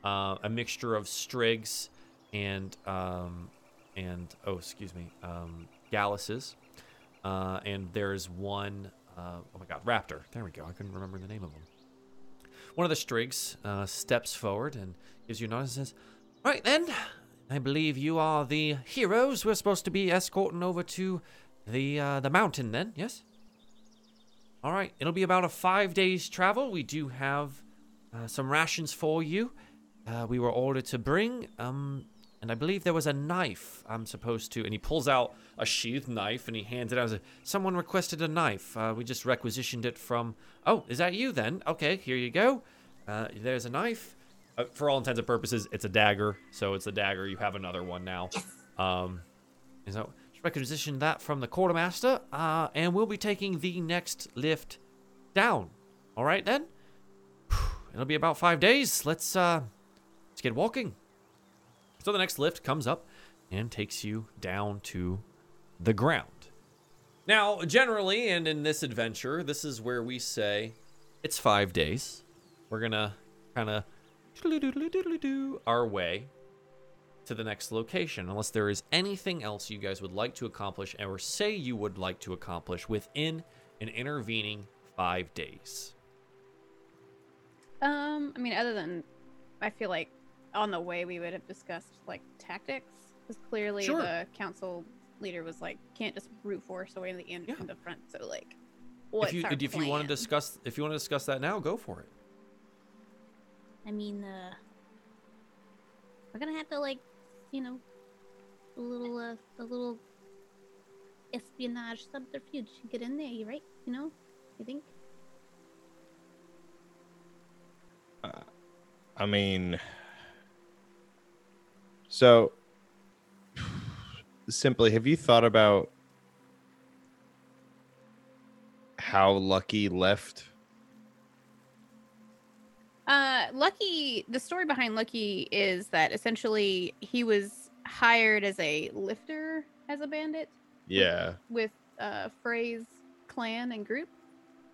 uh, a mixture of strigs and um, and oh, excuse me, um, galluses. Uh, and there's one, uh, oh my god, raptor. There we go. I couldn't remember the name of them. One of the strigs uh, steps forward and gives you a nod and says, Right then, I believe you are the heroes we're supposed to be escorting over to the uh, the mountain then, yes? All right, it'll be about a five days travel. We do have uh, some rations for you. Uh, we were ordered to bring. Um, and I believe there was a knife I'm supposed to. And he pulls out a sheathed knife and he hands it out. Someone requested a knife. Uh, we just requisitioned it from. Oh, is that you then? Okay, here you go. Uh, there's a knife. Uh, for all intents and purposes, it's a dagger. So it's a dagger. You have another one now. Um, so just requisitioned that from the quartermaster. Uh, and we'll be taking the next lift down. All right then. It'll be about five days. Let's uh, let's get walking. So the next lift comes up and takes you down to the ground. Now, generally, and in this adventure, this is where we say it's five days. We're gonna kind of do our way to the next location, unless there is anything else you guys would like to accomplish, or say you would like to accomplish within an intervening five days. Um, I mean, other than, I feel like on the way we would have discussed like tactics, because clearly Sure. the council leader was like, can't just brute force away in the end Yeah. from the front. So like, what's if you our if you want to discuss if you want to discuss that now, go for it. I mean, uh, we're gonna have to like, you know, a little, uh, a little espionage subterfuge to get in there. You right? You know, you think? I mean, so simply, have you thought about how Lucky left? Uh, Lucky, the story behind Lucky is that essentially he was hired as a lifter as a bandit Yeah. with uh Frey's clan and group.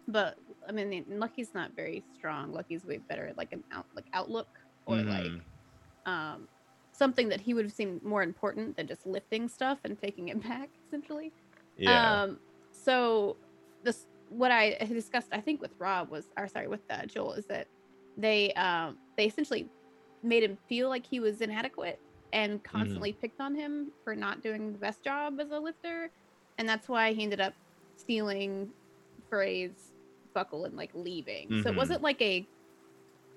But I mean, Lucky's not very strong. Lucky's way better at like an out like outlook or like Mhm. um something that he would have seemed more important than just lifting stuff and taking it back essentially. Yeah. Um, so this what I discussed, I think, with Rob was, or sorry, with uh, Joel, is that they um they essentially made him feel like he was inadequate and constantly picked on him for not doing the best job as a lifter, and that's why he ended up stealing Frey's buckle and like leaving. So it Mhm. wasn't like a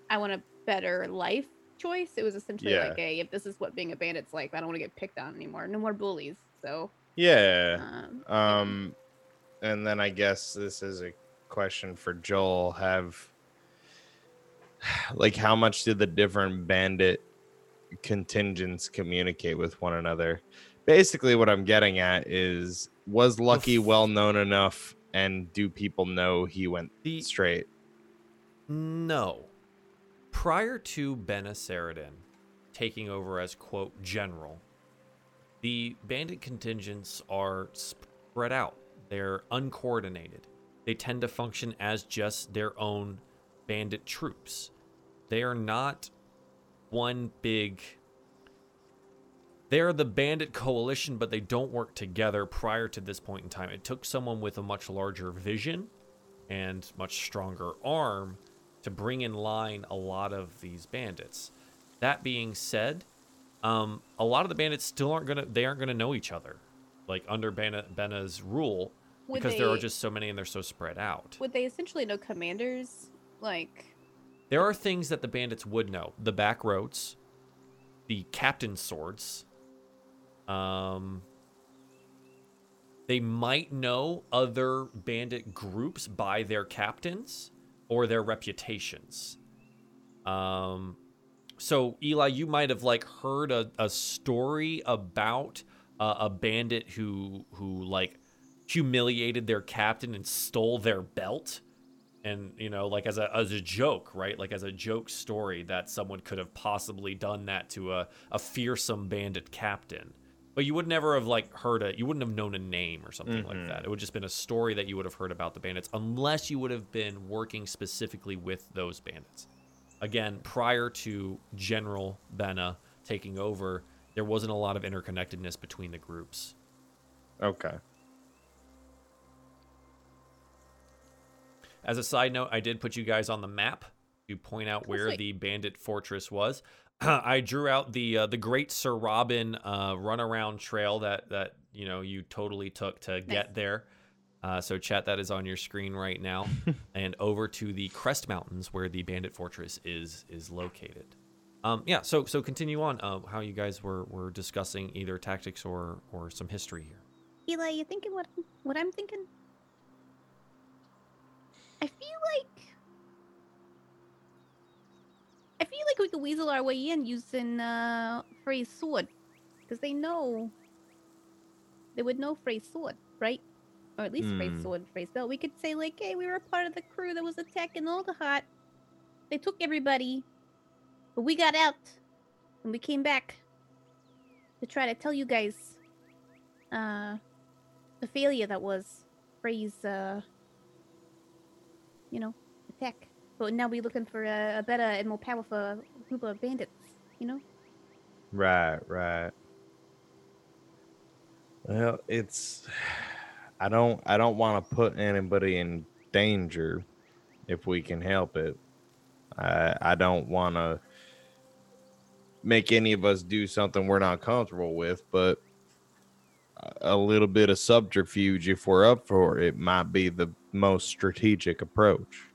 I want a better life choice. It was essentially Yeah. like a if this is what being a bandit's like, I don't want to get picked on anymore. No more bullies. So yeah. um, Um, and then I guess this is a question for Joel. Have like how much did the different bandit contingents communicate with one another? Basically, what I'm getting at is was Lucky f- well known enough, and do people know he went The straight? No. Prior to Bena Saradin taking over as, quote, general, the bandit contingents are spread out. They're uncoordinated. They tend to function as just their own bandit troops. They are not one big. They're the bandit coalition, but they don't work together prior to this point in time. It took someone with a much larger vision and much stronger arm to bring in line a lot of these bandits. That being said, um, a lot of the bandits still aren't gonna they aren't gonna know each other, like under Bena, Bena's rule, Would because there are just so many and they're so spread out. Would they essentially know commanders? Like, There are things that the bandits would know: the back roads, the captain's swords. Um, they might know other bandit groups by their captains or their reputations. Um, so Eli, you might have like heard a, a story about uh, a bandit who who like humiliated their captain and stole their belt. And you know like as a as a joke right? Like as a joke story that someone could have possibly done that to a, a fearsome bandit captain but you would never have like heard it you wouldn't have known a name or something like Mhm. that it would just been a story that you would have heard about the bandits unless you would have been working specifically with those bandits again prior to general bena taking over there wasn't a lot of interconnectedness between the groups Okay. As a side note, I did put you guys on the map to point out where sweet. the bandit fortress was. I drew out the uh, the Great Sir Robin uh, runaround trail that that you know you totally took to get there. Uh, so chat that is on your screen right now, and over to the Crest Mountains where the bandit fortress is is located. Um, yeah. So so continue on. Uh, how you guys were were discussing either tactics or or some history here. Eli, you thinking what what I'm thinking? I feel like feel like we could weasel our way in using uh Frey's sword, because they know they would know Frey's sword, right? Or at least Frey's Hmm. sword, Frey's belt. We could say like, hey, we were a part of the crew that was attacking Alderheart. They took everybody, but we got out, and we came back to try to tell you guys uh the failure that was Frey's uh you know attack. But now we're looking for a, a better and more powerful group of bandits, you know? Right, right. Well, it's I don't I don't want to put anybody in danger if we can help it. I I don't want to make any of us do something we're not comfortable with, but a- a little bit of subterfuge if we're up for it might be the most strategic approach.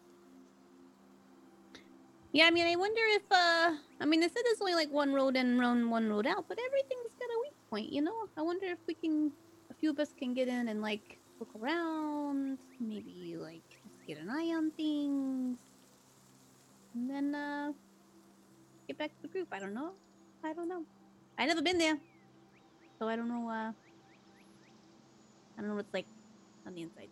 Yeah, I mean I wonder if uh I mean they said there's only like one road in and one road out, but everything's got a weak point, you know? I wonder if we can a few of us can get in and like look around, maybe like just get an eye on things. And then uh get back to the group. I don't know. I don't know. I never been there. So I don't know uh I don't know what it's like on the inside.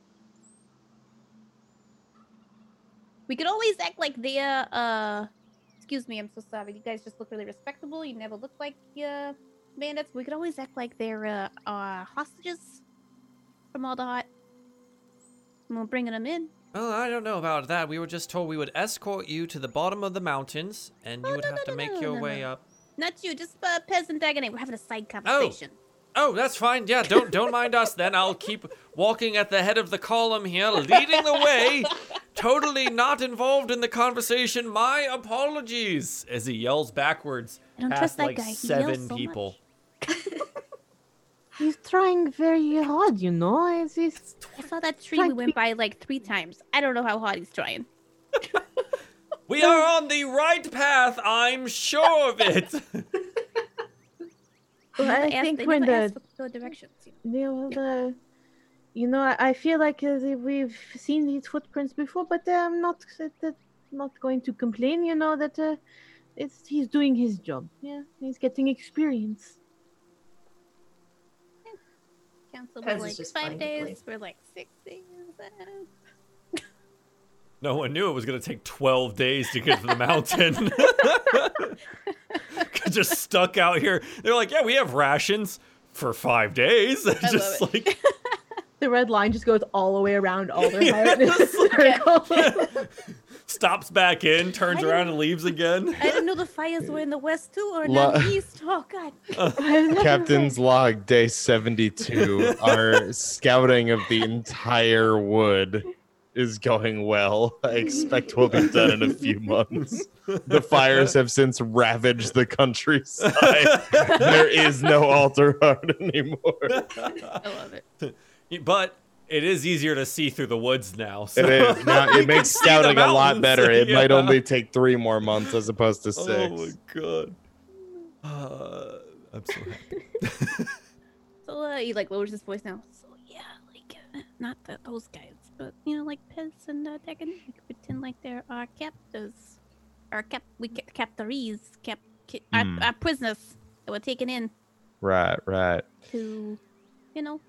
We could always act like they're uh excuse me, I'm so sorry. You guys just look really respectable. You never look like uh bandits. We could always act like they're uh, uh hostages from Alderheart. And we're bringing them in. Oh, I don't know about that. We were just told we would escort you to the bottom of the mountains, and you Oh, would no, have no, to no, make your way up. Not you, just uh, Pez and Dagonet. We're having a side conversation. Oh. Oh, that's fine. Yeah, don't don't mind us then. I'll keep walking at the head of the column here, leading the way. Totally not involved in the conversation. My apologies. As he yells backwards I don't past trust that like guy. He yells seven so people. He's trying very hard, you know. It's, it's, I saw that tree we went by like three times. I don't know how hard he's trying. We are on the right path. I'm sure of it. Well, I Ask- think they when never the the directions. you know. Yeah, well, the, you know, I, I feel like uh, the- we've seen these footprints before, but uh, I'm not uh, not going to complain. You know that uh, it's he's doing his job. Yeah, he's getting experience. Council was like five days. Blake. We're like six days. No one knew it was going to take 12 days to get to the mountain. Just stuck out here. They're like, yeah, we have rations for five days. Just love like, The red line just goes all the way around all their Yeah, height in a it's like- circle. stops back in, turns around and leaves again. I didn't know the fires were in the west too, or La- not the east. Oh god. Uh, Captain's log, day 72. Our scouting of the entire wood is going well. I expect we'll be done in a few months. The fires have since ravaged the countryside. there is no Alderheart anymore. I love it. But it is easier to see through the woods now. So It is. Now, it makes can see the scouting a lot better. It might only take three more months as opposed to six. Oh my god. Uh, I'm so happy. So uh, he like lowers his voice now. So yeah, like uh, not the, those guys, but you know, like Pez and uh, Dagon. We pretend like they're our captors, our cap, we ca- captorees, cap, ki- our, Hmm. our prisoners that were taken in Right, right. to, you know,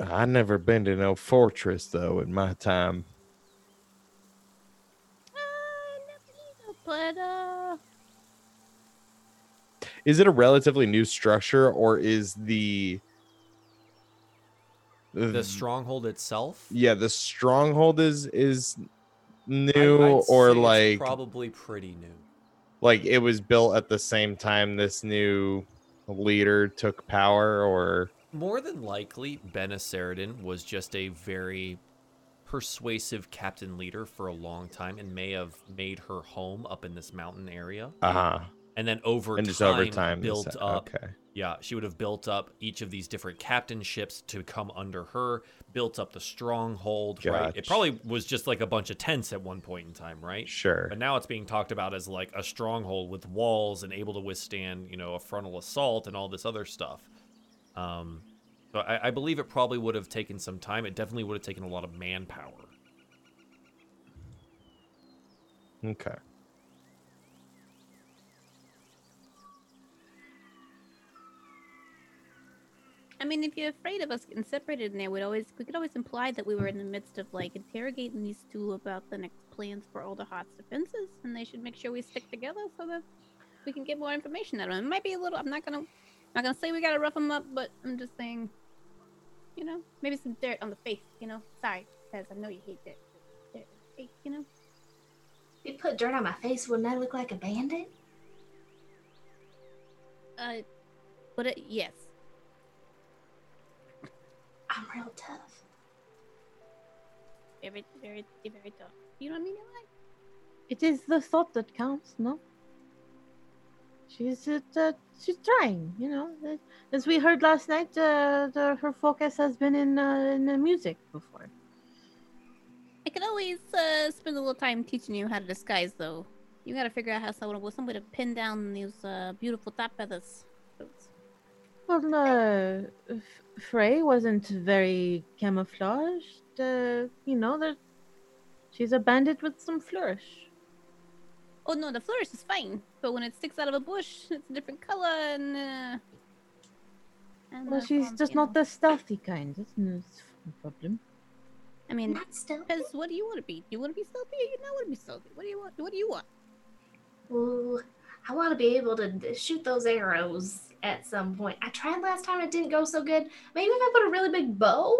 I never been to no fortress though in my time. uh, but uh, Is it a relatively new structure or is the The stronghold itself? yeah the stronghold is is new I'd or like probably pretty new. like it was built at the same time this new leader took power or More than likely, Benna Saradin was just a very persuasive captain leader for a long time and may have made her home up in this mountain area. uh-huh And and then over and time, over time, built up. Okay. Yeah, she would have built up each of these different captainships to come under her, built up the stronghold, right? It probably was just like a bunch of tents at one point in time, right? Sure. But now it's being talked about as like a stronghold with walls and able to withstand, you know, a frontal assault and all this other stuff. Um, so I, I believe it probably would have taken some time. It definitely would have taken a lot of manpower. Okay. I mean, if you're afraid of us getting separated in there, we'd always we could always imply that we were in the midst of like interrogating these two about the next plans for Alderheart's defenses, and they should make sure we stick together so that we can get more information out of them. It might be a little. I'm not gonna, not gonna say we gotta rough them up, but I'm just saying, you know, maybe some dirt on the face. You know, sorry, because I know you hate dirt. Dirt on face, you know. If you put dirt on my face, wouldn't I look like a bandit? Uh, but it, yes, I'm real tough. very, very, very tough. You know what I mean? Eli? It is the thought that counts, no? She's uh, she's trying, you know. As we heard last night, uh, the, her focus has been in uh, in the music before. I can always uh, spend a little time teaching you how to disguise, though. You gotta figure out how someone with somebody to pin down these uh, beautiful top feathers. Well, uh, Frey wasn't very camouflaged. Uh, you know that she's a bandit with some flourish. Oh no, the flourish is fine, but when it sticks out of a bush, it's a different color and. Uh, and Well, she's just you not know. the stealthy kind. That's no problem. I mean, Not still. Pez, what do you want to be? Do you want to be stealthy or you not want to be stealthy? What do you want? What do you want? Ooh, I want to be able to shoot those arrows at some point. I tried last time, it didn't go so good. Maybe if I put a really big bow,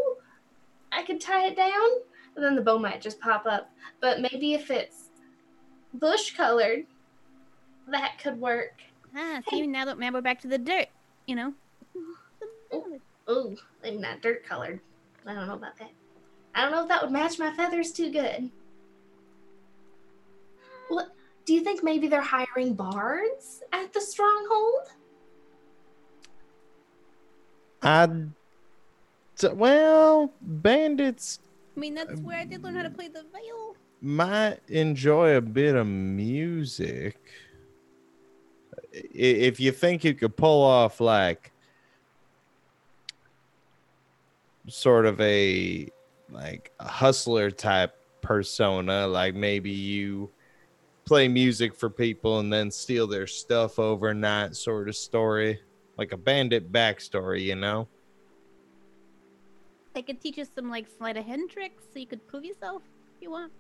I could tie it down, and then the bow might just pop up. But maybe if it's bush colored, that could work. Ah, see, now that now we're back to the dirt. You know. Oh. Ooh, maybe not dirt colored. I don't know about that. I don't know if that would match my feathers too good. What? Do you think maybe they're hiring bards at the stronghold? I. d- Well, bandits I mean, that's where I did learn how to play the viol. might enjoy a bit of music. If you think you could pull off like sort of a like a hustler type persona, like maybe you play music for people and then steal their stuff overnight sort of story, like a bandit backstory, you know? I could teach you some like sleight of hand tricks so you could prove yourself if you want.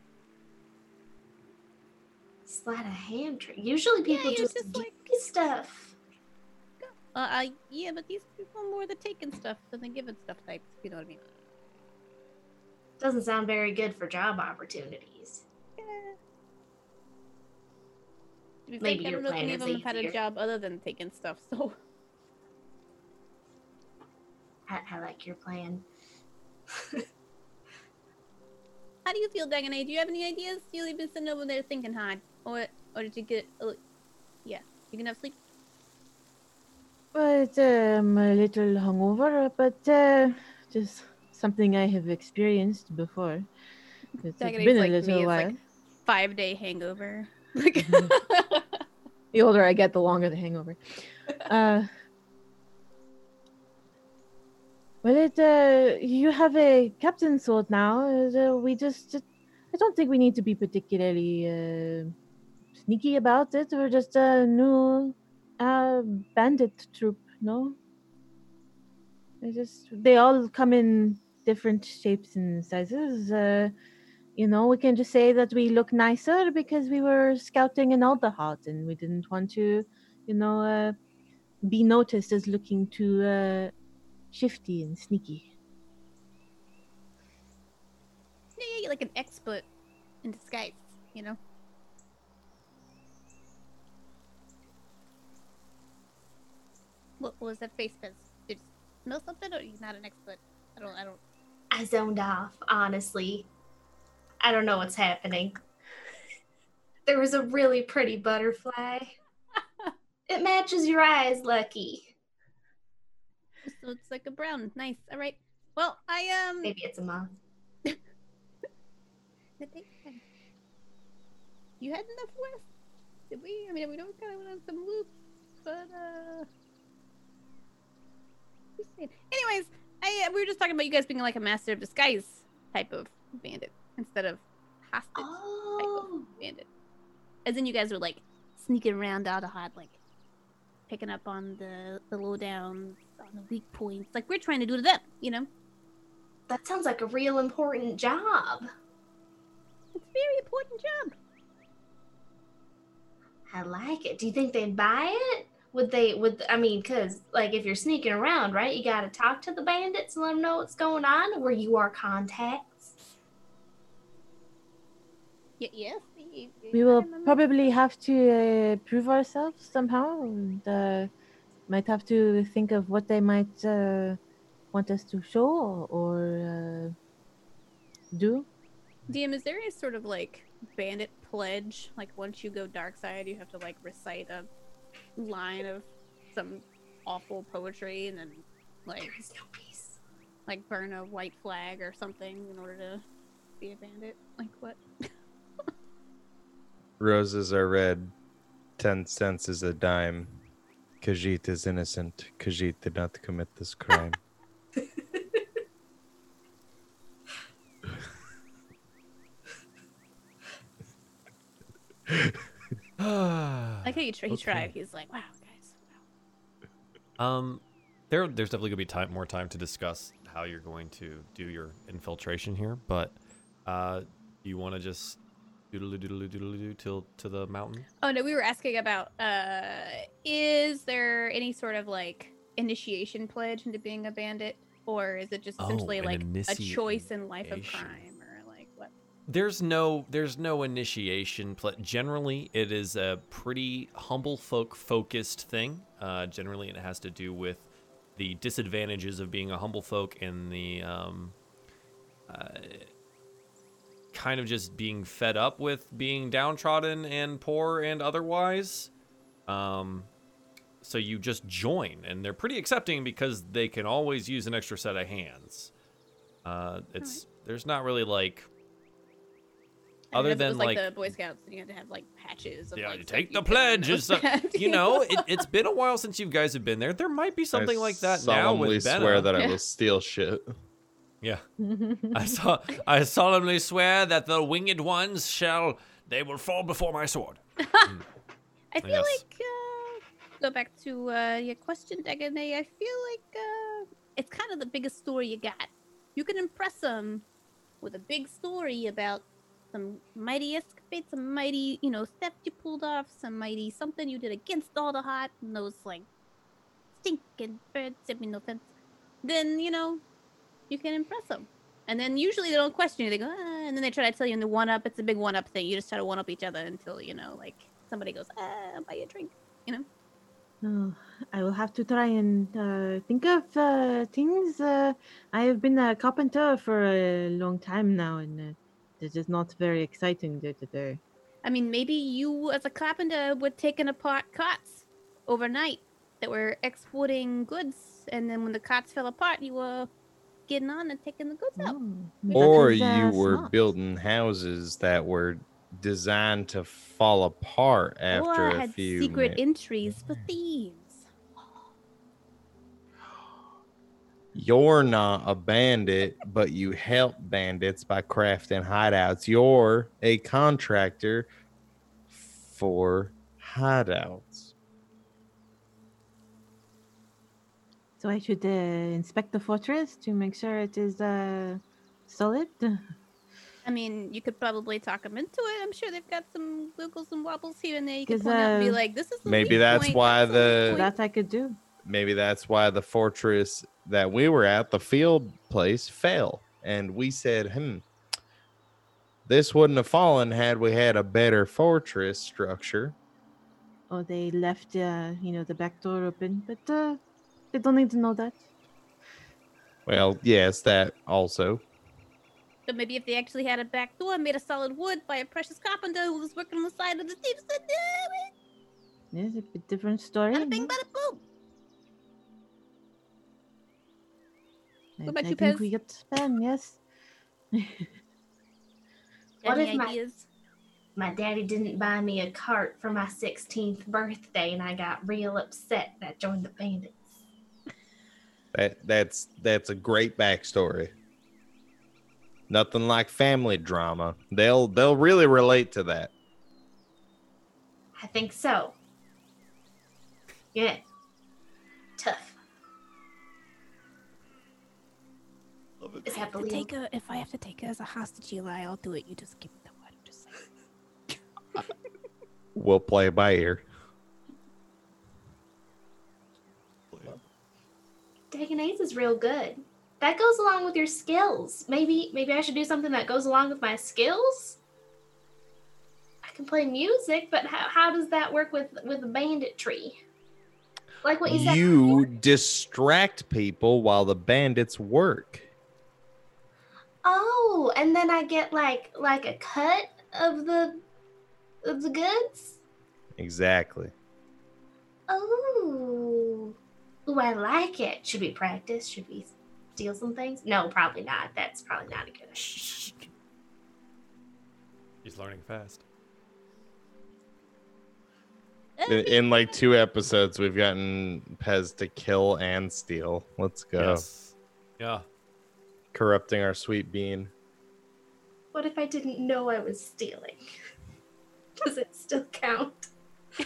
Sleight of hand trick. Usually people you just, just, like- stuff. Uh, I, yeah, but these people are more the taking stuff than the giving stuff types. if You know what I mean? Doesn't sound very good for job opportunities. Yeah. To be Maybe frank, I your don't know if plan any of them have had a job other than taking stuff. So I, I like your plan. How do you feel, Dagonet? Do you have any ideas? You've been sitting over there thinking hard, or or did you get? Uh, yeah, you can have sleep. But um, a little hungover, but uh, just something I have experienced before. It's, it's been a like me, little it's while. like five day hangover. Like, The older I get, the longer the hangover. uh, well, it uh, you have a captain's sword now. Uh, we just, I don't think we need to be particularly uh, sneaky about it. We're just a new uh, bandit troop, no? They just they all come in different shapes and sizes. Uh, you know, we can just say that we look nicer because we were scouting in Alderheart and we didn't want to, you know, uh, be noticed as looking too uh, shifty and sneaky. yeah, like an expert in disguise. You know. What was that face, Pez? Did you smell something, or you not an expert? I don't. I don't. I zoned off, honestly. I don't know what's happening. There was a really pretty butterfly It matches your eyes, Lucky. So it's like a brown. Nice. All right. Well, I um. Maybe it's a moth. You had enough west, did we? I mean, we don't kind of went on some loops, but uh. Anyways, I uh, we were just talking about you guys being like a master of disguise type of bandit instead of hostage type Oh. of bandit. As in, you guys were like sneaking around out of hot, like picking up on the the lowdowns, on the weak points, like we're trying to do to them. You know, That sounds like a real important job. it's a very important job. I like it. Do you think they'd buy it? Would they? Would I mean? Cause like if you're sneaking around, right? You got to talk to the bandits and let them know what's going on, where you are contacts. Y- yes. y- y- We will I'm- I'm- probably have to uh, prove ourselves somehow, and uh, might have to think of what they might uh, want us to show or uh, do. DM, is there a sort of like bandit pledge? Like once you go dark side, you have to like recite a line of some awful poetry and then like There is no peace. like burn a white flag or something in order to be a bandit. Like what? Roses are red. Ten cents is a dime. Khajiit is innocent. Khajiit did not commit this crime. Like how you try, he Okay. tried. He's like, wow, guys. Wow. Um, there, there's definitely gonna be time, more time to discuss how you're going to do your infiltration here. But, uh, you want to just doodle doodle doodle doo till to the mountain? Oh no, we were asking about uh is there any sort of like initiation pledge into being a bandit? Or is it just Oh, essentially an like a choice in life of crime or like what? There's no, there's no initiation. Generally, it is a pretty humble folk focused thing. Uh, generally, it has to do with the disadvantages of being a humble folk and the um, uh, kind of just being fed up with being downtrodden and poor and otherwise. Um, so you just join, and they're pretty accepting because they can always use an extra set of hands. Uh, it's there's not really like Other didn't it than, was like- the Boy Scouts, and you had to have like patches. Of, yeah, like, you take the pledge. those It's, uh, you know, it, it's been a while since you guys have been there. There might be something I like that now solemnly with Benna. swear that I Yeah. will steal shit. Yeah, I saw. I solemnly swear that the winged ones shall. They will fall before my sword. I feel Yes. like uh, go back to uh, your question, Dagonet. I feel like uh, it's kind of the biggest story you got. You can impress them with a big story about some mighty escapades, some mighty, you know, theft you pulled off, some mighty something you did against Alderheart and those like stinking birds. I mean, no offense. Then you know, you can impress them. And then usually they don't question you. They go, ah, and then they try to tell you in the one up. It's a big one up thing. You just try to one up each other until you know, like somebody goes, ah, I'll buy you a drink. You know. Oh, I will have to try and uh, think of uh, things. Uh, I have been a carpenter for a long time now, and this is not very exciting day to day. I mean, maybe you as a carpenter were taking apart cots overnight that were exporting goods, and then when the cots fell apart, you were getting on and taking the goods out. Oh, that Or is, you were smart. building houses that were designed to fall apart after or a had few secret mi- entries for thieves. You're not a bandit, but you help bandits by crafting hideouts. You're a contractor for hideouts. So I should uh, inspect the fortress to make sure it is uh, solid. I mean, you could probably talk them into it. I'm sure they've got some wiggles and wobbles here and there. You could point out and be uh, like, "This is the maybe that's point, why that's the weak the- That I could do. Maybe that's why the fortress that we were at, the field place, fell. And we said, hmm, this wouldn't have fallen had we had a better fortress structure. Or they left, uh, you know, the back door open, but uh, they don't need to know that. Well, yes, that also. So maybe if they actually had a back door made of solid wood by a precious carpenter who was working on the side of the thieves, then, uh, It's a bit different story. Bada bing, no? bada boom. I, What about I you, think Pez? we got to spend, yes. What Any if my- My daddy didn't buy me a cart for my 16th birthday, and I got real upset that I joined the bandits. That that's that's a great backstory. Nothing like family drama. They'll they'll really relate to that. I think so. Yeah. If I have to take her, if I have to take her as a hostage, Eli, I'll do it. You just give me the word. I'm just saying. We'll play it by ear. Dagonet's is real good. That goes along with your skills. Maybe maybe I should do something that goes along with my skills. I can play music, but how, how does that work with with banditry? Like what you said. You distract people while the bandits work. Oh, and then I get like like a cut of the of the goods. Exactly. Oh, ooh, I like it. Should we practice? Should we steal some things? No, probably not. That's probably not a good idea. He's learning fast. In, in like two episodes, we've gotten Pez to kill and steal. Let's go. Yes. Yeah. Corrupting our sweet bean. What if I didn't know I was stealing? Does it still count?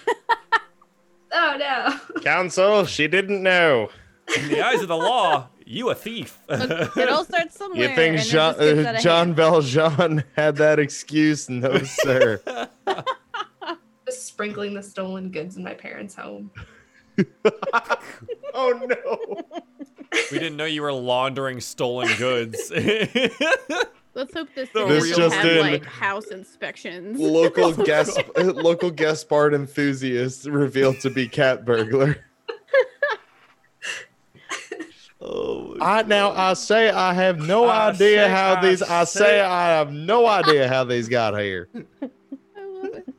oh no. Council, she didn't know. In the eyes of the law, you a thief. it all starts somewhere. You think and then Jean, just gets out uh, John. Valjean had that excuse? No, sir. Just sprinkling the stolen goods in my parents' home. oh no. We didn't know you were laundering stolen goods. Let's hope this The thing This doesn't just have in. like house inspections. Local guest oh, local guest bard enthusiast revealed to be cat burglar. oh, I now I say I have no I idea say- how I these I say say- I have no idea how these got here. I love it.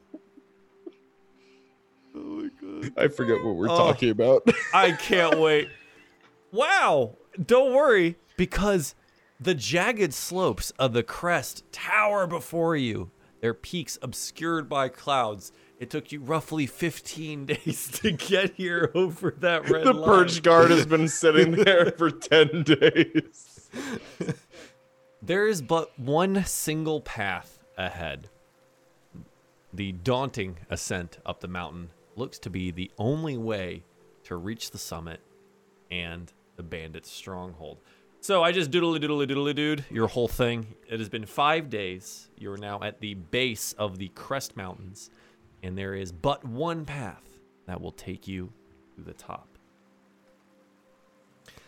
Oh, I forget what we're Oh. talking about. I can't wait. Wow. Don't worry, because the jagged slopes of the crest tower before you, their peaks obscured by clouds. It took you roughly 15 days to get here over that red the line. purge guard has been sitting there for 10 days. There is but one single path ahead. The daunting ascent up the mountain looks to be the only way to reach the summit and the bandit's stronghold. So I just doodly doodly doodly dude your whole thing. It has been five days. You're now at the base of the Crest Mountains, and there is but one path that will take you to the top.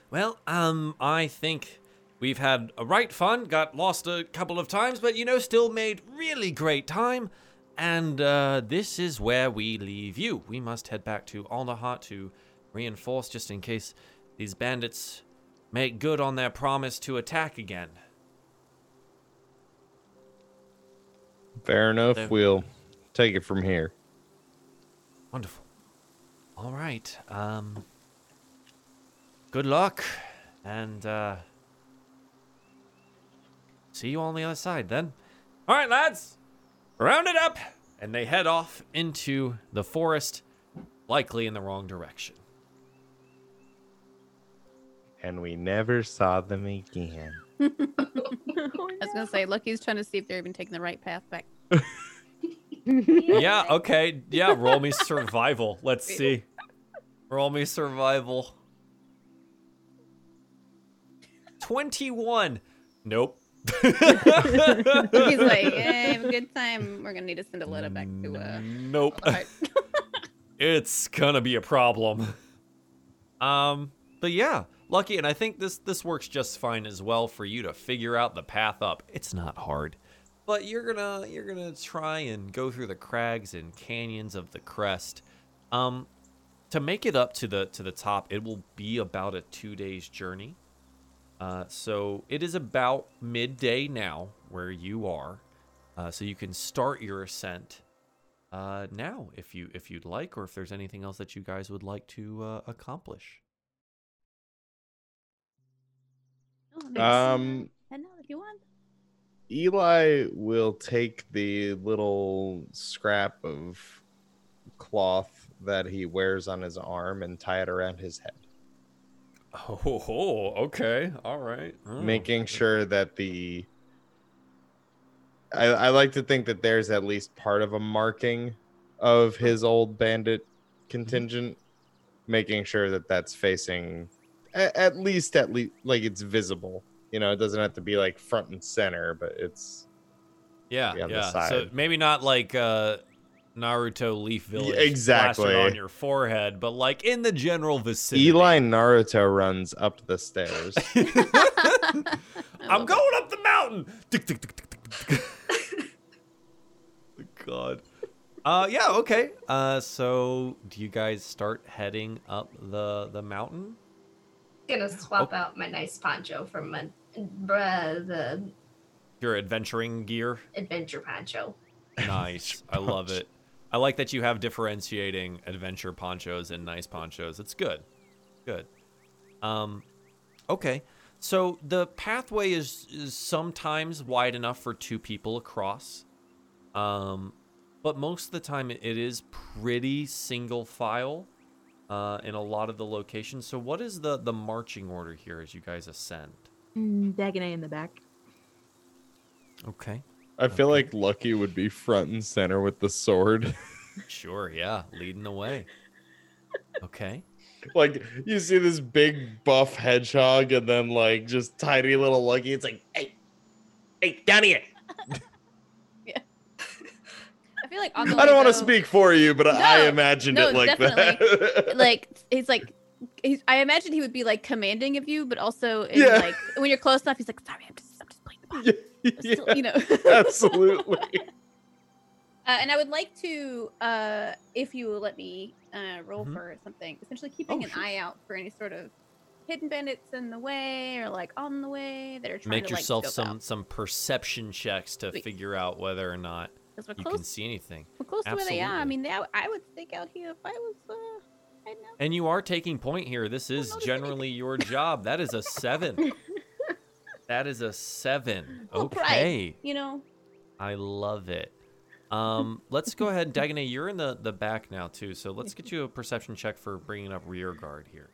Well, um, I think we've had a right fun. Got lost a couple of times, but you know, still made really great time. And uh, this is where we leave you. We must head back to Alderheart to reinforce, just in case these bandits make good on their promise to attack again. Fair enough. There- We'll take it from here. Wonderful. All right. Um. Good luck, and uh, see you on the other side then. All right, lads, round it up, and they head off into the forest, likely in the wrong direction. And we never saw them again. I was gonna say, Lucky's trying to see if they're even taking the right path back. yeah. Okay. Yeah. Roll me survival. Let's see. Roll me survival. Twenty-one. Nope. He's like, have a good time. We're gonna need to send a letter back to uh. Nope. It's gonna be a problem. Um, but yeah, lucky, and I think this this works just fine as well for you to figure out the path up. It's not hard, but you're gonna you're gonna try and go through the crags and canyons of the crest. Um, to make it up to the to the top, it will be about a two days journey. Uh, so it is about midday now where you are, uh, so you can start your ascent uh, now, if you if you'd like, or if there's anything else that you guys would like to uh, accomplish. Oh, Um, head out if you want. Eli will take the little scrap of cloth that he wears on his arm and tie it around his head, Oh, okay, all right. Oh. making sure that the. I, I like to think that there's at least part of a marking of his old bandit contingent, making sure that that's facing at, at least at least like it's visible. You know, it doesn't have to be like front and center, but it's Yeah, be on the yeah. So maybe not like uh, Naruto Leaf Village exactly. on your forehead, but like in the general vicinity. Eli Naruto runs up the stairs. I'm going up the mountain. God. Uh, yeah. Okay. Uh, so do you guys start heading up the the mountain? Gonna swap out my nice poncho for my bruh, the Your adventuring gear. adventure poncho. Nice. I love it. I like that you have differentiating adventure ponchos and nice ponchos. It's good. Good. Um okay. So the pathway is, is sometimes wide enough for two people across. Um but most of the time it it is pretty single file uh in a lot of the locations. So what is the the marching order here as you guys ascend? Mm, Dagonet in the back. Okay. I feel Okay. like Lucky would be front and center with the sword. Sure, yeah, leading the way. Okay. like you see this big buff hedgehog and then like just tiny little Lucky. It's like, hey, hey, down here. I feel like on the I don't want to speak for you, but I imagined no, it like definitely. that. like he's like he's, I imagine he would be like commanding of you, but also in, Yeah. like when you're close enough, he's like, "Sorry, I'm just, I'm just playing the part." But yeah, still, you know. absolutely. Uh, and I would like to, uh, if you will let me uh, roll Mhm. for something, essentially keeping Oh, an sure. eye out for any sort of hidden bandits in the way or like on the way that are trying Make to yourself like, some out. some perception checks to Sweet. figure out whether or not 'Cause we're you close, can see anything. we're close to where they are. I mean, they, I would stick out here if I was. Uh. And you are taking point here. This is generally your job. That is a seven. that is a seven. Little pride. Okay. You know, I love it. Um, let's go ahead, Dagonet. You're in the, the back now too, so let's get you a perception check for bringing up rear guard here.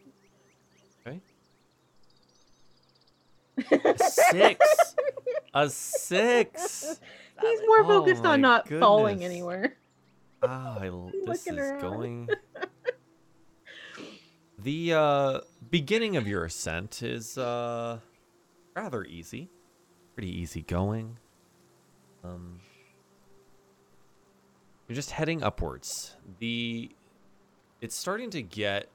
Okay. A six. A six. He's more Oh focused on not falling anywhere. Ah, this is around. going. the uh, beginning of your ascent is uh, rather easy, pretty easy going. Um, you're just heading upwards. The it's starting to get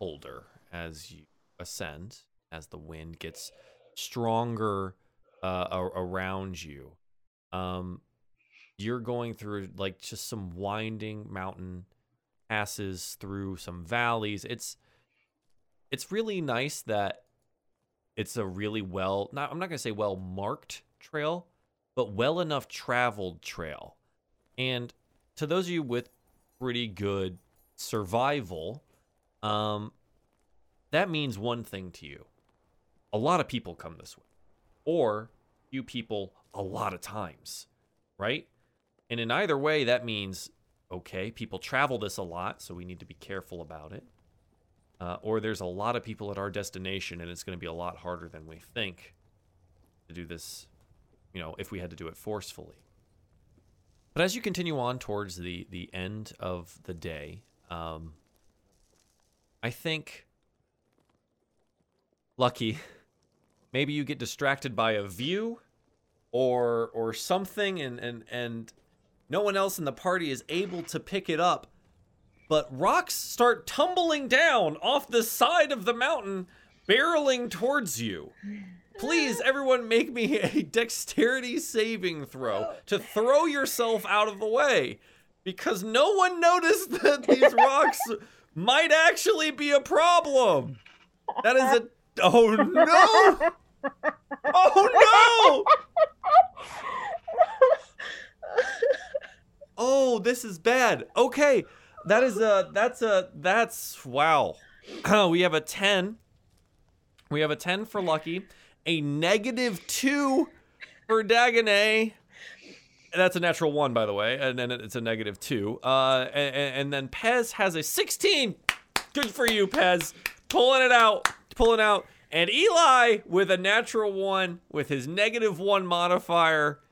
older as you ascend, as the wind gets stronger uh, around you. Um, you're going through like just some winding mountain passes through some valleys. It's it's really nice that it's a really well not I'm not going to say well marked trail, but well enough traveled trail. And to those of you with pretty good survival, um that means one thing to you. A lot of people come this way. Or you people a lot of times, right? And in either way, that means okay, people travel this a lot, so we need to be careful about it. Uh, or there's a lot of people at our destination, and it's going to be a lot harder than we think to do this, you know, if we had to do it forcefully. But as you continue on towards the the end of the day, um, I think, lucky, maybe you get distracted by a view or or something and and and no one else in the party is able to pick it up. But rocks start tumbling down off the side of the mountain barreling towards you. Please everyone make me a dexterity saving throw to throw yourself out of the way because no one noticed that these rocks might actually be a problem. That is a oh no oh no Oh, this is bad. Okay. That is a that's a that's wow. we have a 10. We have a 10 for Lucky, a negative 2 for Dagonet. That's a natural 1 by the way, and then it's a negative 2. Uh and, and then Pez has a 16. Good for you, Pez. Pulling it out. Pulling out. And Eli with a natural 1 with his negative 1 modifier.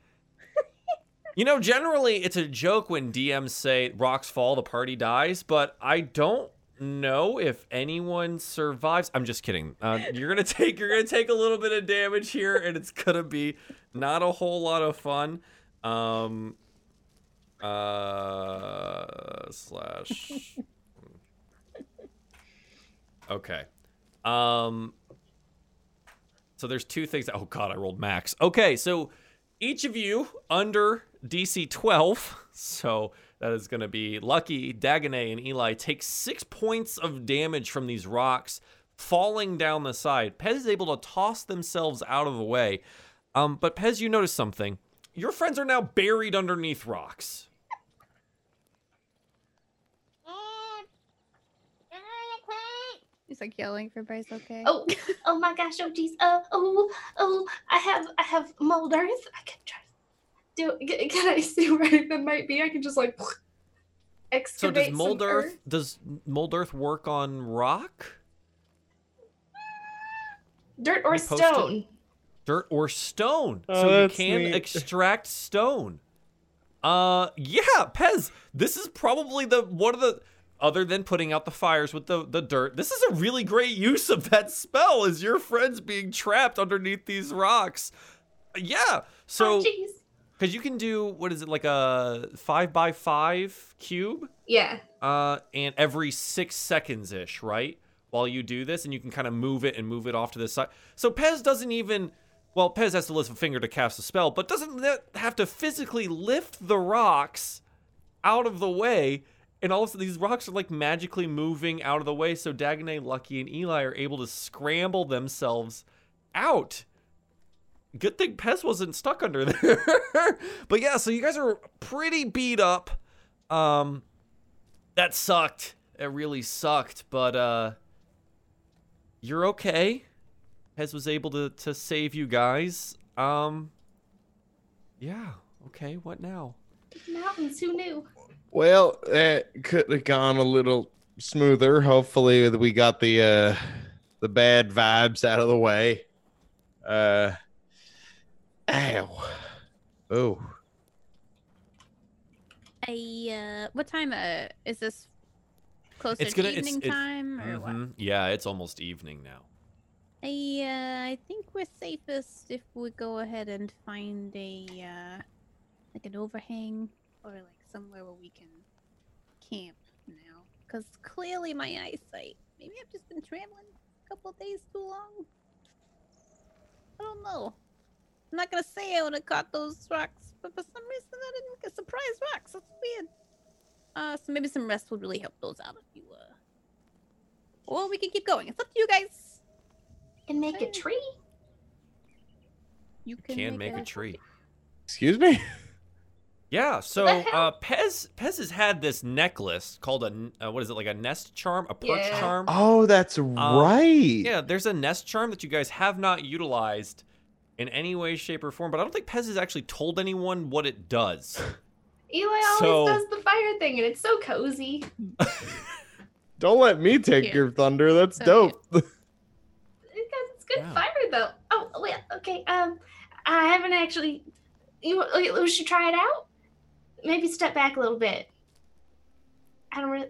You know, generally it's a joke when DMs say rocks fall, the party dies, but I don't know if anyone survives. I'm just kidding. Uh, you're gonna take you're gonna take a little bit of damage here, and it's gonna be not a whole lot of fun. Um, uh, slash. Okay. Um. So there's two things. Oh God, I rolled max. Okay, so each of you under DC 12, so that is going to be Lucky, Dagonet, and Eli take six points of damage from these rocks falling down the side. Pez is able to toss themselves out of the way. Um, but Pez, you notice something. Your friends are now buried underneath rocks. He's like yelling for Bryce, okay? Oh, oh my gosh! Oh geez. Uh, oh, oh. I have, I have mold earth. I can try. Do can I see where that might be? I can just like So does mold some earth, does mold earth work on rock, dirt or You posted- stone. dirt, or stone? Oh, so you can neat. extract stone. Uh, yeah, Pez. This is probably the one of the other than putting out the fires with the the dirt. This is a really great use of that spell. Is your friends being trapped underneath these rocks? Yeah. So oh because you can do what is it like a five by five cube? Yeah. uh, and every six seconds ish, right? While you do this, and you can kind of move it and move it off to the side. So Pez doesn't even, well, Pez has to lift a finger to cast a spell, but doesn't have to physically lift the rocks out of the way. And all of a sudden, these rocks are like magically moving out of the way. So Dagonet, Lucky, and Eli are able to scramble themselves out. Good thing Pez wasn't stuck under there. but yeah, so you guys are pretty beat up. Um, that sucked. It really sucked, but uh you're okay. Pez was able to to save you guys. Um Yeah, okay, what now? Mountains. Who knew? Well, that could have gone a little smoother. Hopefully, we got the uh the bad vibes out of the way. Uh, ow. Oh, I, uh, what time, uh, is this closer It's gonna- it's- evening it- time or what? Mhm. Yeah, it's almost evening now. I, uh, I think we're safest if we go ahead and find a, uh, like an overhang or like somewhere where we can camp now. Because clearly my eyesight, maybe I've just been traveling a couple of days too long. I don't know. I'm not gonna say I would have caught those rocks, but for some reason I didn't get surprise rocks. That's weird. Uh, so maybe some rest would really help those out if you, uh. Or we can keep going. It's up to you guys. Can make a tree. You can, Can make a it. tree. excuse me. Yeah, so uh Pez Pez has had this necklace called a uh, what is it like a nest charm, a perch Yeah. charm? Oh, that's right. Yeah, there's a nest charm that you guys have not utilized in any way, shape, or form, but I don't think Pez has actually told anyone what it does. Eli always So- does the fire thing, and it's so cozy. Don't let me take Here. your thunder. That's Okay. dope. Because it's good Wow. fire, though. Oh, wait. Okay. Um, I haven't actually. You we should try it out. Maybe step back a little bit. I don't really.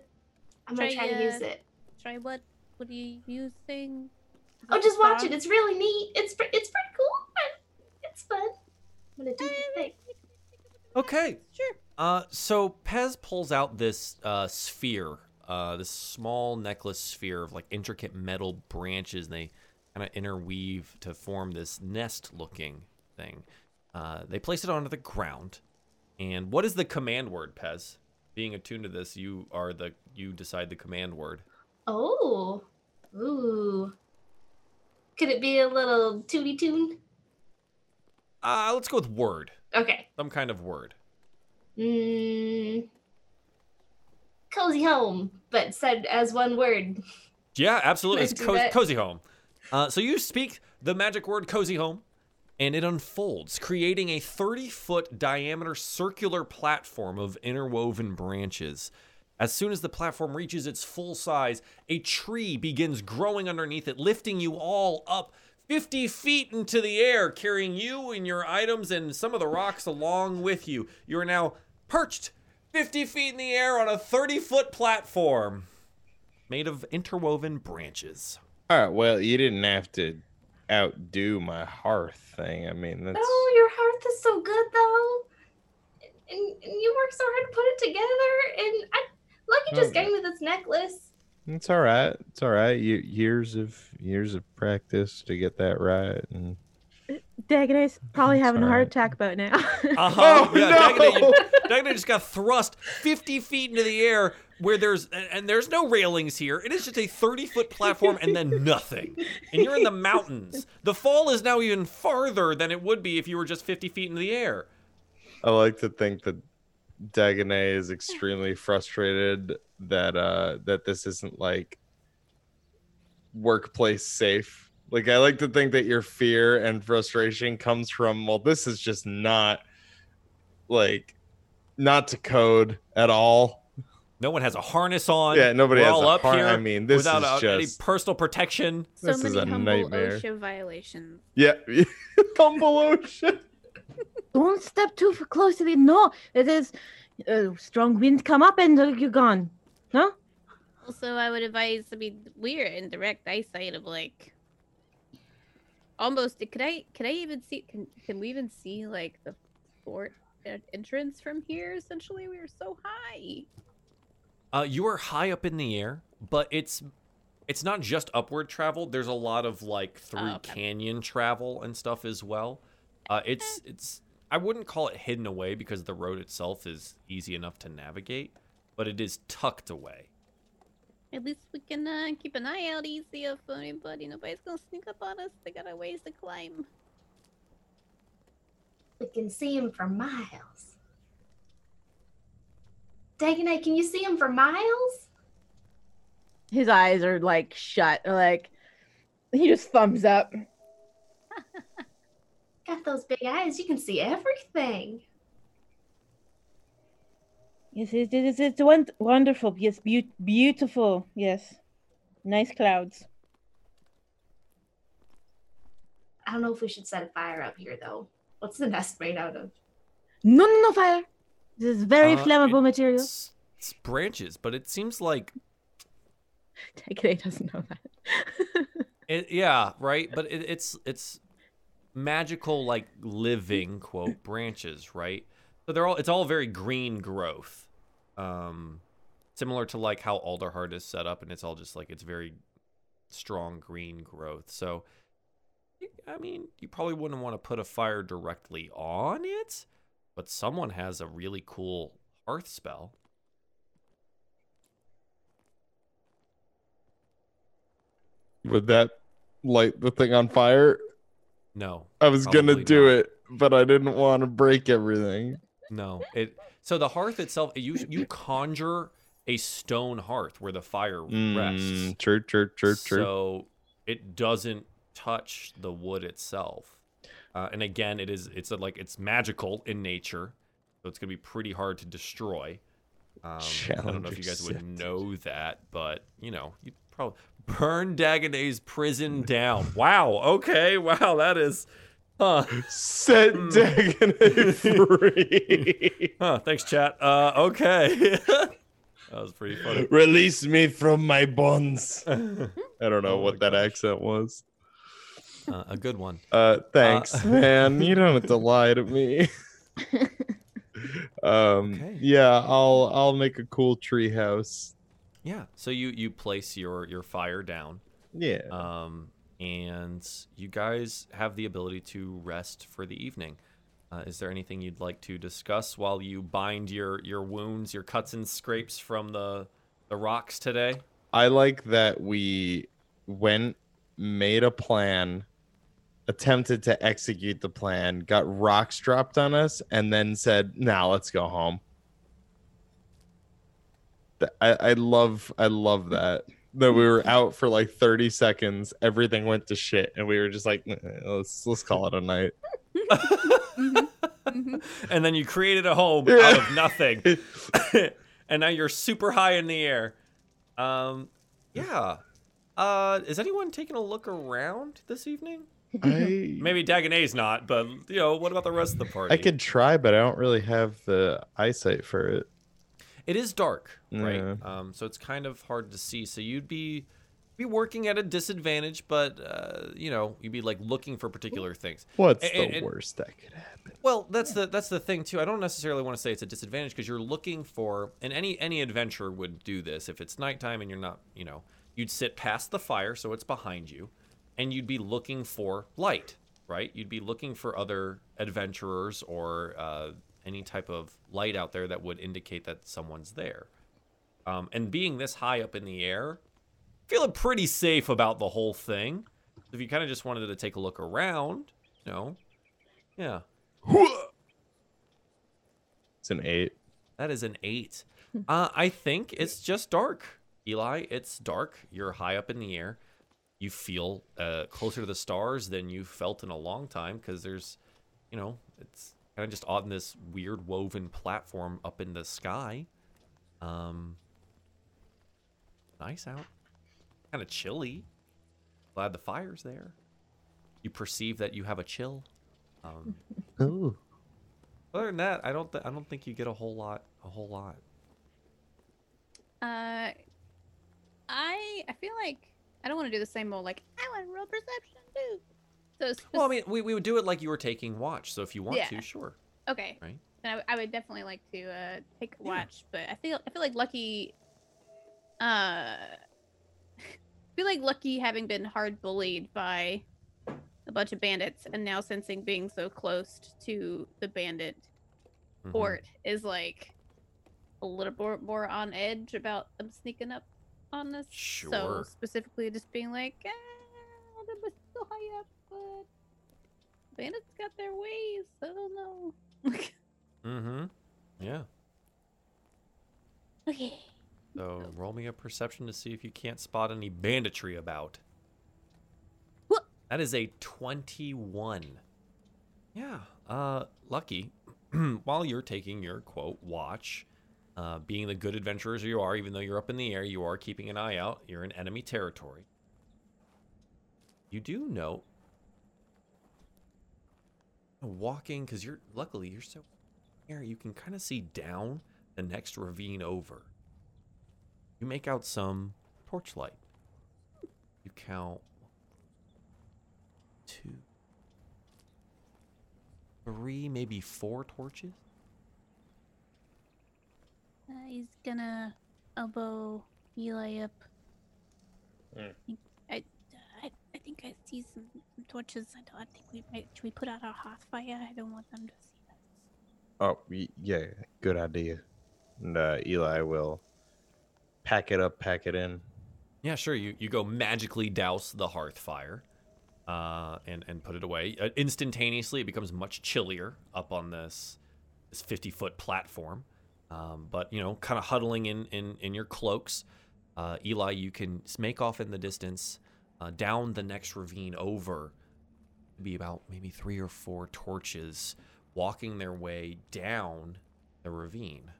I'm gonna Try, try to uh, use it. Try what? What are you using? Oh, just watch song? it. It's really neat. It's pre- it's pretty cool. It's fun. I'm gonna do the thing. Okay. Sure. Uh, so Pez pulls out this uh, sphere, uh, this small necklace sphere of like intricate metal branches, and they kind of interweave to form this nest-looking thing. Uh, they place it onto the ground, and what is the command word, Pez? Being attuned to this, you are the you decide the command word. Oh. Ooh. Could it be a little tooty tune? Uh, let's go with word, Okay. some kind of word. Mm, cozy home, but said as one word. Yeah, absolutely. It's co- cozy home. Uh, so you speak the magic word cozy home, and it unfolds, creating a 30 foot diameter circular platform of interwoven branches. As soon as the platform reaches its full size, a tree begins growing underneath it, lifting you all up 50 feet into the air, carrying you and your items and some of the rocks along with you. You are now perched 50 feet in the air on a 30 foot platform made of interwoven branches. All right. Well, you didn't have to outdo my hearth thing. I mean, that's Oh, your hearth is so good though, and, and you work so hard to put it together. And I, Lucky just Oh. gave me this necklace. it's all right. It's all right. You years of years of practice to get that right. And Dagonet's probably It's having a heart attack about now. Uh-huh. Oh, yeah, no! Dagonet, you- Dagonet just got thrust 50 feet into the air where there's and, there's no railings here. It is just a 30 foot platform and then nothing. And you're in the mountains. The fall is now even farther than it would be if you were just 50 feet in the air. I like to think that Dagonet is extremely frustrated that uh that this isn't like workplace safe. Like I like to think that your fear and frustration comes from well, this is just not like not to code at all. No one has a harness on. Yeah, nobody We're has all a up har- here I mean, this without is uh, any just- personal protection. So This is many a humble nightmare. OSHA violations. Yeah, humble ocean. Don't step too f- close to the. No, it is. Uh, strong wind come up and uh, you're gone. No? Also, I would advise. I mean, we're in direct eyesight of like almost. Could I? Could I even see? Can Can we even see like the fort uh, entrance from here? Essentially, we are so high. Uh, you are high up in the air, but it's it's not just upward travel. There's a lot of like through Oh, okay. canyon travel and stuff as well. Uh, it's it's I wouldn't call it hidden away because the road itself is easy enough to navigate, but it is tucked away. At least we can uh, keep an eye out easy if anybody, nobody's gonna sneak up on us. They got a ways to climb. We can see him for miles. Dagonet, can you see him for miles? His eyes are like shut. Like, he just thumbs up. Got those big eyes. You can see everything. Yes, it is. It's wonderful. Yes, beau- beautiful. Yes. Nice clouds. I don't know if we should set a fire up here though. What's the nest made out of? No, no, no fire. This is very Uh, flammable material. It's, it's branches, but it seems like Dagonet doesn't know that. it, yeah, right. But it, it's it's magical, like living quote branches, right? So they're all it's all very green growth, um, similar to like how Alderheart is set up, and it's all just like it's very strong green growth. So, I mean, you probably wouldn't want to put a fire directly on it, but someone has a really cool hearth spell. Would that light the thing on fire? No, I was gonna do not. it, but I didn't want to break everything. No, it. So the hearth itself, you you conjure a stone hearth where the fire rests. Mm, true, true, true, true. So it doesn't touch the wood itself. Uh, and again, it is it's a, like it's magical in nature, so it's gonna be pretty hard to destroy. Um, I don't know if you guys would know that, but you know, you probably burn Dagonet's prison down. Wow. Okay. Wow. That is. Huh. Set Hmm. Dagonet free. Huh, thanks, chat. Uh, okay. that was pretty funny. Release me from my bonds. I don't know Oh what that accent was. A good one. Uh, thanks, Uh, man. You don't have to lie to me. um, Okay. yeah, I'll I'll make a cool tree house. Yeah. So you you place your your fire down, Yeah. um, and you guys have the ability to rest for the evening. Uh, is there anything you'd like to discuss while you bind your your wounds, your cuts and scrapes from the the rocks today? I like that we went, made a plan, attempted to execute the plan, got rocks dropped on us, and then said, "Now let's go home." I, I love I love that that we were out for like 30 seconds everything went to shit and we were just like "Eh, let's let's call it a night Mhm, mhm. and then you created a home Yeah. out of nothing. and now you're super high in the air. Um, yeah. Uh, is anyone taking a look around this evening? I Maybe Dagonet's not, but you know, what about the rest of the party? I could try but I don't really have the eyesight for it It is dark, right? Yeah. Um, so it's kind of hard to see. So you'd be be working at a disadvantage, but uh, you know, you'd be like looking for particular things. what's And- the and- worst that could happen Well, that's the that's the thing too. I don't necessarily want to say it's a disadvantage because you're looking for, and any any adventurer would do this. If it's nighttime and you're not, you know, you'd sit past the fire so it's behind you, and you'd be looking for light, right? You'd be looking for other adventurers or uh, any type of light out there that would indicate that someone's there. Um, and being this high up in the air, feeling pretty safe about the whole thing. If you kind of just wanted to take a look around, you know, yeah. it's an eight That is an eight. Uh, I think it's just dark, Eli. It's dark. You're high up in the air. You feel uh, closer to the stars than you felt in a long time because there's, you know, it's kind of just on this weird woven platform up in the sky. Um, nice out. Kind of chilly. Glad the fire's there. You perceive that you have a chill. Um, oh other than that, I don't. Th- I don't think you get a whole lot. A whole lot. Uh, I I feel like I don't want to do the same old like I want roll perception too. So spec- Well, I mean, we, we would do it like you were taking watch. So if you want Yeah. to, sure. okay, Right. then I, I would definitely like to uh take a Yeah. watch, but I feel I feel like Lucky, uh, I feel like Lucky having been hard bullied by a bunch of bandits and now sensing being so close to the bandit Mhm. fort is like a little more more on edge about them sneaking up on us. So specifically, just being like, ah, so high up, but bandits got their ways. I don't know. Mm-hmm. Yeah. okay. So roll me a perception to see if you can't spot any banditry about. What? That is a 21. Yeah. Uh, lucky. While you're taking your quote watch, uh, being the good adventurers you are, even though you're up in the air, you are keeping an eye out. You're in enemy territory. You do note walking because you're luckily you're so here you can kind of see down the next ravine over. You make out some torchlight. You count two, three, maybe four torches. Uh, he's gonna elbow Eli up. Mm. I, I, I think I see some, some torches. I, don't, I think we might. Should we put out our hearth fire? I don't want them to see us. Oh, yeah, good idea. And uh, Eli will pack it up, pack it in. Yeah, sure. You you go magically douse the hearth fire, uh, and and put it away. Uh, instantaneously, it becomes much chillier up on this this fifty foot platform. Um, but you know, kind of huddling in in in your cloaks, uh, Eli, you can make off in the distance, uh, down the next ravine over. Be about maybe three or four torches walking their way down the ravine.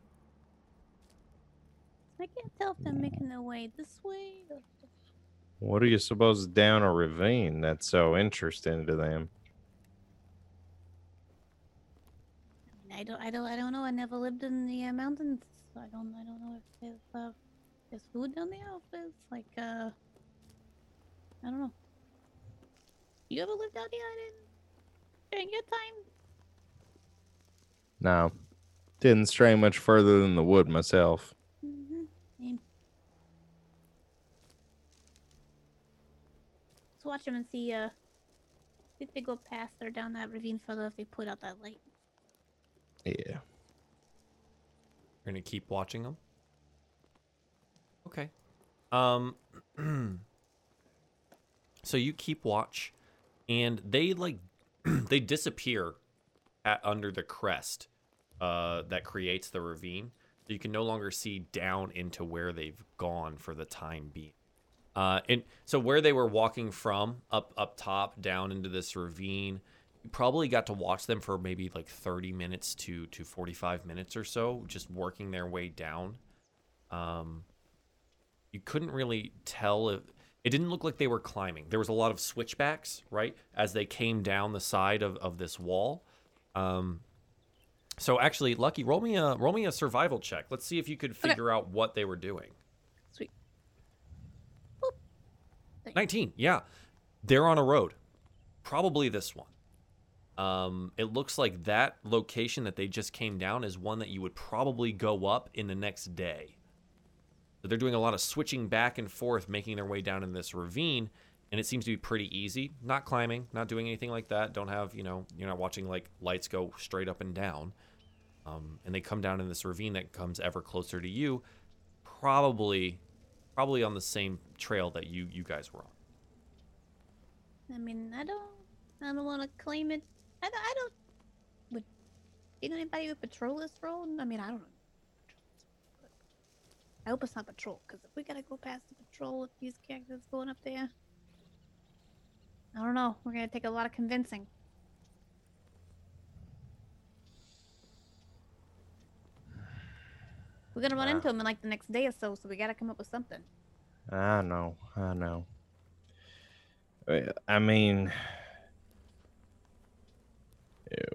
I can't tell if they're making their way this way. What do you suppose down a ravine that's so interesting to them? I don't. I don't. I don't know. I never lived in the uh, mountains. So I don't. I don't know if there's uh, there's food down there. Or if there's like uh. I don't know. You ever lived out here in, during your time? No, didn't stray much further than the wood myself. Mm-hmm. Let's watch them and see. Uh, see if they go past or down that ravine further. If they put out that light. Yeah. You're gonna keep watching them. Okay. Um. so you keep watch, and they like they disappear at, under the crest uh, that creates the ravine. So you can no longer see down into where they've gone for the time being. Uh, and so where they were walking from up up top down into this ravine, probably got to watch them for maybe like 30 minutes to to 45 minutes or so, just working their way down. Um, you couldn't really tell if it didn't look like they were climbing. There was a lot of switchbacks, right, as they came down the side of, of this wall. Um, so actually, Lucky, roll me a roll me a survival check. Let's see if you could figure out what they were doing. Sweet. 19. Yeah. They're on a road. Probably this one. Um, it looks like that location that they just came down is one that you would probably go up in the next day. So they're doing a lot of switching back and forth, making their way down in this ravine, and it seems to be pretty easy. Not climbing, not doing anything like that. Don't have, you know, you're not watching like lights go straight up and down. Um, and they come down in this ravine that comes ever closer to you, probably, probably on the same trail that you you guys were on. I mean, I don't, I don't want to claim it. I don't, I don't. Would you know anybody would patrol this road? I mean, I don't know. I hope it's not patrol, because if we gotta go past the patrol with these characters going up there, I don't know. We're gonna take a lot of convincing. We're gonna run Ah. into them in like the next day or so, so we gotta come up with something. I know, I know. Uh, I mean, uh,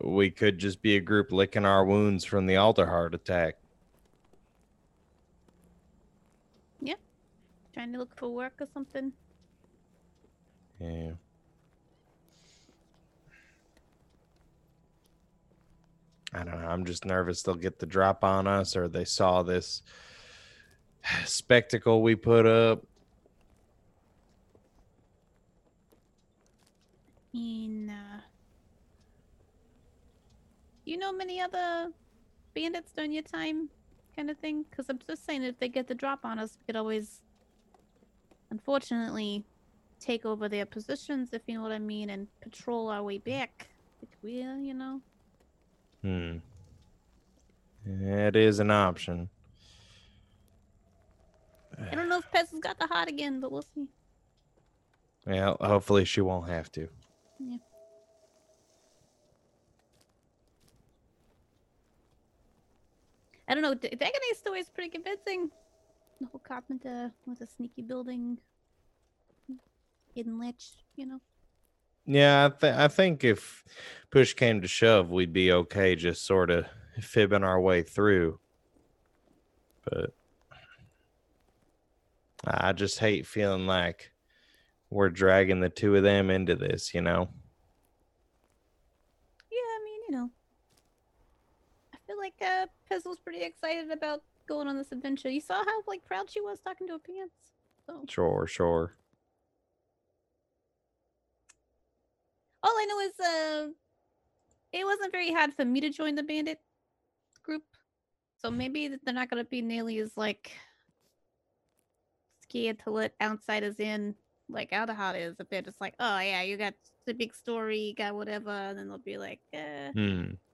we could just be a group licking our wounds from the Alderheart attack. Yeah. Trying to look for work or something. Yeah. I don't know. I'm just nervous they'll get the drop on us or they saw this spectacle we put up. In uh, you know many other bandits during your time, kind of thing? Because I'm just saying, if they get the drop on us, we could always, unfortunately, take over their positions, if you know what I mean, and patrol our way back. If we, you know. Hmm. It is an option. I don't know if Pez has got the heart again, but we'll see. Well, hopefully she won't have to. I don't know. D- Dagonet story is pretty convincing. The whole carpenter with a sneaky building, hidden lich, you know. Yeah, I, th- I think if push came to shove, we'd be okay just sort of fibbing our way through. But I just hate feeling like we're dragging the two of them into this, you know? Yeah, I mean, you know. I feel like uh, Pez was pretty excited about going on this adventure. You saw how like proud she was talking to her pants. So Sure, sure. all I know is uh, it wasn't very hard for me to join the bandit group. So maybe th- they're not gonna be nearly as like scared to let outsiders in like Alderheart is. If they're just like, oh yeah, you got the big story, you got whatever, and then they'll be like, uh.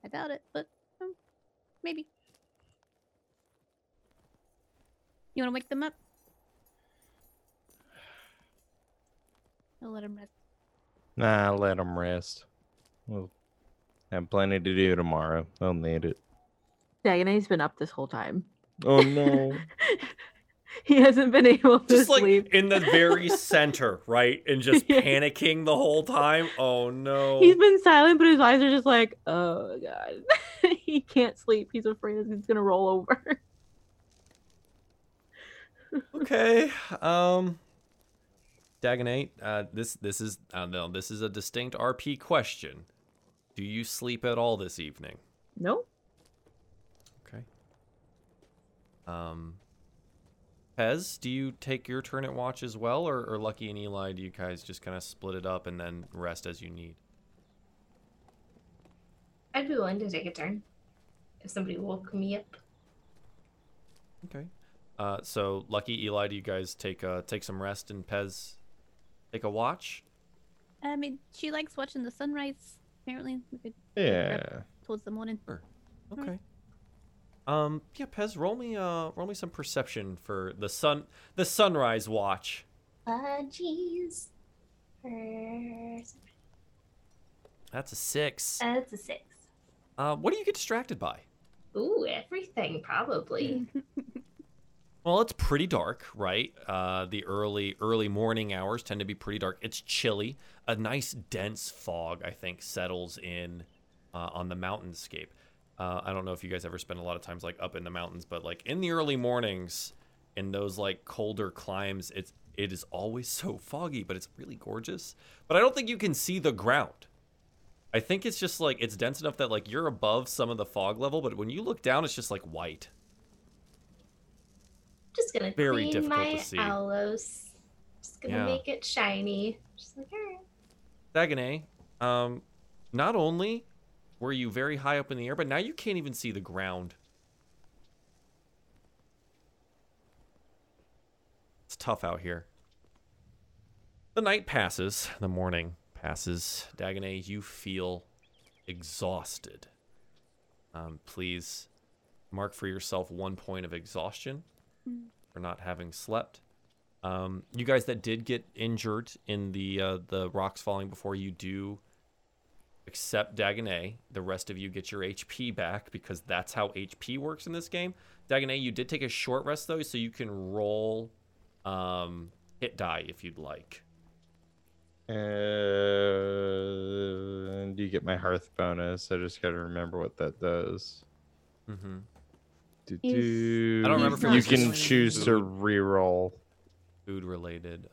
I doubt it, but um, maybe. You want to wake them up? I'll let them rest. Nah, let them rest. We'll have plenty to do tomorrow. They'll need it. Dagonet's been up this whole time. Oh, no. he hasn't been able to Just like in the very center, right? And just Yeah. panicking the whole time. Oh no. He's been silent, but his eyes are just like, oh god. he can't sleep. He's afraid he's gonna roll over. Okay. Um Dagonet, uh this this is uh, no, this is a distinct RP question. Do you sleep at all this evening? No. Okay. Um Pez, do you take your turn at watch as well, or, or Lucky and Eli, do you guys just kind of split it up and then rest as you need? I'd be willing to take a turn if somebody woke me up. Okay. Uh, so Lucky, Eli, do you guys take uh take some rest and Pez take a watch? I mean, she likes watching the sunrise. Apparently, we could Yeah. towards the morning. Okay. Um, yeah, Pez, roll me uh roll me some perception for the sun the sunrise watch. Uh, jeez. That's a six. Uh, it's a six. Uh, what do you get distracted by? Ooh, everything probably. Well, it's pretty dark, right? Uh, the early early morning hours tend to be pretty dark. It's chilly. A nice dense fog, I think, settles in uh, on the mountainscape. Uh, I don't know if you guys ever spend a lot of times like up in the mountains, but like in the early mornings, in those like colder climes, it's it is always so foggy, but it's really gorgeous. But I don't think you can see the ground. I think it's just like it's dense enough that like you're above some of the fog level, but when you look down, it's just like white. Just gonna Very clean difficult my to see. aulos. Just gonna Yeah. make it shiny. Just like, alright. Dagonet, um, not only were you very high up in the air, but now you can't even see the ground. It's tough out here. The night passes, the morning passes. Dagonet, you feel exhausted. Um, please mark for yourself one point of exhaustion for not having slept. Um, you guys that did get injured in the uh, the rocks falling before you do accept Dagonet. The rest of you get your HP back because that's how HP works in this game. Dagonet, you did take a short rest though, so you can roll um, hit die if you'd like. And do you get my hearth bonus? I just gotta remember what that does. Mm-hmm. Do, do. I don't remember if You was can just choose to re-roll. Food related.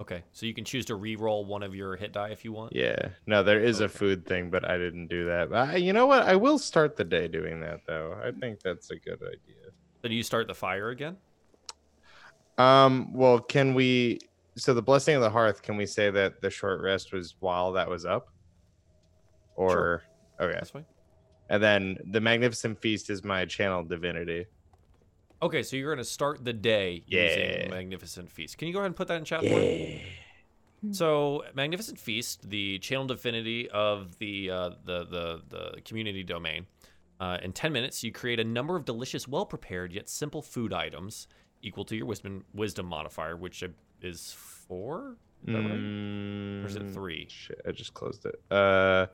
Okay, so you can choose to re-roll one of your hit die if you want. Yeah. No, there is a food thing, but I didn't do that. But I, you know what? I will start the day doing that though. I think that's a good idea. So do you start the fire again? Um. Well, can we? So the blessing of the hearth. Can we say that the short rest was while that was up? Or okay, That's fine. And then the magnificent feast is my channel divinity. Okay, so you're gonna start the day Yeah. using Magnificent Feast. Can you go ahead and put that in chat for me? So, Magnificent Feast, the channel divinity of the uh, the, the the community domain. Uh, in 10 minutes, you create a number of delicious, well prepared yet simple food items equal to your wisdom wisdom modifier, which is four. Is that right? Or is it Mm, three? Shit, I just closed it. Uh,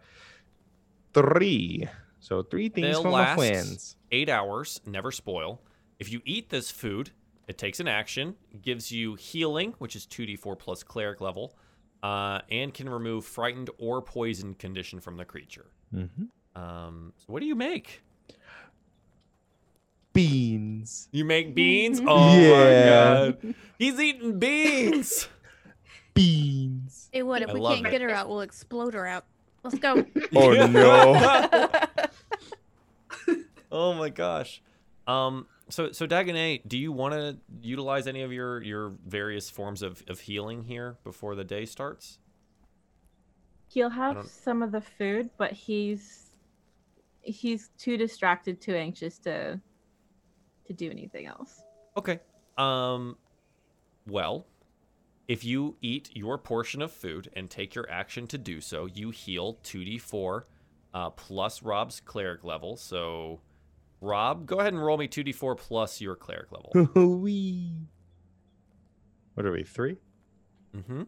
three. So three things They'll for my last friends. eight hours, never spoil. If you eat this food, it takes an action, gives you healing, which is 2d4 plus cleric level, uh, and can remove frightened or poisoned condition from the creature. Mm-hmm. Um, so what do you make? Beans. You make beans? Oh Yeah. my god. He's eating beans. Beans. Hey, what if I we love can't it. get her out? We'll explode her out. Let's go. Oh no. Oh my gosh. Um so so Dagonet, do you want to utilize any of your your various forms of, of healing here before the day starts? He'll have some of the food, but he's he's too distracted, too anxious to to do anything else. Okay. Um well, if you eat your portion of food and take your action to do so, you heal 2d4 uh, plus Rob's cleric level. So Rob, go ahead and roll me 2d4 plus your cleric level. Wee. What are we? Three? mm-hmm.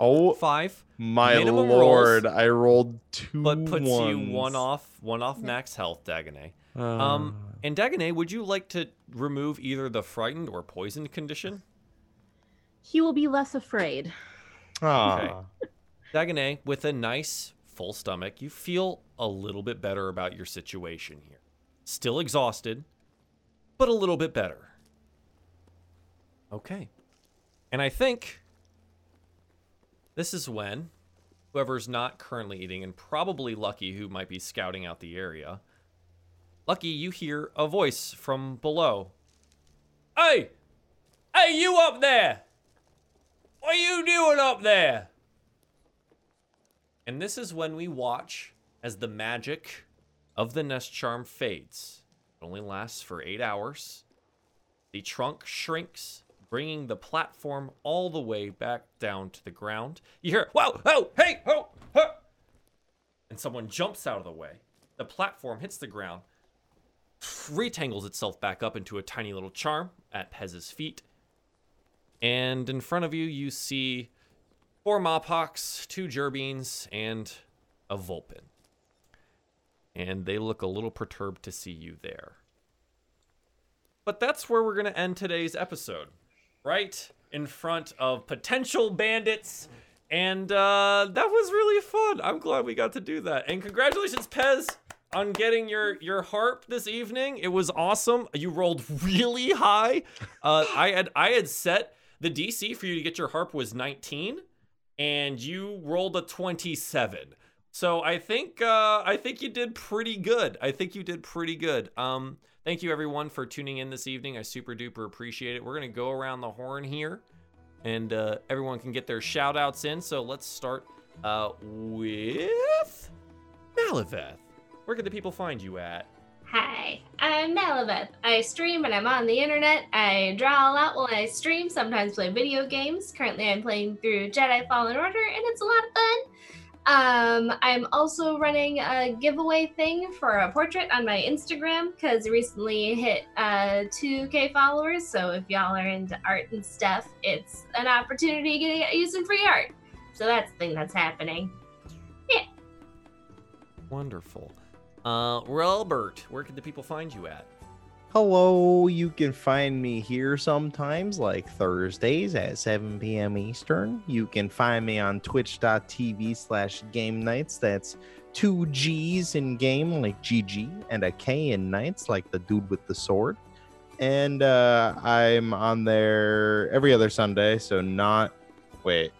Oh Five. my Minimum lord! rolls, I rolled two. but puts you one off one off max health dagonet Uh, um and dagonet would you like to remove either the frightened or poisoned condition He will be less afraid. aw. Dagonet with a nice full stomach you feel a little bit better about your situation here still exhausted but a little bit better okay and i think this is when whoever's not currently eating and probably lucky who might be scouting out the area Lucky, you hear a voice from below. Hey! Hey, you up there! What are you doing up there? And this is when we watch as the magic of the nest charm fades. It only lasts for eight hours. The trunk shrinks bringing the platform all the way back down to the ground. You hear, whoa, oh, hey, oh, huh. And someone jumps out of the way. The platform hits the ground, retangles itself back up into a tiny little charm at Pez's feet. And in front of you, you see four Mapachs, two Gerbeans, and a Vulpin. And they look a little perturbed to see you there. But that's where we're going to end today's episode. Right in front of potential bandits. And uh, that was really fun. I'm glad we got to do that. And congratulations, Pez, on getting your your harp this evening. It was awesome. You rolled really high. Uh, I had I had set the DC for you to get your harp was 19, and you rolled a 27. So I think uh, I think you did pretty good. I think you did pretty good. Um, thank you everyone for tuning in this evening. I super duper appreciate it. We're gonna go around the horn here, and uh, everyone can get their shout outs in. So let's start uh, with Maliveth. Where can the people find you at? Hi, I'm Maliveth. I stream and I'm on the internet. I draw a lot while I stream, sometimes play video games. Currently, I'm playing through Jedi Fallen Order, and it's a lot of fun. Um, I'm also running a giveaway thing for a portrait on my Instagram because recently hit uh, 2K followers. So if y'all are into art and stuff, it's an opportunity to get you some free art. So that's the thing that's happening. Yeah. Wonderful. Uh, Robert, where can the people find you at? Hello, you can find me here sometimes, like Thursdays at 7 p.m. Eastern. You can find me on twitch.tv slash game nights. That's two G's in game, like GG, and a K in nights, like the dude with the sword. And uh, I'm on there every other Sunday, so not. Wait,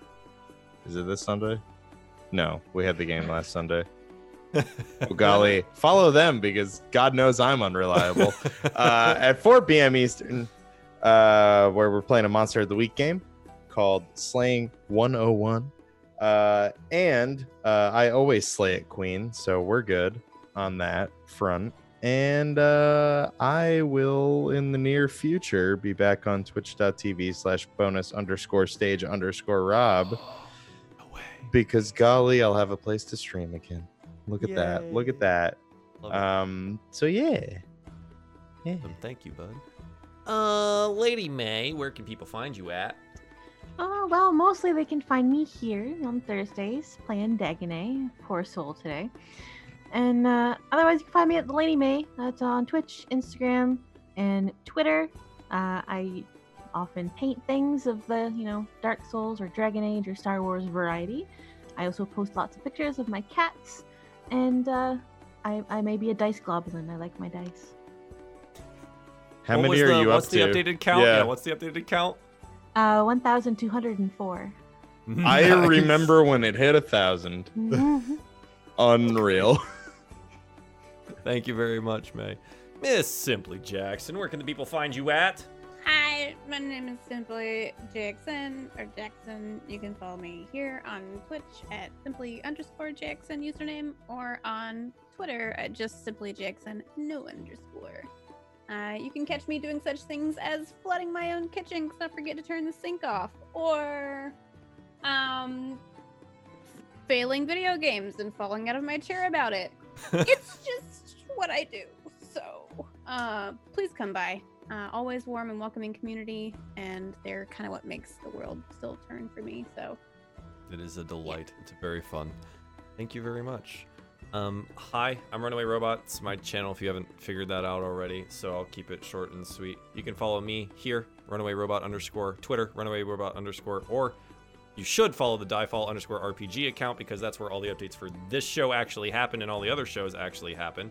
is it this Sunday? No, we had the game last Sunday. oh golly follow them because god knows i'm unreliable. Uh, at 4 p.m eastern uh, where we're playing a monster of the week game called slaying 101 uh, and uh, i always slay it queen so we're good on that front. And uh, i will in the near future be back on twitch.tv slash bonus underscore stage underscore rob. No because golly i'll have a place to stream again look at that look at that Love it. um so yeah yeah Um, thank you, bud. Uh, Lady May, where can people find you at? Oh, well, mostly they can find me here on Thursdays playing Dagonet. Poor soul today. And uh, otherwise, you can find me at the Lady May. That's on Twitch, Instagram, and Twitter. Uh, I often paint things of the, you know, Dark Souls or Dragon Age or Star Wars variety. I also post lots of pictures of my cats, and uh, I, I may be a dice goblin. I like my dice. how What many are the, you up to? what's the updated count? Yeah. what's the updated count? Uh, 1,204. i Nice. remember when it hit a thousand Mhm. unreal Thank you very much, May. Miss Simply Jackson, where can the people find you at? Hi, my name is simply Jackson or Jackson. You can follow me here on Twitch at simply underscore Jackson username or on Twitter at just simply Jackson no underscore. Uh, you can catch me doing such things as flooding my own kitchen because I forget to turn the sink off, or um, failing video games and falling out of my chair about it. it's just what I do. So, uh, please come by. Uh, always warm and welcoming community, and they're kind of what makes the world still turn for me. So, It is a delight. It's very fun. Thank you very much. Um, hi, I'm Runaway Robot. It's my channel if you haven't figured that out already, so I'll keep it short and sweet. You can follow me here, Runaway Robot underscore Twitter, Runaway Robot underscore, or you should follow the Diefall underscore RPG account because that's where all the updates for this show actually happen and all the other shows actually happen.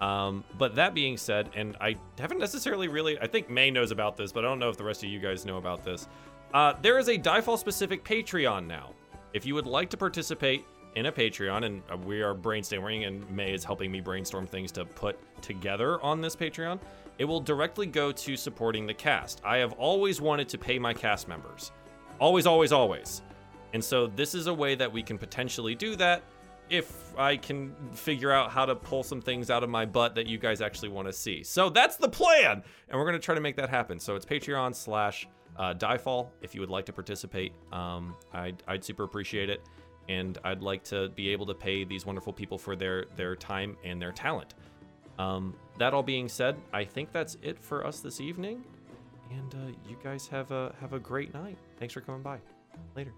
Um, but that being said, and I haven't necessarily really, I think May knows about this, but I don't know if the rest of you guys know about this. Uh, there is a Diefall specific Patreon now. If you would like to participate in a Patreon, and uh, we are brainstorming, and May is helping me brainstorm things to put together on this Patreon, it will directly go to supporting the cast. I have always wanted to pay my cast members. Always, always, always. And so this is a way that we can potentially do that if I can figure out how to pull some things out of my butt that you guys actually want to see. So that's the plan, and we're gonna try to make that happen. So it's Patreon slash Uh, Diefall, if you would like to participate, um, I'd, I'd super appreciate it. And I'd like to be able to pay these wonderful people for their, their time and their talent. Um, that all being said, I think that's it for us this evening. And uh, you guys have a have a great night. Thanks for coming by. Later.